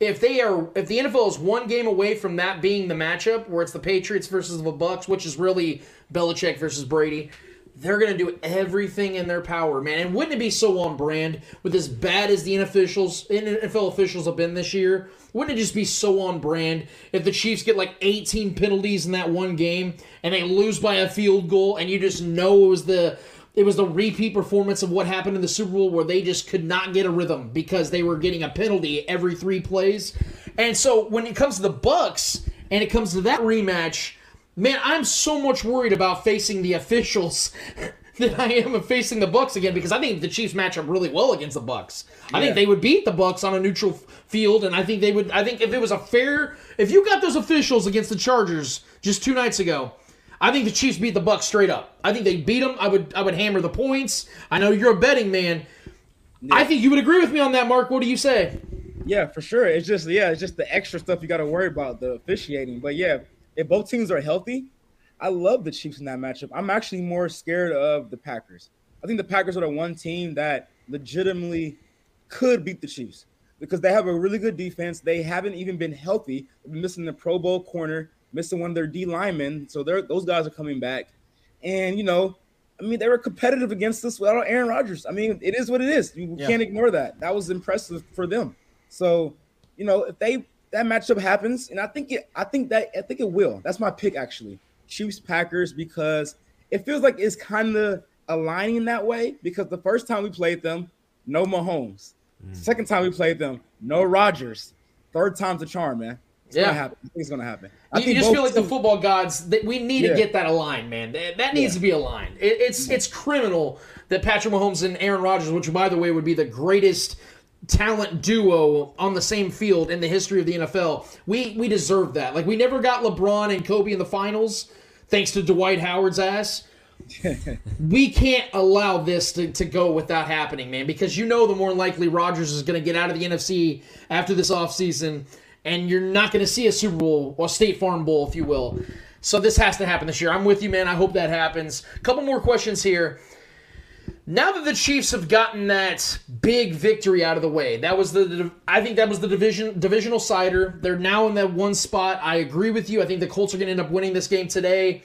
if they are if the NFL is one game away from that being the matchup where it's the Patriots versus the Bucks, which is really Belichick versus Brady, they're gonna do everything in their power, man. And wouldn't it be so on brand with as bad as the NFL officials have been this year? Wouldn't it just be so on brand if the Chiefs get like 18 penalties in that one game and they lose by a field goal and you just know it was the it was the repeat performance of what happened in the Super Bowl where they just could not get a rhythm because they were getting a penalty every 3 plays. And so when it comes to the Bucks and it comes to that rematch, man, I'm so much worried about facing the officials (laughs) than I am of facing the Bucks again because I think the Chiefs match up really well against the Bucks. I think they would beat the Bucks on a neutral field, and I think they would. I think if it was a fair, if you got those officials against the Chargers just two nights ago, I think the Chiefs beat the Bucks straight up. I think they beat them. I would. I would hammer the points. I know you're a betting man. I think you would agree with me on that, Mark. What do you say? Yeah, for sure. It's just yeah, it's just the extra stuff you got to worry about the officiating. But yeah, if both teams are healthy, I love the Chiefs in that matchup. I'm actually more scared of the Packers. I think the Packers are the one team that legitimately could beat the Chiefs because they have a really good defense. They haven't even been healthy. They've been missing the Pro Bowl corner, missing one of their D linemen. So they're those guys are coming back. And you know, I mean, they were competitive against us without Aaron Rodgers. I mean, it is what it is. You Yeah. can't ignore that. That was impressive for them. So, you know, if they that matchup happens, and I think it, I think that I think it will. That's my pick actually. Chiefs Packers because it feels like it's kind of aligning that way because the first time we played them, no Mahomes. Mm. Second time we played them, no Rodgers. Third time's a charm, man. It's Yeah. gonna happen. I think it's gonna happen. I You, you think just feel like the football gods that we need to get that aligned, man. That, that needs Yeah. to be aligned. It, it's it's criminal that Patrick Mahomes and Aaron Rodgers, which by the way would be the greatest talent duo on the same field in the history of the NFL. We we deserve that. Like we never got LeBron and Kobe in the finals thanks to Dwight Howard's ass. (laughs) we can't allow this to, to go without happening, man, because you know the more likely Rodgers is going to get out of the NFC after this offseason, and you're not going to see a Super Bowl or State Farm Bowl, if you will. So this has to happen this year. I'm with you, man. I hope that happens. A couple more questions here. Now that the Chiefs have gotten that big victory out of the way, that was the, the I think that was the division divisional cider. They're now in that one spot. I agree with you. I think the Colts are going to end up winning this game today.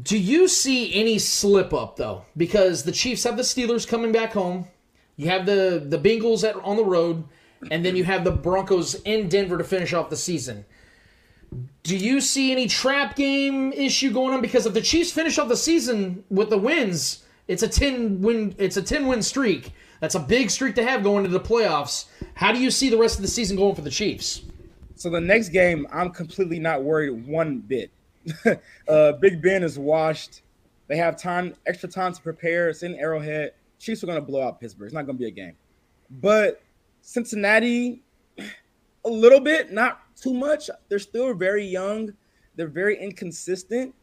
Do you see any slip up though? Because the Chiefs have the Steelers coming back home. You have the the Bengals at, on the road, and then you have the Broncos in Denver to finish off the season. Do you see any trap game issue going on? Because if the Chiefs finish off the season with the wins, it's a ten win it's a ten win streak. That's a big streak to have going into the playoffs. How do you see the rest of the season going for the Chiefs? So the next game, I'm completely not worried one bit. (laughs) uh, Big Ben is washed. They have time, extra time to prepare. It's in Arrowhead. Chiefs are going to blow out Pittsburgh. It's not going to be a game. But Cincinnati, (clears throat) a little bit, not too much. They're still very young. They're very inconsistent,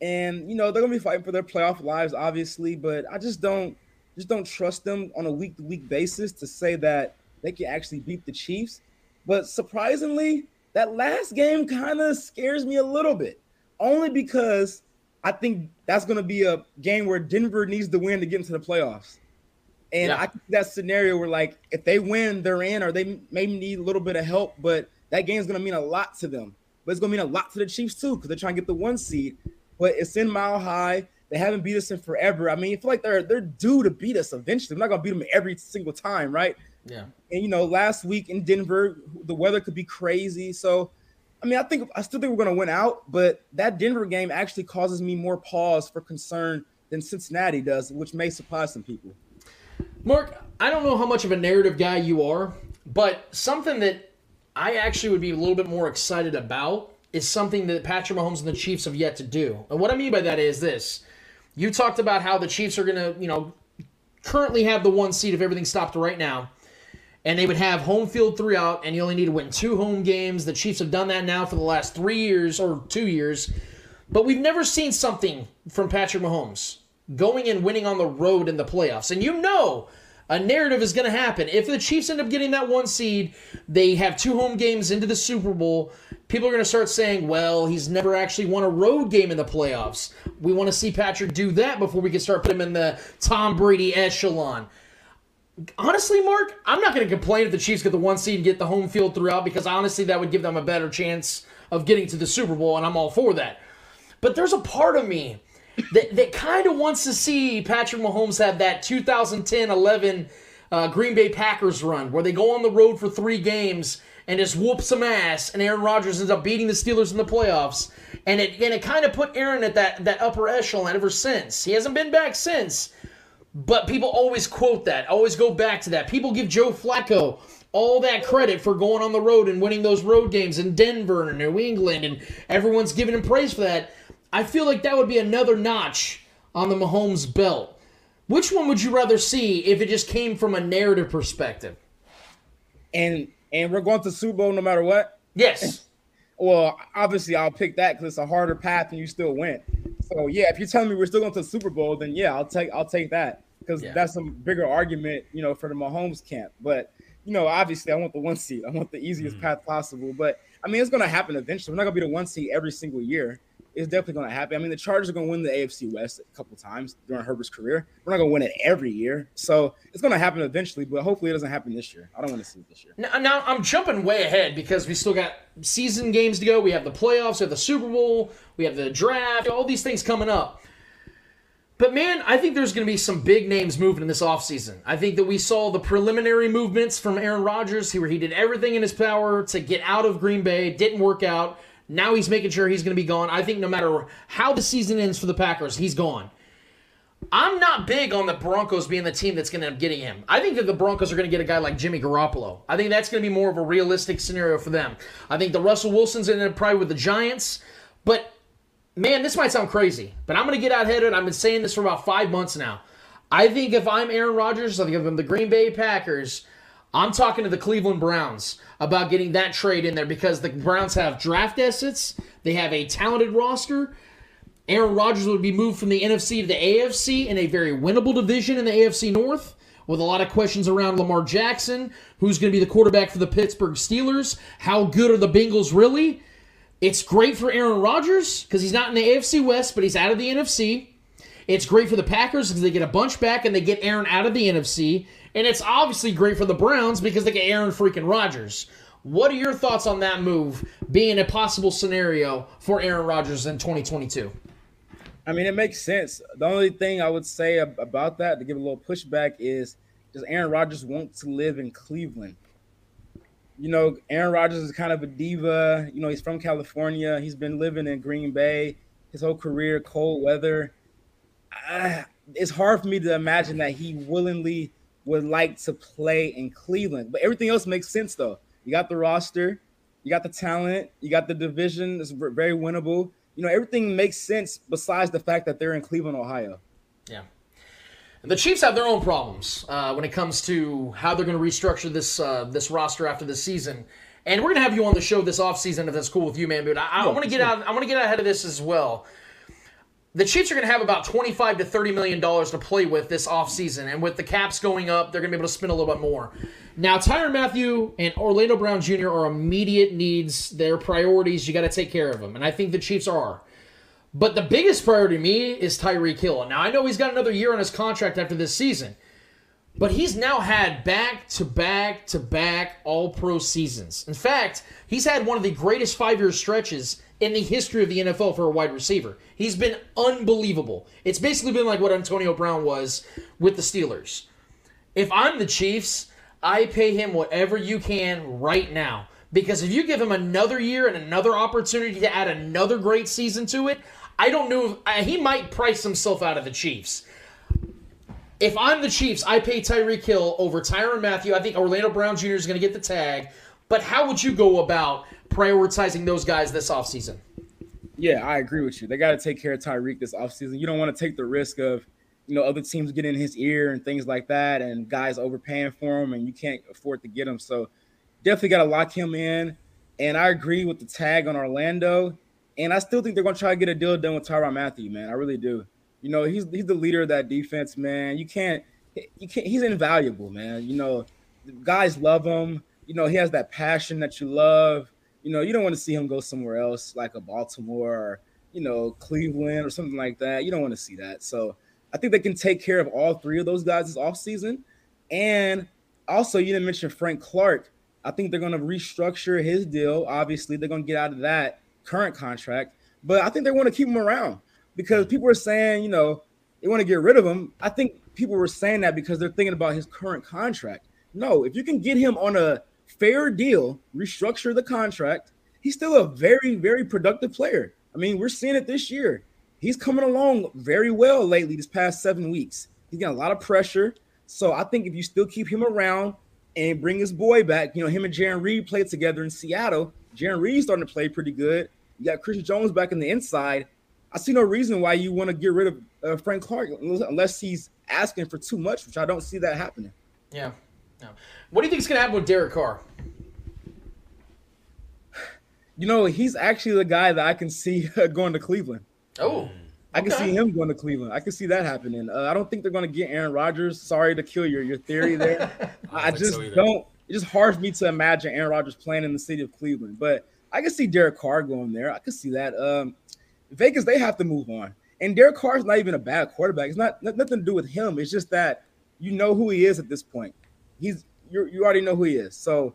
and you know they're going to be fighting for their playoff lives, obviously. But I just don't, just don't trust them on a week to week basis to say that they can actually beat the Chiefs. But surprisingly, that last game kind of scares me a little bit only because I think that's going to be a game where Denver needs to win to get into the playoffs. And yeah. I think that scenario where like if they win, they're in, or they maybe need a little bit of help, but that game is going to mean a lot to them. But it's going to mean a lot to the Chiefs too because they're trying to get the one seed. But it's in Mile High. They haven't beat us in forever. I mean, I feel like they're they're due to beat us eventually. We're not going to beat them every single time, right? Yeah. And you know, last week in Denver, the weather could be crazy. So I mean, I think I still think we're going to win out, but that Denver game actually causes me more pause for concern than Cincinnati does, which may surprise some people. Mark, I don't know how much of a narrative guy you are, but something that I actually would be a little bit more excited about is something that Patrick Mahomes and the Chiefs have yet to do. And what I mean by that is this. You talked about how the Chiefs are going to, you know, currently have the one seed if everything stopped right now and they would have home field three out, and you only need to win two home games. The Chiefs have done that now for the last three years or two years, but we've never seen something from Patrick Mahomes going and winning on the road in the playoffs. And you know, a narrative is going to happen. If the Chiefs end up getting that one seed, they have two home games into the Super Bowl. People are going to start saying, well, he's never actually won a road game in the playoffs. We want to see Patrick do that before we can start putting him in the Tom Brady echelon honestly, Mark, I'm not going to complain if the Chiefs get the one seed and get the home field throughout because honestly, that would give them a better chance of getting to the Super Bowl, and I'm all for that. But there's a part of me that, that kind of wants to see Patrick Mahomes have that 2010 11 uh, Green Bay Packers run where they go on the road for three games and just whoop some ass, and Aaron Rodgers ends up beating the Steelers in the playoffs. And it, and it kind of put Aaron at that, that upper echelon ever since. He hasn't been back since. But people always quote that, always go back to that. People give Joe Flacco all that credit for going on the road and winning those road games in Denver and New England, and everyone's giving him praise for that. I feel like that would be another notch on the Mahomes belt. Which one would you rather see if it just came from a narrative perspective? And and we're going to Super Bowl no matter what. Yes. (laughs) well, obviously I'll pick that because it's a harder path and you still win. So yeah, if you're telling me we're still going to the Super Bowl, then yeah, I'll take I'll take that because yeah. that's a bigger argument, you know, for the Mahomes camp. But you know, obviously, I want the one seed. I want the easiest mm-hmm. path possible. But I mean, it's going to happen eventually. We're not going to be the one seed every single year. It's definitely going to happen. I mean, the Chargers are going to win the AFC West a couple times during Herbert's career. We're not going to win it every year, so it's going to happen eventually. But hopefully, it doesn't happen this year. I don't want to see it this year. Now, now I'm jumping way ahead because we still got season games to go. We have the playoffs, we have the Super Bowl, we have the draft, all these things coming up. But man, I think there's going to be some big names moving in this offseason. I think that we saw the preliminary movements from Aaron Rodgers, where he did everything in his power to get out of Green Bay. didn't work out. Now he's making sure he's going to be gone. I think no matter how the season ends for the Packers, he's gone. I'm not big on the Broncos being the team that's going to end up getting him. I think that the Broncos are going to get a guy like Jimmy Garoppolo. I think that's going to be more of a realistic scenario for them. I think the Russell Wilson's end up probably with the Giants. But man, this might sound crazy, but I'm going to get out ahead of it. I've been saying this for about five months now. I think if I'm Aaron Rodgers, I think if I'm the Green Bay Packers, I'm talking to the Cleveland Browns about getting that trade in there because the Browns have draft assets, they have a talented roster. Aaron Rodgers would be moved from the NFC to the AFC in a very winnable division in the AFC North with a lot of questions around Lamar Jackson, who's going to be the quarterback for the Pittsburgh Steelers. How good are the Bengals really? It's great for Aaron Rodgers because he's not in the AFC West, but he's out of the NFC. It's great for the Packers because they get a bunch back and they get Aaron out of the NFC. And it's obviously great for the Browns because they get Aaron freaking Rodgers. What are your thoughts on that move being a possible scenario for Aaron Rodgers in 2022? I mean, it makes sense. The only thing I would say about that to give a little pushback is does Aaron Rodgers want to live in Cleveland? You know, Aaron Rodgers is kind of a diva. You know, he's from California. He's been living in Green Bay his whole career, cold weather. I, it's hard for me to imagine that he willingly would like to play in Cleveland. But everything else makes sense, though. You got the roster, you got the talent, you got the division. It's very winnable. You know, everything makes sense besides the fact that they're in Cleveland, Ohio. Yeah. The Chiefs have their own problems uh, when it comes to how they're going to restructure this uh, this roster after this season. And we're going to have you on the show this offseason if that's cool with you, man. But I, I want to get out. I want to get ahead of this as well. The Chiefs are going to have about 25 to 30 million dollars to play with this offseason. and with the caps going up, they're going to be able to spend a little bit more. Now, Tyrann Mathieu and Orlando Brown Jr. are immediate needs. They're priorities. You got to take care of them, and I think the Chiefs are. But the biggest priority to me is Tyreek Hill. Now I know he's got another year on his contract after this season, but he's now had back to back to back all pro seasons. In fact, he's had one of the greatest five year stretches in the history of the NFL for a wide receiver. He's been unbelievable. It's basically been like what Antonio Brown was with the Steelers. If I'm the Chiefs, I pay him whatever you can right now. Because if you give him another year and another opportunity to add another great season to it, I don't know. If, uh, he might price himself out of the Chiefs. If I'm the Chiefs, I pay Tyreek Hill over Tyrann Mathieu. I think Orlando Brown Jr. is going to get the tag. But how would you go about prioritizing those guys this offseason? Yeah, I agree with you. They got to take care of Tyreek this offseason. You don't want to take the risk of, you know, other teams getting in his ear and things like that, and guys overpaying for him, and you can't afford to get him. So definitely got to lock him in. And I agree with the tag on Orlando. And I still think they're going to try to get a deal done with Tyrann Mathieu, man. I really do. You know, he's he's the leader of that defense, man. You can't you can't he's invaluable, man. You know, guys love him. You know, he has that passion that you love. You know, you don't want to see him go somewhere else like a Baltimore or, you know, Cleveland or something like that. You don't want to see that. So I think they can take care of all three of those guys this offseason. And also, you didn't mention Frank Clark. I think they're going to restructure his deal. Obviously, they're going to get out of that current contract, but I think they want to keep him around because mm-hmm. people are saying, you know, they want to get rid of him. I think people were saying that because they're thinking about his current contract. No, if you can get him on a fair deal, restructure the contract, he's still a very, very productive player. I mean, we're seeing it this year. He's coming along very well lately, this past seven weeks. He's got a lot of pressure. So I think if you still keep him around and bring his boy back, you know, him and Jarran Reed played together in Seattle. Jarran Reed's starting to play pretty good. You got Christian Jones back in the inside. I see no reason why you want to get rid of uh, Frank Clark unless he's asking for too much, which I don't see that happening. Yeah. yeah. What do you think is going to happen with Derek Carr? You know, he's actually the guy that I can see (laughs) going to Cleveland. Oh, I can okay. see him going to Cleveland. I can see that happening. Uh, I don't think they're going to get Aaron Rodgers. Sorry to kill your your theory there. (laughs) I, think just so don't. It's just hard for me to imagine Aaron Rodgers playing in the city of Cleveland. But I can see Derek Carr going there. I can see that. Um, Vegas, they have to move on. And Derek Carr's not even a bad quarterback. It's not not- nothing to do with him. It's just that you know who he is at this point. He's you you already know who he is. So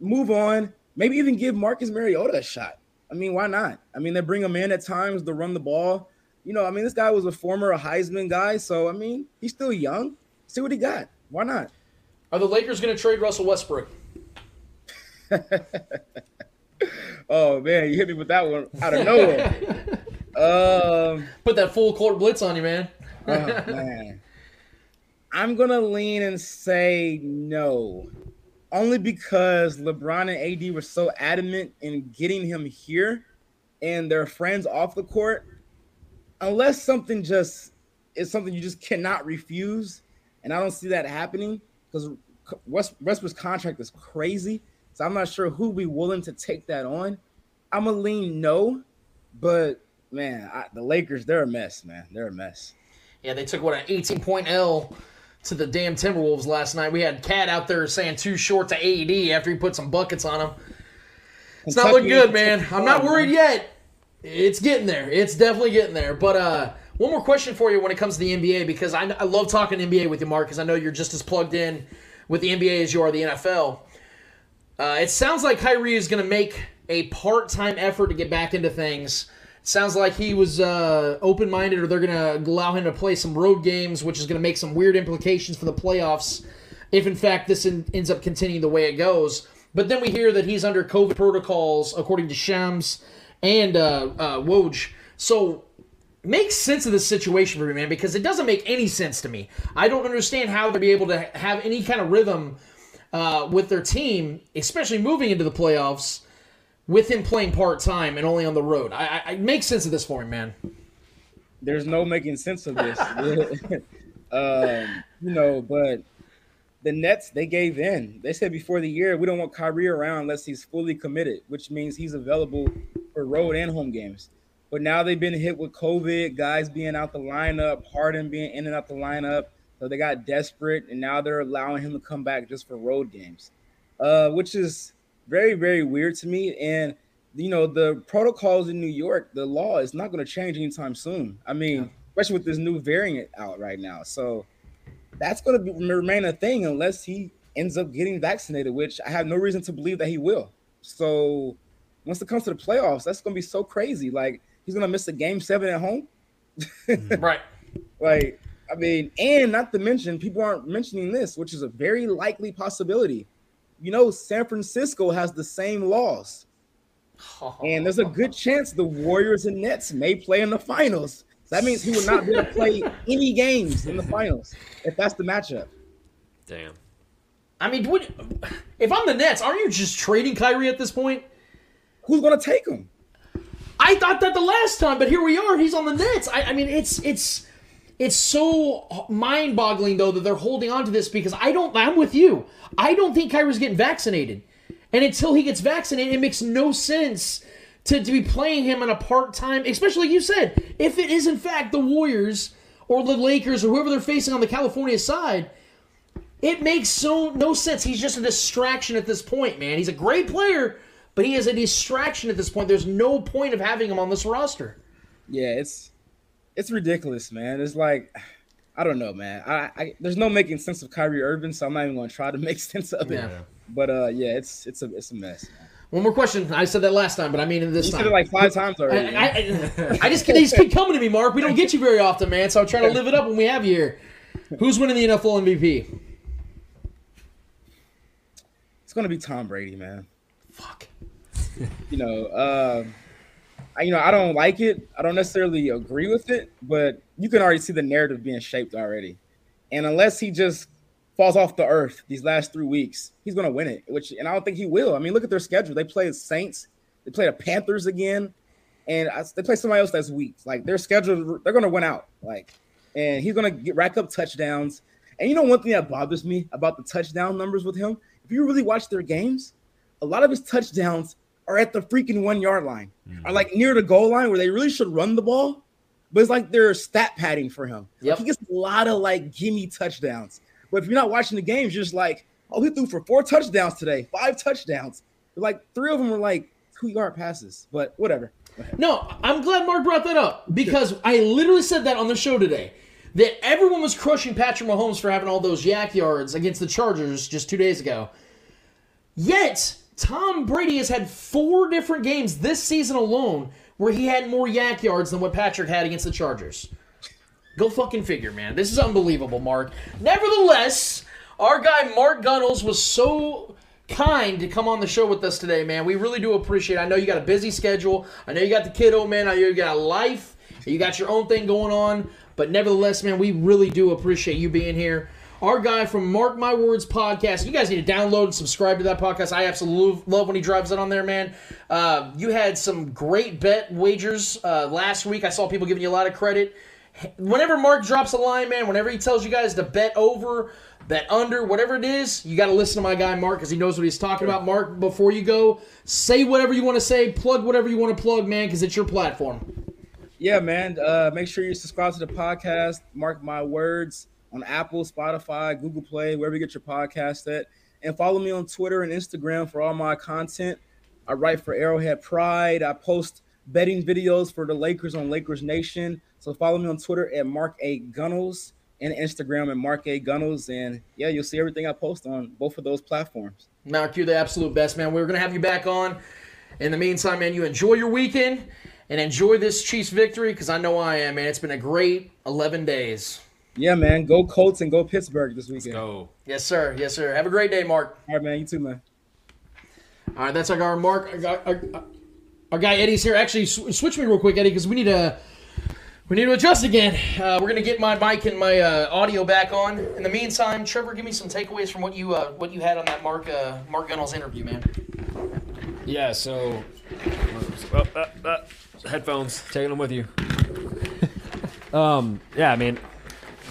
move on. Maybe even give Marcus Mariota a shot. I mean, why not? I mean, they bring a man at times to run the ball. You know, I mean, this guy was a former Heisman guy, so I mean, he's still young. See what he got. Why not? Are the Lakers going to trade Russell Westbrook? (laughs) Oh man, you hit me with that one out of nowhere. (laughs) um, Put that full court blitz on you, man. oh, man. (laughs) I'm gonna lean and say no, only because LeBron and AD were so adamant in getting him here, and they're friends off the court. Unless something just is something you just cannot refuse, and I don't see that happening because West Westbrook's contract is crazy. So I'm not sure who'd be willing to take that on. I'm gonna lean no, but man, I, the Lakers they're a mess, man. They're a mess. Yeah, they took what an 18 point L to the damn Timberwolves last night. We had KAT out there saying too short to AD after he put some buckets on him. It's not looking good, man. I'm not worried yet. It's getting there. It's definitely getting there. But uh, One more question for you when it comes to the NBA because I, I love talking NBA with you, Mark, because I know you're just as plugged in with the NBA as you are the NFL. Uh, it sounds like Kyrie is going to make a part-time effort to get back into things. Sounds like he was uh, open-minded, or they're going to allow him to play some road games, which is going to make some weird implications for the playoffs if, in fact, this in, ends up continuing the way it goes. But then we hear that he's under COVID protocols, according to Shams and uh, uh, Woj. So makes sense of this situation for me, man, because it doesn't make any sense to me. I don't understand how they'll be able to have any kind of rhythm uh, with their team, especially moving into the playoffs, with him playing part time and only on the road. I, I, it makes sense of this for me, man. There's no making sense of this. (laughs) um, you know, but the Nets they gave in. They said before the year we don't want Kyrie around unless he's fully committed, which means he's available for road and home games. But now they've been hit with COVID, guys being out the lineup, Harden being in and out the lineup. So they got desperate, and now they're allowing him to come back just for road games, uh, which is very, very weird to me. And you know, the protocols in New York, the law is not going to change anytime soon. I mean, especially with this new variant out right now. So that's going to remain a thing unless he ends up getting vaccinated, which I have no reason to believe that he will. So once it comes to the playoffs, that's going to be so crazy. Like he's going to miss a game seven at home. Mm-hmm. (laughs) right. Like, I mean, and not to mention, people aren't mentioning this, which is a very likely possibility. You know, San Francisco has the same laws. And there's a good (laughs) chance the Warriors and Nets may play in the finals. So that means he will not be able to play (laughs) any games in the finals if that's the matchup. Damn. I mean, would, if I'm the Nets, aren't you just trading Kyrie at this point? Who's going to take him? I thought that the last time, but here we are. He's on the Nets. I, I mean, it's it's it's so mind-boggling though that they're holding on to this because I don't. I'm with you. I don't think Kyrie's getting vaccinated, and until he gets vaccinated, it makes no sense to, to be playing him in a part-time. Especially like you said, if it is in fact the Warriors or the Lakers or whoever they're facing on the California side. It makes so no sense. He's just a distraction at this point, man. He's a great player, but he is a distraction at this point. There's no point of having him on this roster. Yeah, it's it's ridiculous, man. It's like I don't know, man. I, I there's no making sense of Kyrie Irving, so I'm not even going to try to (laughs) make sense of it. Yeah. But uh, yeah, it's it's a it's a mess. Man. One more question. I said that last time, but I mean it this You time. said it like five times already. I, I, I just they just keep coming to me, Mark. We don't get you very often, man. So I'm trying to live it up when we have you here. Who's winning the NFL MVP? It's gonna be Tom Brady, man. Fuck. You know, uh, you know, I don't like it. I don't necessarily agree with it, but you can already see the narrative being shaped already. And unless he just falls off the earth these last three weeks, he's gonna win it. Which, and I don't think he will. I mean, look at their schedule. They play the Saints. They play the Panthers again, and I, they play somebody else that's weak. Like their schedule, they're gonna win out. Like, and he's gonna get rack up touchdowns. And you know, one thing that bothers me about the touchdown numbers with him, if you really watch their games, a lot of his touchdowns are at the freaking one yard line, are mm-hmm. like near the goal line where they really should run the ball. But it's like they're stat padding for him. Like, he gets a lot of like gimme touchdowns. But if you're not watching the games, you're just like, oh, he threw for four touchdowns today, five touchdowns. But Like three of them were like two yard passes. But whatever. No, I'm glad Mark brought that up because I literally said that on the show today. That everyone was crushing Patrick Mahomes for having all those YAC yards against the Chargers just two days ago. Yet, Tom Brady has had four different games this season alone where he had more YAC yards than what Patrick had against the Chargers. Go fucking figure, man. This is unbelievable, Mark. Nevertheless, our guy Mark Gunnels was so kind to come on the show with us today, man. We really do appreciate it. I know you got a busy schedule. I know you got the kiddo, oh, man. I know you got life. You got your own thing going on. But nevertheless, man, we really do appreciate you being here. Our guy from Mark My Words podcast. You guys need to download and subscribe to that podcast. I absolutely love when he drives it on there, man. Uh, you had some great bet wagers uh, last week. I saw people giving you a lot of credit. Whenever Mark drops a line, man, whenever he tells you guys to bet over, bet under, whatever it is, you got to listen to my guy Mark because he knows what he's talking about. Mark, before you go, say whatever you want to say, plug whatever you want to plug, man, because it's your platform. Yeah, man. Uh, make sure you subscribe to the podcast. Mark my words on Apple, Spotify, Google Play, wherever you get your podcast at. And follow me on Twitter and Instagram for all my content. I write for Arrowhead Pride. I post betting videos for the Lakers on Lakers Nation. So follow me on Twitter at Mark A Gunnels and Instagram at Mark A Gunnels. And yeah, you'll see everything I post on both of those platforms. Mark, you're the absolute best, man. We're going to have you back on. In the meantime, man, you enjoy your weekend and enjoy this Chiefs victory because I know I am, man. It's been a great 11 days. Yeah, man. Go Colts and go Pittsburgh this weekend. go. Yes, sir. Yes, sir. Have a great day, Mark. All right, man. You too, man. All right, that's our guy, Mark. Our, guy- our, our guy Eddie's here. Actually, sw- switch me real quick, Eddie, because we need to we need to adjust again. Uh, we're gonna get my mic and my uh, audio back on. In the meantime, Trevor, give me some takeaways from what you uh, what you had on that Mark uh, Mark Gunnell's interview, man. Yeah, so oh, uh, uh, headphones, taking them with you. (laughs) um, yeah, I mean,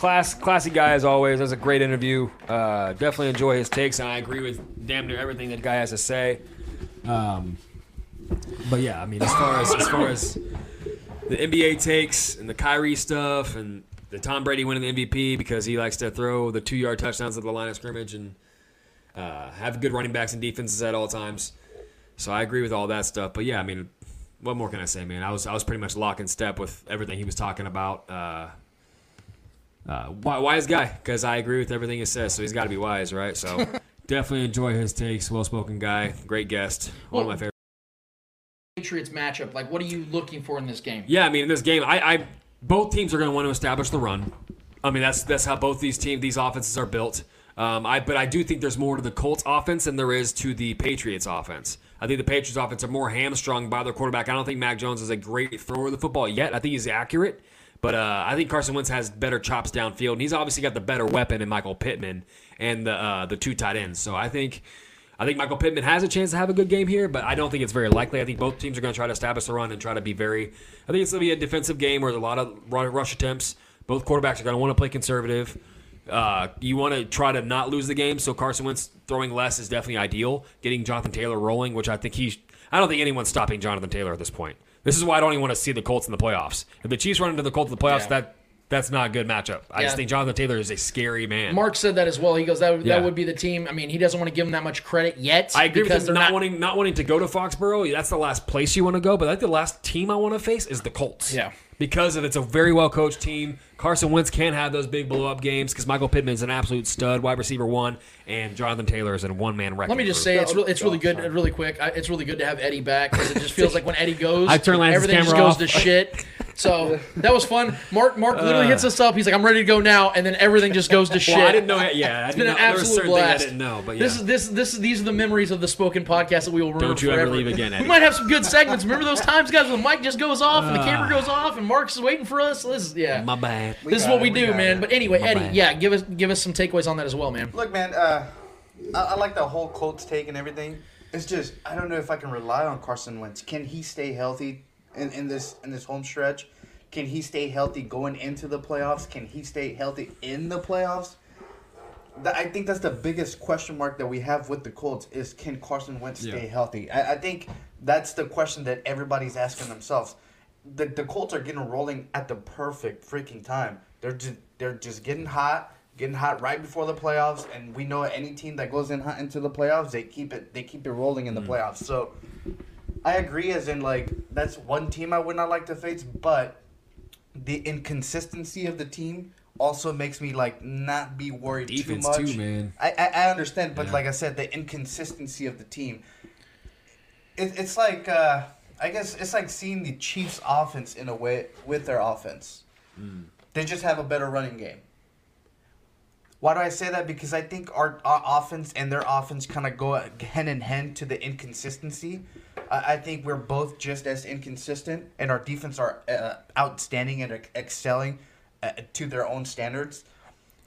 class, classy guy as always. That's a great interview. Uh, definitely enjoy his takes, and I agree with damn near everything that guy has to say. Um, but yeah, I mean, as far as as far as the NBA takes and the Kyrie stuff and the Tom Brady winning the MVP because he likes to throw the two yard touchdowns at the line of scrimmage and uh, have good running backs and defenses at all times. So I agree with all that stuff. But yeah, I mean, what more can I say, man? I was I was pretty much lock in step with everything he was talking about. Uh, uh, wi- wise guy, because I agree with everything he says. So he's got to be wise, right? So (laughs) definitely enjoy his takes. Well spoken guy, great guest, one of my favorite. Patriots matchup. Like, what are you looking for in this game? Yeah, I mean, in this game, I, I both teams are going to want to establish the run. I mean, that's that's how both these teams, these offenses are built. Um, I but I do think there's more to the Colts offense than there is to the Patriots offense. I think the Patriots offense are more hamstrung by their quarterback. I don't think Mac Jones is a great thrower of the football yet. I think he's accurate, but uh, I think Carson Wentz has better chops downfield, and he's obviously got the better weapon in Michael Pittman and the uh, the two tight ends. So I think. I think Michael Pittman has a chance to have a good game here, but I don't think it's very likely. I think both teams are going to try to establish the run and try to be very. I think it's going to be a defensive game where there's a lot of rush attempts. Both quarterbacks are going to want to play conservative. Uh, you want to try to not lose the game, so Carson Wentz throwing less is definitely ideal. Getting Jonathan Taylor rolling, which I think he. I don't think anyone's stopping Jonathan Taylor at this point. This is why I don't even want to see the Colts in the playoffs. If the Chiefs run into the Colts in the playoffs, Yeah. that that's not a good matchup. I Yeah. just think Jonathan Taylor is a scary man. Mark said that as well. He goes, that, Yeah. that would be the team. I mean, he doesn't want to give them that much credit yet. I agree because with him not, not wanting not wanting to go to Foxborough. That's the last place you want to go, but I think the last team I want to face is the Colts. Yeah. Because of it's a very well coached team. Carson Wentz can't have those big blow up games because Michael Pittman is an absolute stud, wide receiver one, and Jonathan Taylor is a one man record. Let me just say it's really, it's really good, really quick. I, it's really good to have Eddie back because it just feels like when Eddie goes, I turn Lance's everything just camera goes off. to shit. So that was fun. Mark, Mark literally Uh. hits us up. He's like, "I'm ready to go now," and then everything just goes to shit. Well, I didn't know. Yeah, I It's didn't been an know, there absolute certain things I blast. didn't know, but This is this this these are the memories of the spoken podcast that we will remember Don't you ever forever. leave again, We might have some good segments. Remember those times, guys, when the mic just goes off and the Ah. camera goes off and Mark's is waiting for us. This is, yeah, My bad. this is what it, we we do, man. it. But anyway, My Eddie, bad. yeah, give us give us some takeaways on that as well, man. Look, man, uh, I, I like the whole Colts take and everything. It's just I don't know if I can rely on Carson Wentz. Can he stay healthy in, in this in this home stretch? Can he stay healthy going into the playoffs? Can he stay healthy in the playoffs? I think that's the biggest question mark that we have with the Colts is can Carson Wentz stay Yeah. healthy? I, I think that's the question that everybody's asking themselves. The, the Colts are getting rolling at the perfect freaking time. They're just they're just getting hot, getting hot right before the playoffs, and we know any team that goes in hot into the playoffs, they keep it they keep it rolling in the playoffs. So I agree, as in like that's one team I would not like to face, but the inconsistency of the team also makes me like not be worried Defense too much. too, man. I, I, I understand, but Yeah. like I said, the inconsistency of the team. It, it's like uh, I guess it's like seeing the Chiefs' offense in a way with their offense. Mm. They just have a better running game. Why do I say that? Because I think our, our offense and their offense kind of go hand in hand to the inconsistency. I, I think we're both just as inconsistent, and our defense are uh, outstanding and ex- excelling uh, to their own standards.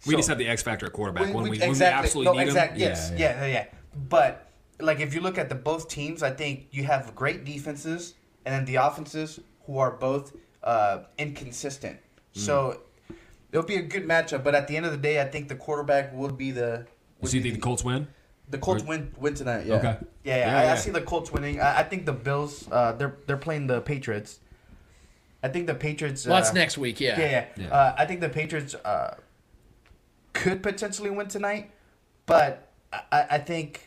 We So- just have the X factor at quarterback when, we, when we exactly. absolutely no, need exact, him. Yes, yeah, yeah, yeah, yeah. But like, if you look at the both teams, I think you have great defenses, and then the offenses who are both uh, inconsistent. Mm. So it'll be a good matchup. But at the end of the day, I think the quarterback would be the. would So you be think the Colts win? the Colts Or- win win tonight? Yeah. Okay. Yeah, yeah. Yeah, I, I see the Colts winning. I, I think the Bills. Uh, they're they're playing the Patriots. I think the Patriots. Well, that's uh, next week, yeah. Yeah, yeah. Yeah. Uh, I think the Patriots uh, could potentially win tonight, but I, I I think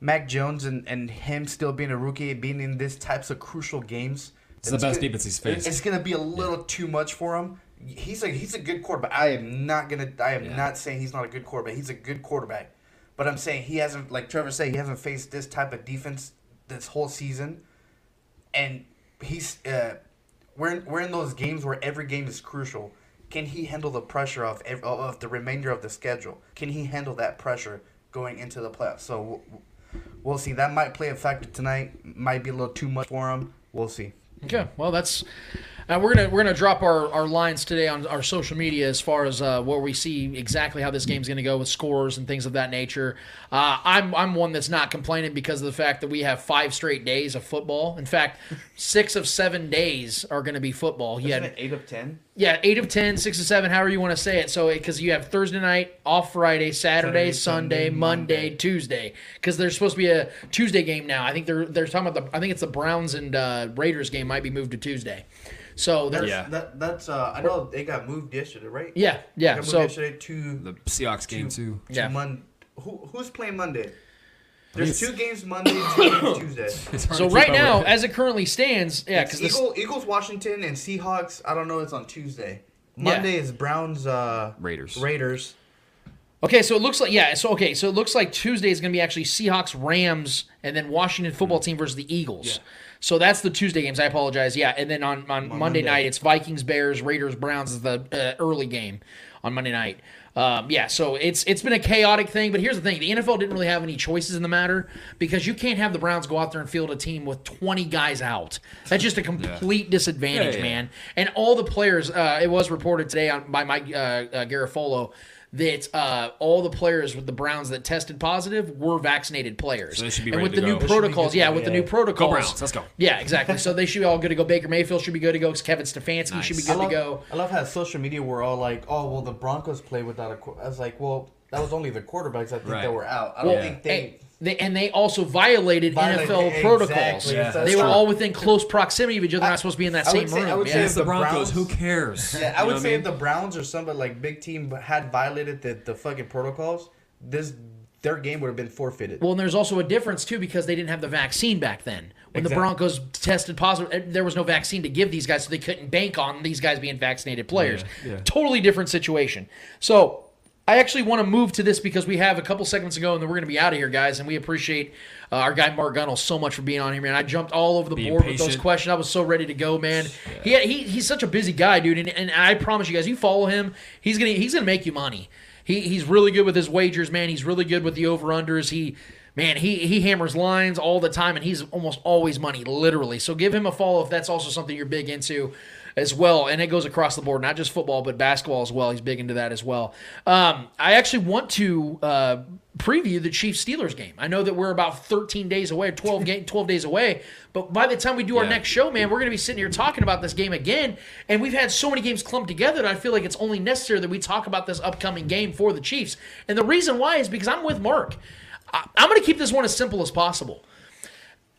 Mac Jones and, and him still being a rookie, being in these types of crucial games. It's the best gonna- defense he's faced. It's gonna be a little too much for him. He's a he's a good quarterback. I am not gonna. I am Yeah. not saying he's not a good quarterback. He's a good quarterback, but I'm saying he hasn't, like Trevor said, he hasn't faced this type of defense this whole season, and he's uh, we're in, we're in those games where every game is crucial. Can he handle the pressure of of the remainder of the schedule? Can he handle that pressure going into the playoffs? So we'll, see. That might play a factor tonight. Might be a little too much for him. We'll see. Okay, well that's uh, we're gonna we're gonna drop our, our lines today on our social media as far as uh, where we see exactly how this game's gonna go with scores and things of that nature. Uh, I'm I'm one that's not complaining because of the fact that we have five straight days of football. In fact, (laughs) six of seven days are gonna be football. Isn't had eight of ten? yeah, eight of ten, six of seven, however you want to say it. So because you have Thursday night off Friday, Saturday, Saturday, Sunday, Sunday, Monday, Monday. Tuesday. Because there's supposed to be a Tuesday game now. I think they're they're talking about the I think it's the Browns and uh, Raiders game might be moved to Tuesday. So there's Yeah. That that's uh I know they got moved yesterday, right? Yeah, yeah, It got moved so- yesterday to The Seahawks game too. to Yeah. Mon- who who's playing Monday? There's two games Monday, two games (coughs) Tuesday. So right now, with. as it currently stands, yeah, because this Eagle, Eagles Washington and Seahawks. I don't know. It's on Tuesday. Monday is Browns uh Raiders. Raiders. Okay, so it looks like yeah. So okay, so it looks like Tuesday is going to be actually Seahawks, Rams, and then Washington football team versus the Eagles. So that's the Tuesday games. I apologize. Yeah, and then on, on Monday, Monday. night it's Vikings, Bears, Raiders, Browns is the uh, early game on Monday night. Um, yeah, so it's it's been a chaotic thing, but here's the thing: the NFL didn't really have any choices in the matter because you can't have the Browns go out there and field a team with 20 guys out. That's just a complete disadvantage, Yeah, yeah. man. And all the players, uh, it was reported today on, by Mike uh, uh, Garafolo that uh, all the players with the Browns that tested positive were vaccinated players. So they should be and ready with to the go. new They should be protocols, yeah, with go, the new protocols, Go Browns, let's go. Yeah, exactly. so they should be all good to go. Baker Mayfield should be good to go. 'cause Kevin Stefanski should be good love, to go. I love how social media were all like, "Oh, well, the Broncos play without a." qu-" I was like, "Well, that was only the quarterbacks. I think Right. that were out. I don't Yeah. think they." Hey, they, and they also violated, Violated- NFL exactly. protocols. Yeah. They That's were true. all within close proximity of each other. They're not supposed to be in that I same would say- I room. would yeah. say it's the the Broncos. Browns- Who cares? Yeah, I You would know say what if the Browns or somebody like big team had violated the, the fucking protocols, this their game would have been forfeited. Well, and there's also a difference too because they didn't have the vaccine back then. When the Broncos tested positive, eh, there was no vaccine to give these guys, so they couldn't bank on these guys being vaccinated players. Yeah, yeah. Totally different situation. So I actually want to move to this because we have a couple segments to go, and then we're going to be out of here, guys. And we appreciate uh, our guy Mark Gunnell so much for being on here, man. I jumped all over the Being board with those questions. I was so ready to go, man. He, he he's such a busy guy, dude, and, and I promise you guys, you follow him, he's gonna he's gonna make you money. He he's really good with his wagers, man. He's really good with the over unders. He man, he he hammers lines all the time, and he's almost always money, literally. So give him a follow if that's also something you're big into as well. And it goes across the board, not just football, but basketball as well. He's big into that as well. Um, I actually want to uh, preview the Chiefs Steelers game. I know that we're about 13 days away, 12 game, 12 days away. But by the time we do our next show, man, we're going to be sitting here talking about this game again. And we've had so many games clumped together that I feel like it's only necessary that we talk about this upcoming game for the Chiefs. And the reason why is because I'm with Mark. I- I'm going to keep this one as simple as possible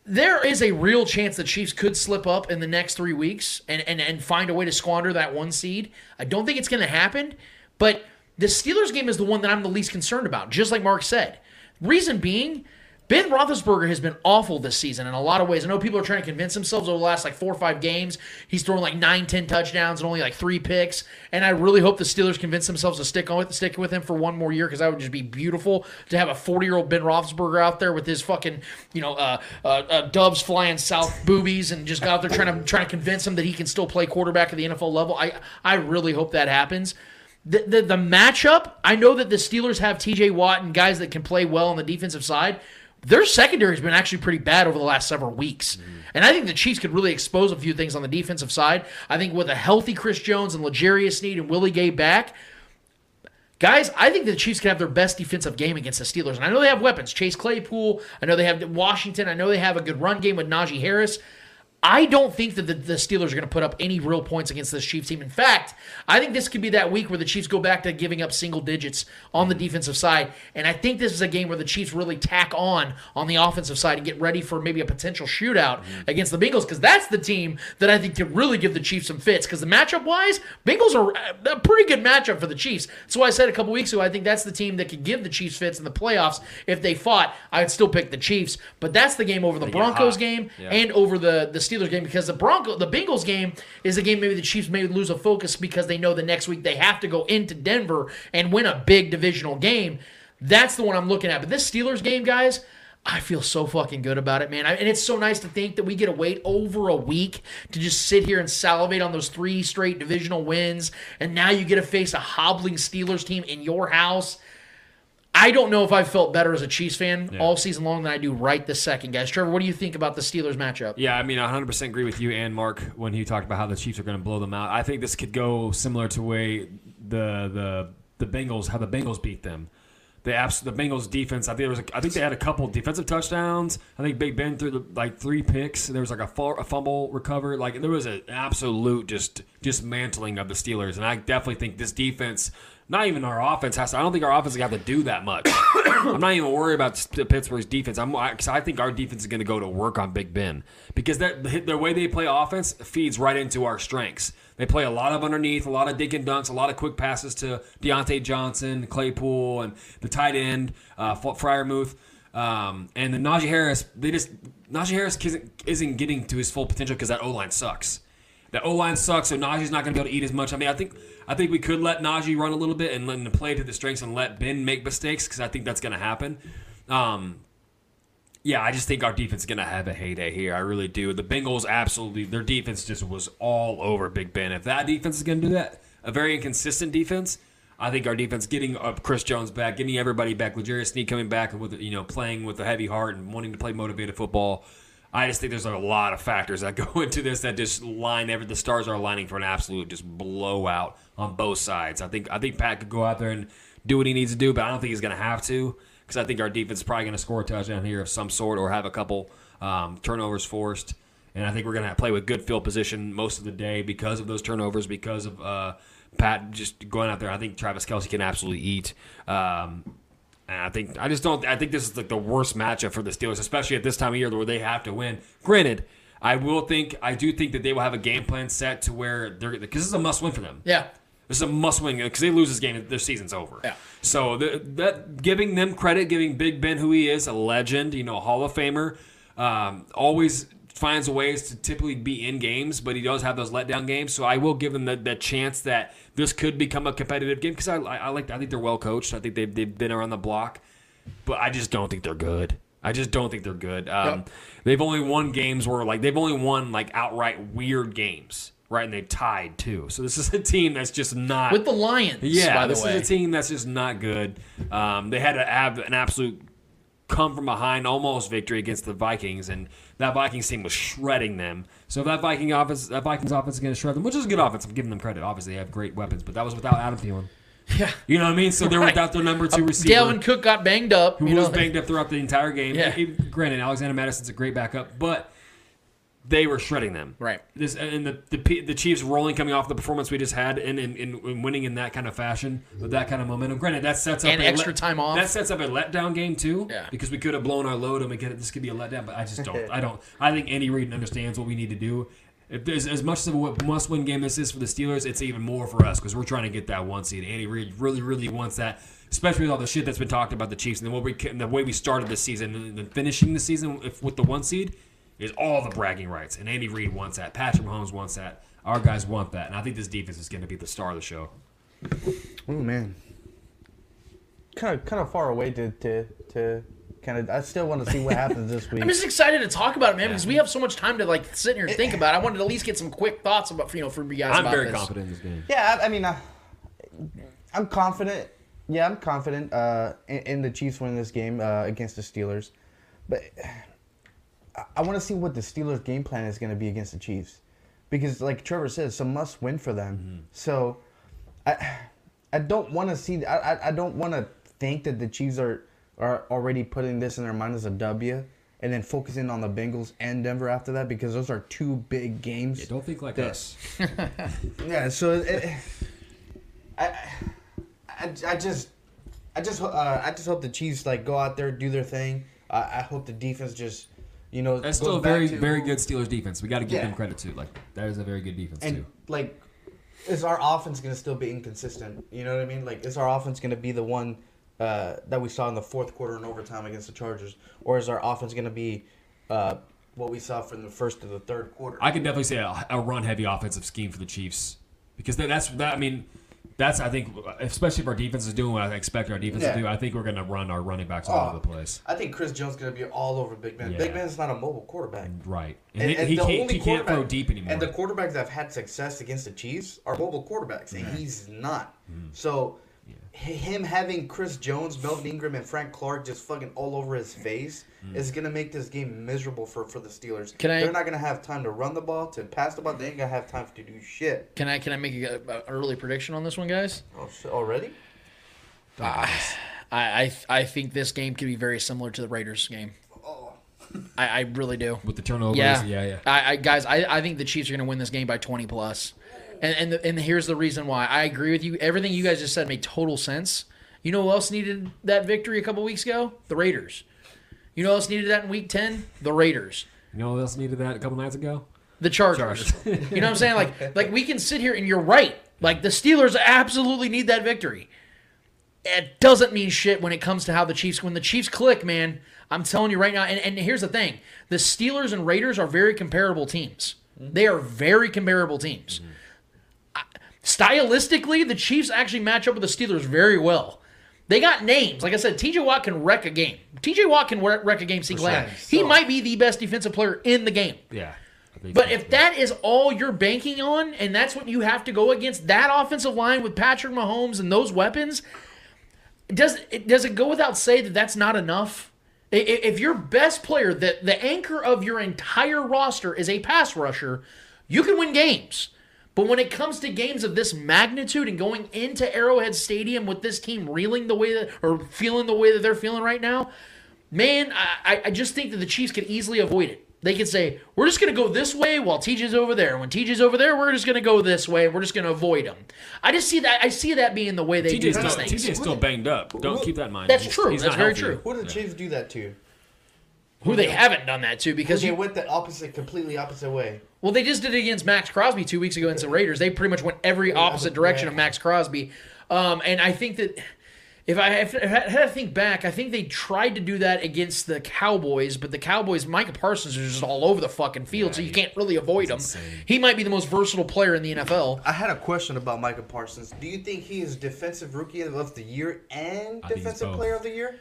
there is a real chance the Chiefs could slip up in the next three weeks and, and, and find a way to squander that one seed. I don't think it's going to happen, but the Steelers game is the one that I'm the least concerned about, just like Mark said. Reason being, Ben Roethlisberger has been awful this season in a lot of ways. I know people are trying to convince themselves over the last like four or five games he's throwing like nine, ten touchdowns and only like three picks. And I really hope the Steelers convince themselves to stick on with stick with him for one more year because that would just be beautiful to have a 40 year old Ben Roethlisberger out there with his fucking you know uh, uh, uh, doves flying south boobies and just out there trying to trying to convince him that he can still play quarterback at the NFL level. I I really hope that happens. The, the, the matchup, I know that the Steelers have TJ Watt and guys that can play well on the defensive side. Their secondary has been actually pretty bad over the last several weeks. Mm-hmm. And I think the Chiefs could really expose a few things on the defensive side. I think with a healthy Chris Jones and L'Jarius Sneed and Willie Gay back, guys, I think the Chiefs could have their best defensive game against the Steelers. And I know they have weapons. Chase Claypool. I know they have Washington. I know they have a good run game with Najee Harris. I don't think that the, the Steelers are going to put up any real points against this Chiefs team. In fact, I think this could be that week where the Chiefs go back to giving up single digits on the defensive side. And I think this is a game where the Chiefs really tack on on the offensive side and get ready for maybe a potential shootout against the Bengals because that's the team that I think could really give the Chiefs some fits. Because the matchup wise, Bengals are a pretty good matchup for the Chiefs. That's why I said a couple weeks ago I think that's the team that could give the Chiefs fits in the playoffs if they fought. I would still pick the Chiefs, but that's the game over the Broncos game Yeah. and over the the Steelers game because the Bronco the Bengals game is a game maybe the Chiefs may lose a focus because they know the next week they have to go into Denver and win a big divisional game. That's the one I'm looking at. But this Steelers game, guys, I feel so fucking good about it, man. I, and it's so nice to think that we get to wait over a week to just sit here and salivate on those three straight divisional wins. And now you get to face a hobbling Steelers team in your house. I don't know if I've felt better as a Chiefs fan Yeah. all season long than I do right this second, guys. Trevor, what do you think about the Steelers matchup? Yeah, I mean, I 100% agree with you and Mark when he talked about how the Chiefs are going to blow them out. I think this could go similar to way the the the Bengals how the Bengals beat them. The abs- the Bengals defense. I think there was. A, I think they had a couple defensive touchdowns. I think Big Ben threw the, like three picks. There was like a, a fumble recovered. Like there was an absolute just dismantling of the Steelers. And I definitely think this defense. Not even our offense has to. I don't think our offense is going to have to do that much. (coughs) I'm not even worried about Pittsburgh's defense. I'm because I think our defense is going to go to work on Big Ben because that the, the way they play offense feeds right into our strengths. They play a lot of underneath, a lot of dink and dunks, a lot of quick passes to Diontae Johnson, Claypool, and the tight end uh, Freiermuth, um, and then Najee Harris. They just Najee Harris isn't, isn't getting to his full potential because that O line sucks. That O line sucks, so Najee's not going to be able to eat as much. I mean, I think I think we could let Najee run a little bit and let him play to the strengths and let Ben make mistakes because I think that's going to happen. Um, yeah, I just think our defense is going to have a heyday here. I really do. The Bengals absolutely their defense just was all over Big Ben. If that defense is going to do that, a very inconsistent defense, I think our defense getting up Chris Jones back, getting everybody back, L'Jarius Sneed coming back with you know playing with a heavy heart and wanting to play motivated football. I just think there's a lot of factors that (laughs) go into this that just line every the stars are aligning for an absolute just blowout on both sides. I think I think Pat could go out there and do what he needs to do, but I don't think he's going to have to because I think our defense is probably going to score a touchdown here of some sort or have a couple um, turnovers forced. And I think we're going to play with good field position most of the day because of those turnovers, because of uh, Pat just going out there. I think Travis Kelce can absolutely eat. Um, and I think I just don't. I think this is like the worst matchup for the Steelers, especially at this time of year where they have to win. Granted, I will think I do think that they will have a game plan set to where they're because this is a must win for them. Yeah. This is a must win because they lose this game, their season's over. Yeah. So the, that giving them credit, giving Big Ben who he is, a legend, you know, Hall of Famer, um, always finds ways to typically be in games, but he does have those letdown games. So I will give them the, the chance that this could become a competitive game because I, I, I like I think they're well coached. I think they've, they've been around the block, but I just don't think they're good. I just don't think they're good. Um, Yep. They've only won games where like they've only won like outright weird games, right? And they've tied too. So this (laughs) is a team that's just not With the Lions, Yeah, by the this way. is a team that's just not good. Um, they had to have an absolute come from behind almost victory against the Vikings, and that Vikings team was shredding them. So if that Viking offense, that Vikings offense is going to shred them, which is a good offense. I'm giving them credit. Obviously, they have great weapons, but that was without Adam Thielen. Yeah. You know what I mean? So they're Right. without their number two Uh, receiver. Dalvin Cook got banged up. who was know, banged up throughout the entire game. Yeah. Granted, Alexander Mattison's a great backup, but they were shredding them. Right. This and the the, the Chiefs rolling coming off the performance we just had and in, in, in winning in that kind of fashion with that kind of momentum. Granted, that sets up And a extra time off. That sets up a letdown game too. Yeah. Because we could have blown our load and we could this could be a letdown, but I just don't. (laughs) I don't. I think Andy Reid understands what we need to do. If there's as much of a must-win game this is for the Steelers, it's even more for us because we're trying to get that one seed. Andy Reid really, really wants that, especially with all the shit that's been talked about the Chiefs and the, what we, and the way we started this season and then finishing the season if, with the one seed is all the bragging rights. And Andy Reid wants that. Patrick Mahomes wants that. Our guys want that. And I think this defense is going to be the star of the show. Oh man, kind of kind of far away to to to kind of. I still want to see what happens this (laughs) week. I'm just excited to talk about it, man, because we have so much time to like sit here and think about. it. I wanted to at least get some quick thoughts about you know from you guys. I'm about very this. confident in this game. Yeah, I, I mean, uh, I'm confident. Yeah, I'm confident uh, in, in the Chiefs winning this game uh, against the Steelers, but I, want to see what the Steelers' game plan is going to be against the Chiefs, because like Trevor says, it's a must-win for them. So, I I don't want to see. I I, I don't want to think that the Chiefs are are already putting this in their mind as a W. and then focusing on the Bengals and Denver after that because those are two big games. Yeah, don't think like that- us. (laughs) Yeah, so it, I, I, I just, I just, uh, I just hope the Chiefs like go out there do their thing. Uh, I hope the defense just, you know, That's still a very, to- very good Steelers defense. We got to give Yeah. them credit too. Like that is a very good defense And too. like, is our offense gonna still be inconsistent? You know what I mean? Like, is our offense gonna be the one uh, that we saw in the fourth quarter and overtime against the Chargers, or is our offense gonna be uh, what we saw from the first to the third quarter? I can definitely say a, a run-heavy offensive scheme for the Chiefs because that, that's that. I mean, that's I think especially if our defense is doing what I expect our defense Yeah. to do. I think we're going to run our running backs all Oh, over the place. I think Chris Jones is gonna be all over Big Ben. Yeah. Big Ben's not a mobile quarterback. Right, and, he, he the can't he can't throw deep anymore. And the quarterbacks that have had success against the Chiefs are mobile quarterbacks, and he's not. Mm. So, h- him having Chris Jones, Melvin Ingram, and Frank Clark just fucking all over his face Mm. is gonna make this game miserable for, for the Steelers. Can I- They're not gonna have time to run the ball, to pass the ball. They ain't gonna have time to do shit. Can I can I make a, a early prediction on this one, guys? Oh, shit, already? (sighs) I, I I think this game could be very similar to the Raiders game. I, I really do. With the turnovers, yeah, yeah, yeah. I, I guys, I, I think the Chiefs are going to win this game by twenty plus, and and the, and here's the reason why. I agree with you. Everything you guys just said made total sense. You know who else needed that victory a couple weeks ago? The Raiders. You know who else needed that in Week Ten? The Raiders. You know who else needed that a couple nights ago? The Chargers. (laughs) you know what I'm saying? Like (laughs) like we can sit here and you're right. Like the Steelers absolutely need that victory. It doesn't mean shit when it comes to how the Chiefs when the Chiefs click, man. I'm telling you right now, and, and here's the thing. The Steelers and Raiders are very comparable teams. Mm-hmm. They are very comparable teams. I- Stylistically, the Chiefs actually match up with the Steelers very well. They got names. Like I said, TJ Watt can wreck a game. TJ Watt can wreck a game single-handedly. He might be the best defensive player in the game. Yeah. But if that is all you're banking on, and that's what you have to go against that offensive line with Patrick Mahomes and those weapons, does it does it go without say that that's not enough? If your best player, the the anchor of your entire roster, is a pass rusher, you can win games. But when it comes to games of this magnitude and going into Arrowhead Stadium with this team reeling the way that or feeling the way that they're feeling right now, man, I, I- I just think that the Chiefs could easily avoid it. They could say, we're just going to go this way while TJ's over there. When TJ's over there, we're just going to go this way. We're just going to avoid him. I just see that. I see that being the way they do TJ's these still, things. TJ's still banged up. Don't keep that in mind. That's true. he's That's not very healthy. true. What did the Chiefs do that to? Who they haven't done that to because Because they you, went the opposite, completely opposite way. Well, they just did it against Maxx Crosby two weeks ago against the Raiders. They pretty much went every opposite direction of Maxx Crosby. Um, and I think that if I, if I had to think back, I think they tried to do that against the Cowboys, but the Cowboys, Micah Parsons is just all over the fucking field, so you can't really avoid him. He might be the most versatile player in the NFL. I had a question about Micah Parsons. Do you think he is defensive rookie of the year and I think he's defensive player of the year?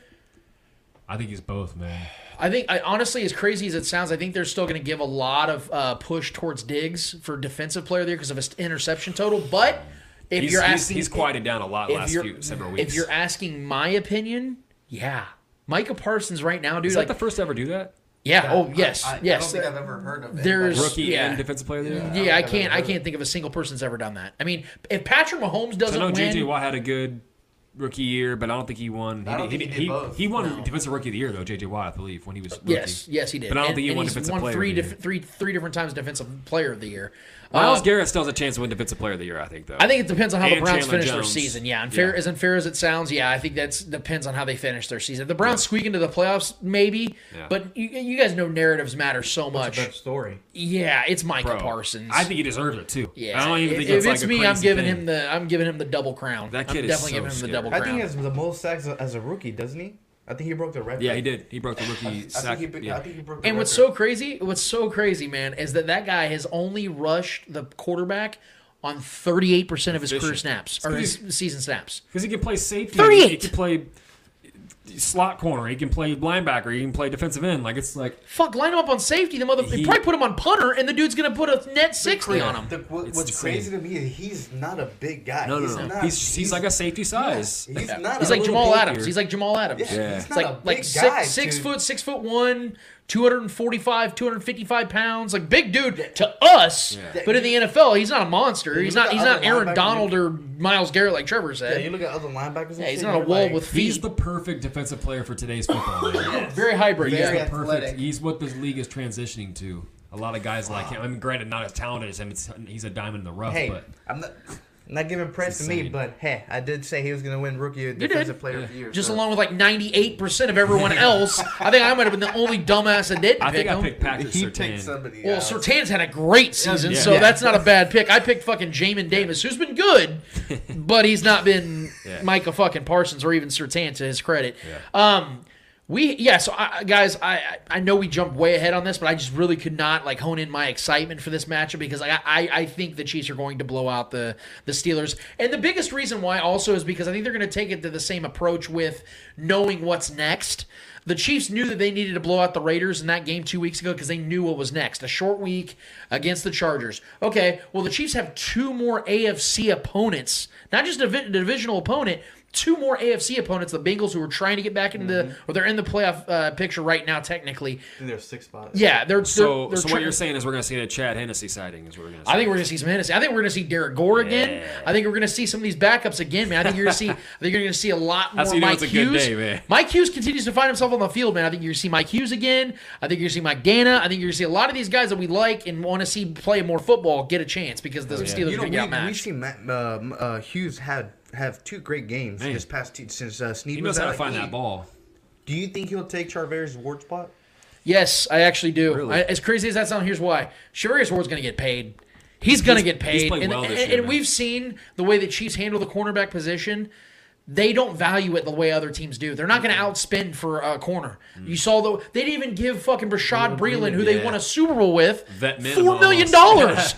I think he's both, man. I think, I, honestly, as crazy as it sounds, I think they're still going to give a lot of uh, push towards Diggs for defensive player there because of his interception total. But if He's, you're asking, he's quieted down a lot last few several weeks. If you're asking my opinion, yeah, Micah Parsons right now, dude. Is that like the first to ever do that? Yeah. Oh, yes. I, yes. I don't think I've ever heard of it. There's Rookie yeah. and defensive player of the year. Yeah, I I've can't. I can't think of a single person that's ever done that. I mean, if Patrick Mahomes doesn't I know win, JJ Watt had a good rookie year, but I don't think he won. He, I don't he, think he he, did both. he won defensive rookie of the year though. JJ Watt, I believe, when he was rookie. yes, yes, he did. But I don't And- think he and won he's defensive won player three, of the dif- year. three, three different times defensive player of the year. Myles Uh, Garrett still has a chance to win defensive player of the year. I think though. I think it depends on how the Browns Chandler finish their season. Yeah, and fair Yeah. as unfair as it sounds, yeah, I think that's depends on how they finish their season. If the Browns squeak into the playoffs, maybe. Yeah. But you, you guys know narratives matter so much. story. Yeah, it's Micah Bro, Parsons. I think he deserves it too. Yeah, I don't even think if it's, it's like a me, I'm giving thing. him the I'm giving him the double crown. That kid I'm is definitely so giving him scary. the double crown. I think he has the most sacks as a rookie, doesn't he? I think he broke the record. Yeah, he did. He broke the rookie I sack. think he, yeah. I think he broke the And what's so crazy, what's so crazy, man, is that that guy has only rushed the quarterback on 38% of his career snaps or his season snaps. Because he can play safety. 38. He can play slot corner. He can play linebacker. He can play defensive end. Like it's like Fuck, line him up on safety. The mother, he, He- probably put him on punter, and the dude's gonna put a net 60 on him. The, what, what's insane. crazy to me is he's not a big guy. no, no, he's no. Not, he's, he's like a safety size. Yeah, he's not. He's a like Jamal Adams. here. He's like Jamal Adams. Yeah, Yeah. he's It's not like a big like guy. six, six foot, six foot one, 245, 255 pounds, like big dude to us, but in the NFL, he's not a monster. Yeah, he's not. He's not Aaron Donald or Myles Garrett like Trevor Yeah, said. you look at other linebackers. Yeah, he's not a wall like- with He's the perfect defensive player for today's football. (laughs) Man. Very hybrid. He's yeah. Very the perfect. athletic. He's what this league is transitioning to. A lot of guys like him. I mean, granted, not as talented as him. It's, he's a diamond in the rough, Hey, but I'm not. I'm not giving praise to me, but hey, I did say he was going to win Rookie did. Defensive Player of the Year. Just so- along with like 98% of everyone (laughs) else. I think I might have been the only dumbass that didn't I pick think I him. picked Patrick He picked Surtain. somebody. Well, else. Surtain's had a great season, Yeah. so Yeah. that's not a bad pick. I picked fucking Jamin Davis, who's been good, (laughs) but he's not been Yeah. Micah fucking Parsons or even Sertan to his credit. Um, we yeah, so I, guys, I I- know we jumped way ahead on this, but I just really could not like hone in my excitement for this matchup because I I, I think the Chiefs are going to blow out the the Steelers, and the biggest reason why also is because I think they're going to take it to the same approach with knowing what's next. The Chiefs knew that they needed to blow out the Raiders in that game two weeks ago because they knew what was next. A short week against the Chargers. Okay, well, the Chiefs have two more AFC opponents, not just a divisional opponent, two more AFC opponents, the Bengals, who are trying to get back into the, or they're in the playoff uh, picture right now, technically. I think there's six spots. Yeah, they're, So, they're, they're so what you're saying is we're going to see a Chad Hennessy sighting, is what we're going to. I think we're gonna see some Hennessy. I think we're gonna see Derrick Gore again. I think we're gonna see some of these backups again, man. I think you're gonna see. I think you're gonna see a lot more That's how you know Mike it's a good Hughes. day, man. Mike Hughes continues to find himself on the field, man. I think you're gonna see Mike Hughes again. I think you're gonna see Mike Danna. I think you're gonna see a lot of these guys that we like and want to see play more football get a chance because the Steelers You are know, gonna we, get we see Matt, uh, uh, Hughes had have two great games Man. this past two, since uh, Sneed He was knows how out. to find He- that ball. Do you think he'll take Charvarius Ward spot? Yes, I actually do. Really? I, as crazy as that sounds, here's why. Charvarius Ward's going to get paid. He's going to He's- get paid. he's played and well this and- year, and man. we've seen the way the Chiefs handle the cornerback position. They don't value it the way other teams do. They're not going to mm-hmm. outspend for a corner. Mm-hmm. You saw the they didn't even give fucking Rashad Breeland, who they won a Super Bowl with, Vet four million (laughs) dollars.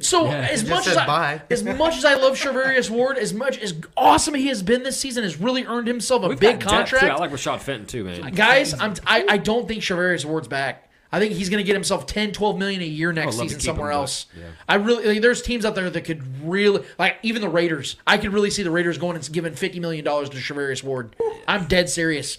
so as much as I, bye. as much as I love Charvarius Ward, as much as awesome he has been this season, has really earned himself a We've big got depth, too. contract I like Rashad Fenton, too, man. guys I'm, I, I don't think Charvarius Ward's back I think he's going to get himself 10 12 million a year next season somewhere him, else yeah. I really like, there's teams out there that could really like even the Raiders I could really see the Raiders going and giving 50 million dollars to Charvarius Ward I'm dead serious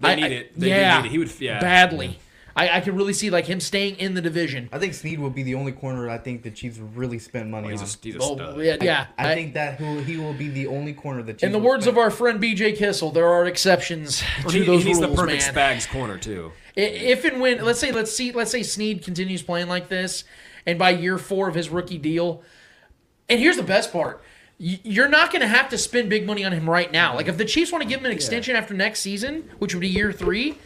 They I- need it. They yeah need it. He would- yeah. badly I, I could really see like him staying in the division I think Sneed will be the only corner I think the Chiefs really spend money He's on. a, he's a oh, stud. yeah, yeah. I, think that who he will be the only corner the Chiefs. in the will words spend. of our friend BJ Kissel there are exceptions to He, those he needs rules the perfect man Spags corner, too. I- If and when, let's say, let's see, let's say Sneed continues playing like this, and by year four of his rookie deal, and here's the best part. y- You're not going to have to spend big money on him right now. Like if the Chiefs want to give him an extension after next season, which would be year three,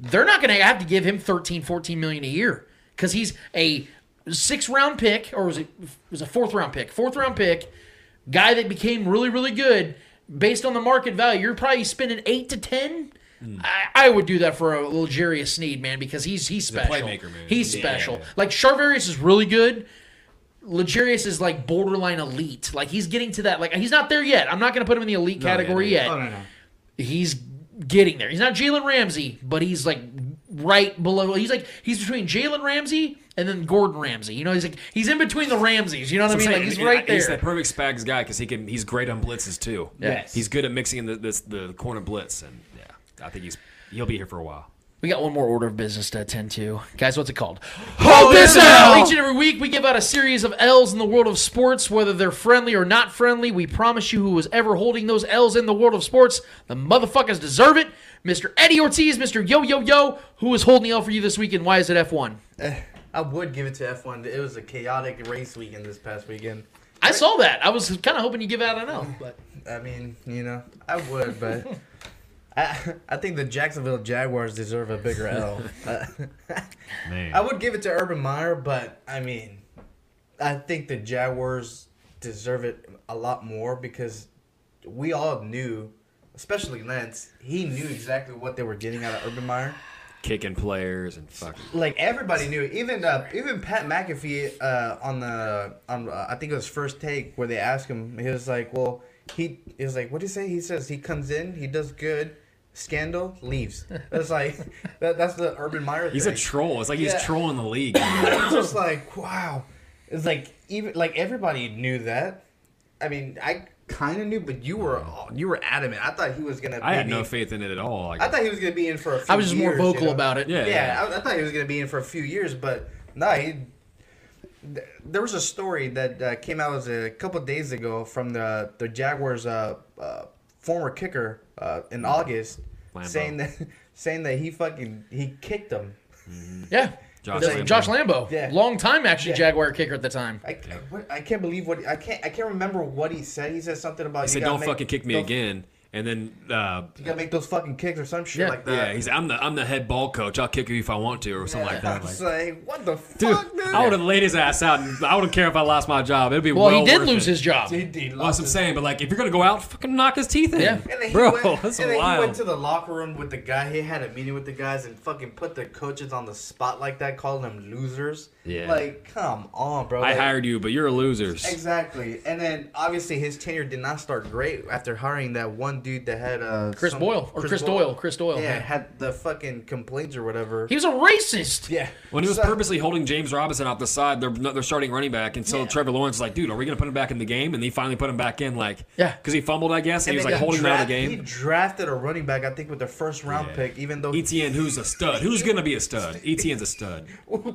they're not going to have to give him 13, 14 million a year because he's a six round pick, or was it it was a fourth round pick, fourth round pick, guy that became really, really good based on the market value. You're probably spending eight to ten. Hmm. I, I would do that for a little Jarius Sneed, man, because he's he's a special. playmaker, man. He's Yeah. special. Like Charvarius is really good. L'Jarius is like borderline elite. Like he's getting to that. Like he's not there yet. I'm not going to put him in the elite category yeah, yet. Oh no no. He's getting there. He's not Jalen Ramsey, but he's like right below. He's like he's between Jalen Ramsey and then Gordon Ramsay. You know, he's like he's in between the Ramseys. You know what I mean? So I'm Like saying, he's right there. He's that perfect Spags guy because he can. He's great on blitzes too. Yes. he's good at mixing in the this, the corner blitz, and yeah, I think he's he'll be here for a while. We got one more order of business to attend to. Guys, what's it called? (gasps) Hold this out! Each and every week, we give out a series of L's in the world of sports, whether they're friendly or not friendly. We promise you, who was ever holding those L's in the world of sports, the motherfuckers deserve it. Mr. Eddie Ortiz, Mr. Yo Yo Yo, who is holding the L for you this week, and why is it F1? Eh, I would give it to F1. It was a chaotic race weekend this past weekend. I saw that. I was kind of hoping you give out an L, but I mean, you know, I would, but (laughs) I, (laughs) I think the Jacksonville Jaguars deserve a bigger L. (laughs) (laughs) Uh, I would give it to Urban Meyer, but I mean, I think the Jaguars deserve it a lot more because we all knew, especially Lance, he knew exactly what they were getting out of Urban Meyer. kicking players and fucking. Like everybody knew, even uh, even Pat McAfee uh, on the on uh, I think it was first take where they asked him, he was like, "Well, he he was like, what do you say?" He says he comes in, he does good, scandal, leaves. It's like that, that's the Urban Meyer. He's a troll. It's like he's Yeah. trolling the league. (laughs) It's just like wow. It's like even like everybody knew that. I mean, I kind of knew, but you were you were adamant. I thought he was gonna. I had no faith in it at all. Like, I thought he was gonna be in for a few I was just more vocal you know? about it. Yeah, Yeah, yeah. I, I thought he was gonna be in for a few years, but no, he. th- There was a story that uh, came out as a couple days ago from the the Jaguars' uh, uh, former kicker uh, in August, Lambo. saying that (laughs) saying that he fucking he kicked him. Mm-hmm. Yeah. Josh The- Lambo. Josh Lambo. Yeah. Long time actually Yeah. Jaguar kicker at the time. I, I, what, I can't believe what I can't I can't remember what he said. He said something about he said, "Don't make- fucking kick me don't- again." And then, uh, You gotta make those fucking kicks or some shit Yeah. like that. yeah, he's I'm the I'm the head ball coach. I'll kick you if I want to, or something like I that. was Like, like, what the dude, fuck, dude? I would have laid his ass out, and I wouldn't care if I lost my job. It'd be Well, well he did worth lose it. his job. He did, Well, that's what I'm saying. But like, if you're gonna go out, fucking knock his teeth in, Yeah. And then he bro. went, (laughs) that's and then wild. he went to the locker room with the guy. He had a meeting with the guys and fucking put the coaches on the spot like that, calling them losers. Yeah. Like, come on, bro. I Like, hired you, but you're a loser. Exactly. And then obviously his tenure did not start great after hiring that one dude that had uh Chris some- Boyle or Chris Doyle. Chris Doyle. Yeah, Yeah. had the fucking complaints or whatever. He was a racist. yeah. When he was So- purposely holding James Robinson off the side, they're they're starting running back, and so Yeah. Trevor Lawrence is like, "Dude, are we gonna put him back in the game?" And he finally put him back in, like, Yeah. because he fumbled, I guess, and, he was then like holding him out of the draft- He game. drafted a running back, I think, with the first round Yeah. pick, even though. ETN, who's a stud? Who's gonna be a stud? (laughs) ETN's a stud.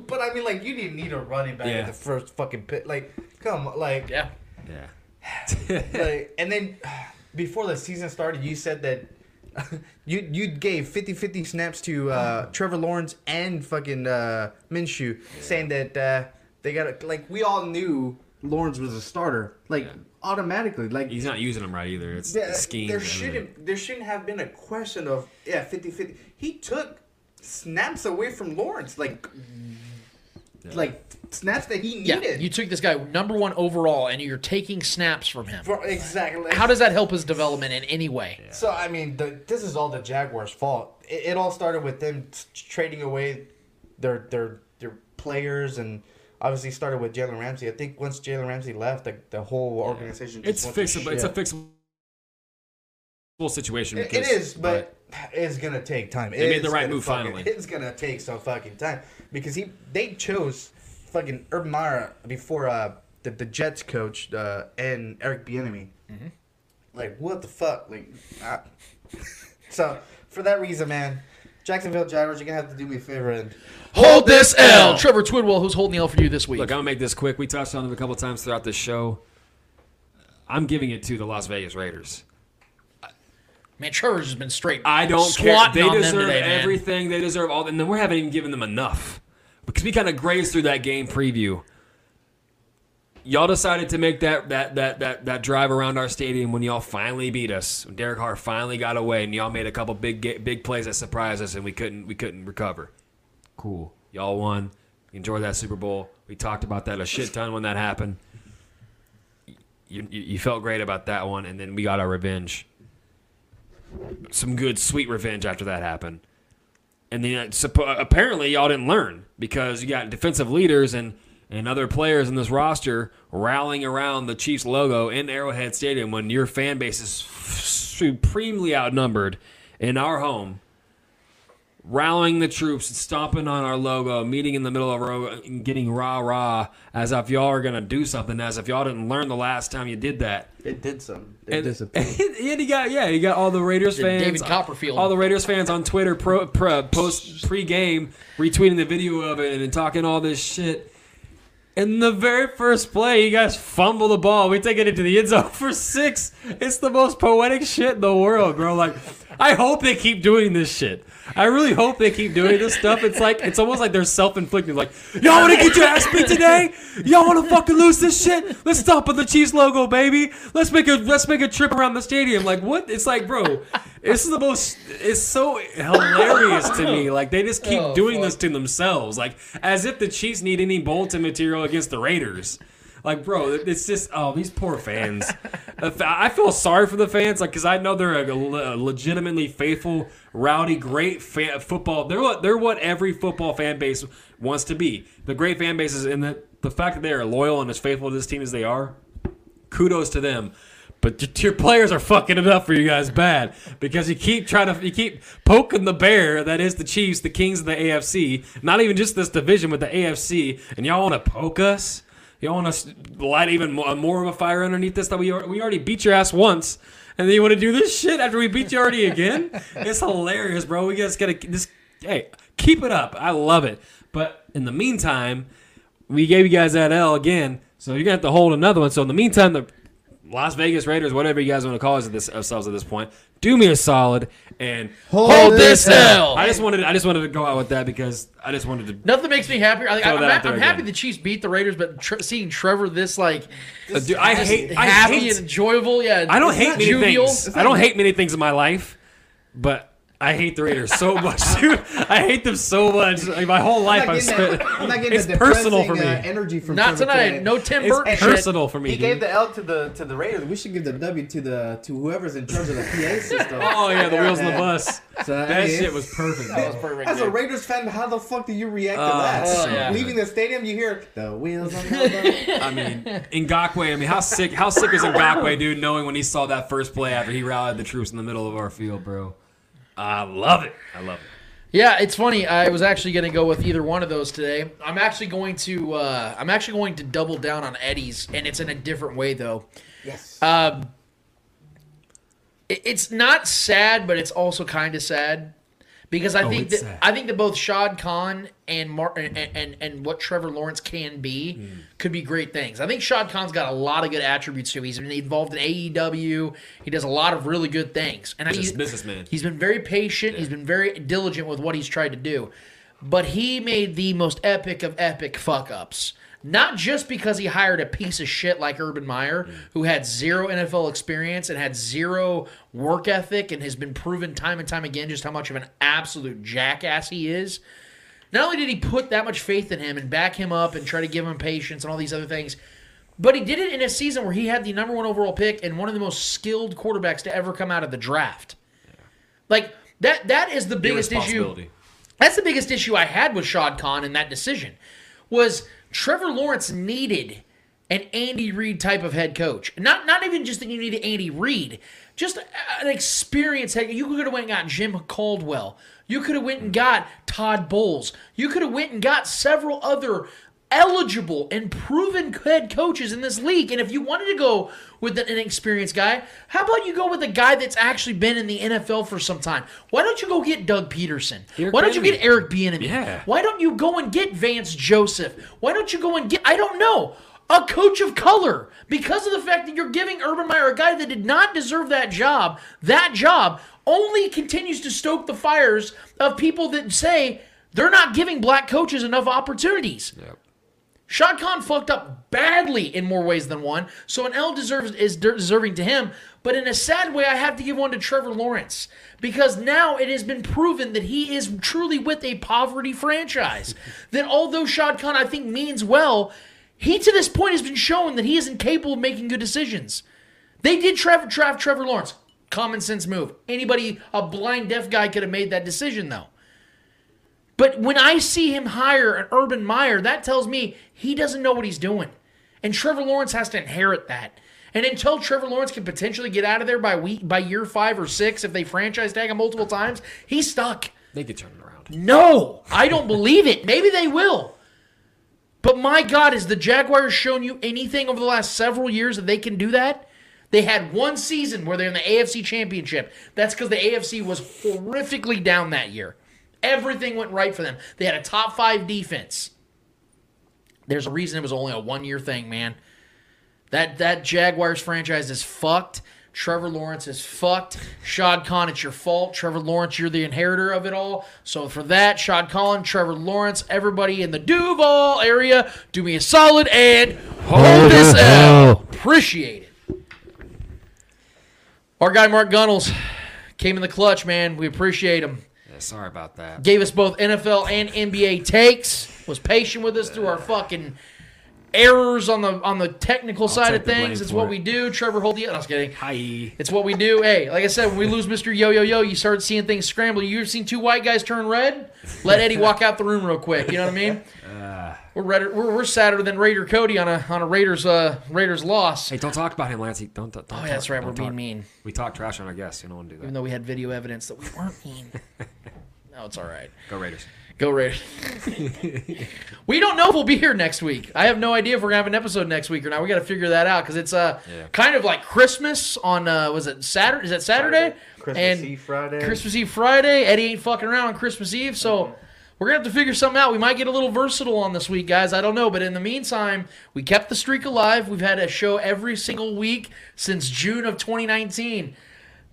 but I mean, like, you didn't need a running back Yeah. in the first fucking pit. Like, come on, like, Yeah. Yeah. (sighs) like, and then (sighs) before the season started, you said that (laughs) you you gave 50-50 snaps to uh, Trevor Lawrence and fucking uh, Minshew, saying that uh, they got to like we all knew Lawrence was a starter, like Yeah. automatically, like He's not using them right either. It's the scheme. there shouldn't there shouldn't have been a question of yeah 50-50. He took snaps away from Lawrence, like like snaps that he Yeah. needed. You took this guy number one overall and you're taking snaps from him. For- exactly. How does that help his development in any way? So I mean, the, this is all the Jaguars' fault. It, it all started with them t- trading away their their their players, and obviously started with Jalen Ramsey. I think once Jalen Ramsey left, the, the whole organization just It's went to fixable. It's a shit. fixable situation. It- Because, it is, but it's gonna take time. They made It's the right gonna move fucking- finally. It's gonna take some fucking time because he they chose fucking Urban Meyer before uh, the the Jets coach uh, and Eric Bieniemy. Mm-hmm. Like what the fuck? Like, so for that reason, man, Jacksonville Jaguars, you're gonna have to do me a favor and Hold this L. Trevor Twidwell, who's holding the L for you this week? Look, I'm gonna make this quick. We touched on it a couple times throughout this show. I'm giving it to the Las Vegas Raiders. Man, Trevor's just been straight. I don't care. They deserve today, everything. They deserve all. And then we haven't even given them enough because we kind of grazed through that game preview. Y'all decided to make that that that that that drive around our stadium when y'all finally beat us. When Derek Carr finally got away, and y'all made a couple big big plays that surprised us, and we couldn't we couldn't recover. Cool. Y'all won. Enjoy that Super Bowl. We talked about that a shit ton when that happened. You, you, you felt great about that one, and then we got our revenge some good sweet revenge after that happened. And then uh, apparently y'all didn't learn because you got defensive leaders and and other players in this roster rallying around the Chiefs logo in Arrowhead Stadium when your fan base is supremely outnumbered in our home. Rallying the troops, stomping on our logo, meeting in the middle of our getting rah rah as if y'all are gonna do something, as if y'all didn't learn the last time you did that. it did some. It And, disappeared. (laughs) and he got yeah, he got all the Raiders The fans, David Copperfield. all the Raiders fans on Twitter pro, pro, post pre-game retweeting the video of it and, and talking all this shit. In the very first play, you guys fumble the ball. We take it into the end zone (laughs) for six. It's the most poetic shit in the world, bro. Like, I hope they keep doing this shit. I really hope they keep doing this stuff. It's like it's almost like they're self-inflicted. Like, y'all want to get your ass beat today? Y'all want to fucking lose this shit? Let's stop with the Chiefs logo, baby. Let's make a let's make a trip around the stadium. Like, what? It's like, bro, this is the most. It's so hilarious to me. Like, they just keep Oh, doing fuck. this to themselves. Like, as if the Chiefs need any bulletin material against the Raiders. Like, bro, it's just oh these poor fans. I feel sorry for the fans, like, because I know they're a le- legitimately faithful, rowdy, great fan, football. They're what they're what every football fan base wants to be. The great fan bases, and the the fact that they are loyal and as faithful to this team as they are. Kudos to them. But your players are fucking it up for you guys bad because you keep trying to you keep poking the bear that is the Chiefs, the Kings of the AFC. Not even just this division, but the AFC, and y'all want to poke us. Y'all want to light even more, of a fire underneath this that we we already beat your ass once, and then you want to do this shit after we beat you already again? it's hilarious, bro. We just gotta just hey keep it up. I love it. But in the meantime, we gave you guys that L again, so you're gonna have to hold another one. So in the meantime, the Las Vegas Raiders, whatever you guys want to call us ourselves at this point, do me a solid and Hold this L. I just wanted I just wanted to go out with that because I just wanted to. Nothing makes me happier. I, Throw I'm, that ha- I'm happy the Chiefs beat the Raiders, but tre- seeing Trevor this like, Uh, dude, I just hate I happy hate and enjoyable. Yeah, I don't hate many jovial. things. I don't hate many things in my life, but I hate the Raiders so much, (laughs) dude. I hate them so much. Like, my whole life, I'm not I've getting spent. that- I'm not getting it's the personal for me. depressing, uh, energy from Not Trevor tonight. today. No Tim It's Burton. And- shit. personal for me. He dude. gave the L to the to the Raiders. We should give the W to the to whoever's in charge of the PA system. (laughs) Oh yeah, the wheels on the bus. So, That I mean, shit was perfect. That was perfect. As a. Raiders fan, how the fuck do you react Oh, to that? oh, yeah. Leaving the stadium, you hear the wheels on the bus. (laughs) I mean, Ngakoue. I mean, how sick? How sick was Ngakoue, dude? Knowing when he saw that first play after he rallied the troops in the middle of our field, bro. I love it. I love it. Yeah, it's funny. I was actually going to go with either one of those today. I'm actually going to. Uh, I'm actually going to double down on Eddie's, and it's in a different way though. Yes. Um, it- it's not sad, but it's also kind of sad because I Oh, think that sad. I think that both Shad Khan and Mar- and, and and what Trevor Lawrence can be Hmm. could be great things. I think Shad Khan's got a lot of good attributes too. He's been involved in AEW. He does a lot of really good things, and he's- businessman. He's been very patient. He's been very diligent with what he's tried to do. But he made the most epic of epic fuck ups. Not just because he hired a piece of shit like Urban Meyer, mm. who had zero NFL experience and had zero work ethic and has been proven time and time again just how much of an absolute jackass he is. Not only did he put that much faith in him and back him up and try to give him patience and all these other things, but he did it in a season where he had the number one overall pick and one of the most skilled quarterbacks to ever come out of the draft. Like that that is the biggest issue. That's the biggest issue I had with Shad Khan in that decision. Was Trevor Lawrence needed an Andy Reid type of head coach? Not not even just that you needed Andy Reid, just an experienced head. You could have went and got Jim Caldwell. You could have went and got Todd Bowles. You could have went and got several other eligible and proven head coaches in this league. And if you wanted to go with an inexperienced guy, how about you go with a guy that's actually been in the NFL for some time? Why don't you go get Doug Pederson? Eric Why don't you get Eric Bieniemy? Yeah. Why don't you go and get Vance Joseph? Why don't you go and get I don't know a coach of color because of the fact that you're giving Urban Meyer a guy that did not deserve that job. That job only continues to stoke the fires of people that say they're not giving black coaches enough opportunities. Yep. Shad Khan fucked up badly in more ways than one, so an L deserves is deserving to him. But in a sad way, I have to give one to Trevor Lawrence because now it has been proven that he is truly with a poverty franchise. (laughs) that although Shad Khan I think means well, he to this point has been shown that he isn't capable of making good decisions. They did draft Trevor Lawrence. Common sense move. Anybody, a blind deaf guy, could have made that decision though. But when I see him hire an Urban Meyer, that tells me he doesn't know what he's doing. And Trevor Lawrence has to inherit that. And until Trevor Lawrence can potentially get out of there by week by year five or six, if they franchise tag him multiple times, he's stuck. They could turn it around. No, I don't believe it. Maybe they will. But my God, has the Jaguars shown you anything over the last several years that they can do that? They had one season where they're in the AFC Championship. That's because the AFC was horrifically down that year. Everything went right for them. They had a top five defense. There's a reason it was only a one year thing, man. That that Jaguars franchise is fucked. Trevor Lawrence is fucked. Shad Khan, it's your fault. Trevor Lawrence, you're the inheritor of it all. So for that, Shad Khan, Trevor Lawrence, everybody in the Duval area, do me a solid and hold this L. Appreciate it. Our guy Mark Gunnels came in the clutch, man. We appreciate him. Sorry about that. Gave us both NFL and NBA takes. Was patient with us through our fucking errors on the on the technical side of things. It's what it. we do. Trevor Hold the. I was kidding. Hi. It's what we do. Hey, like I said, when we lose Mr. Yo Yo Yo, you start seeing things scramble. You ever seen two white guys turn red? Let Eddie walk out the room real quick. You know what I mean? we're, redder, we're we're sadder than Raider Cody on a on a Raiders uh Raiders loss. Hey, don't talk about him, Lancey. Don't. don't Oh, talk- yeah, that's right. We're being mean. We talk trash on our guests. You don't want to do that. Even though we had video evidence that we weren't mean. (laughs) Oh, it's all right. Go Raiders. Go Raiders. (laughs) we don't know if we'll be here next week. I have no idea if we're gonna have an episode next week or not. We got to figure that out because it's uh Yeah. kind of like Christmas on uh was it Saturday? Is that Saturday? Christmas and Eve Friday. Christmas Eve Friday. Eddie ain't fucking around on Christmas Eve, so we're gonna have to figure something out. We might get a little versatile on this week, guys. I don't know, but in the meantime, we kept the streak alive. We've had a show every single week since June of 2019.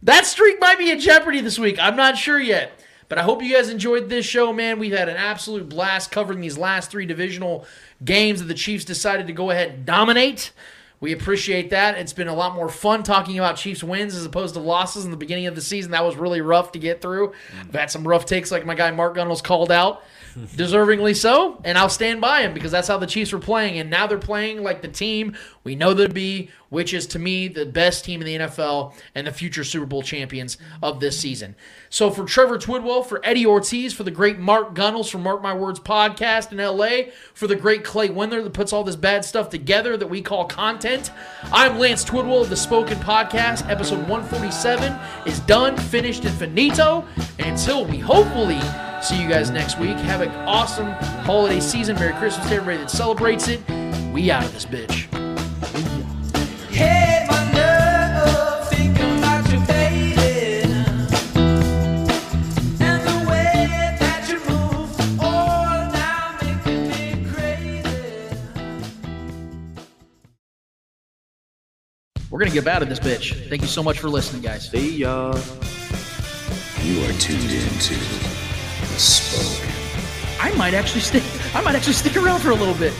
That streak might be in jeopardy this week. I'm not sure yet. But I hope you guys enjoyed this show, man. We've had an absolute blast covering these last three divisional games that the Chiefs decided to go ahead and dominate. We appreciate that. It's been a lot more fun talking about Chiefs wins as opposed to losses in the beginning of the season. That was really rough to get through. Mm. I've had some rough takes, like my guy Mark Gunnels called out, (laughs) deservingly so, and I'll stand by him because that's how the Chiefs were playing. And now they're playing like the team we know them to be, which is to me the best team in the NFL and the future Super Bowl champions of this season. So for Trevor Twidwell, for Eddie Ortiz, for the great Mark Gunnels from Mark My Words podcast in LA, for the great Clay Wendler that puts all this bad stuff together that we call content, I'm Lance Twidwell of the Spoken Podcast. Episode 147 is done, finished, and finito. And until we hopefully see you guys next week, have an awesome holiday season. Merry Christmas to everybody that celebrates it. We out of this bitch. We're going to get out of this bitch. Thank you so much for listening, guys. See ya. You are tuned into the spoken. I might actually stick. I might actually stick around for a little bit.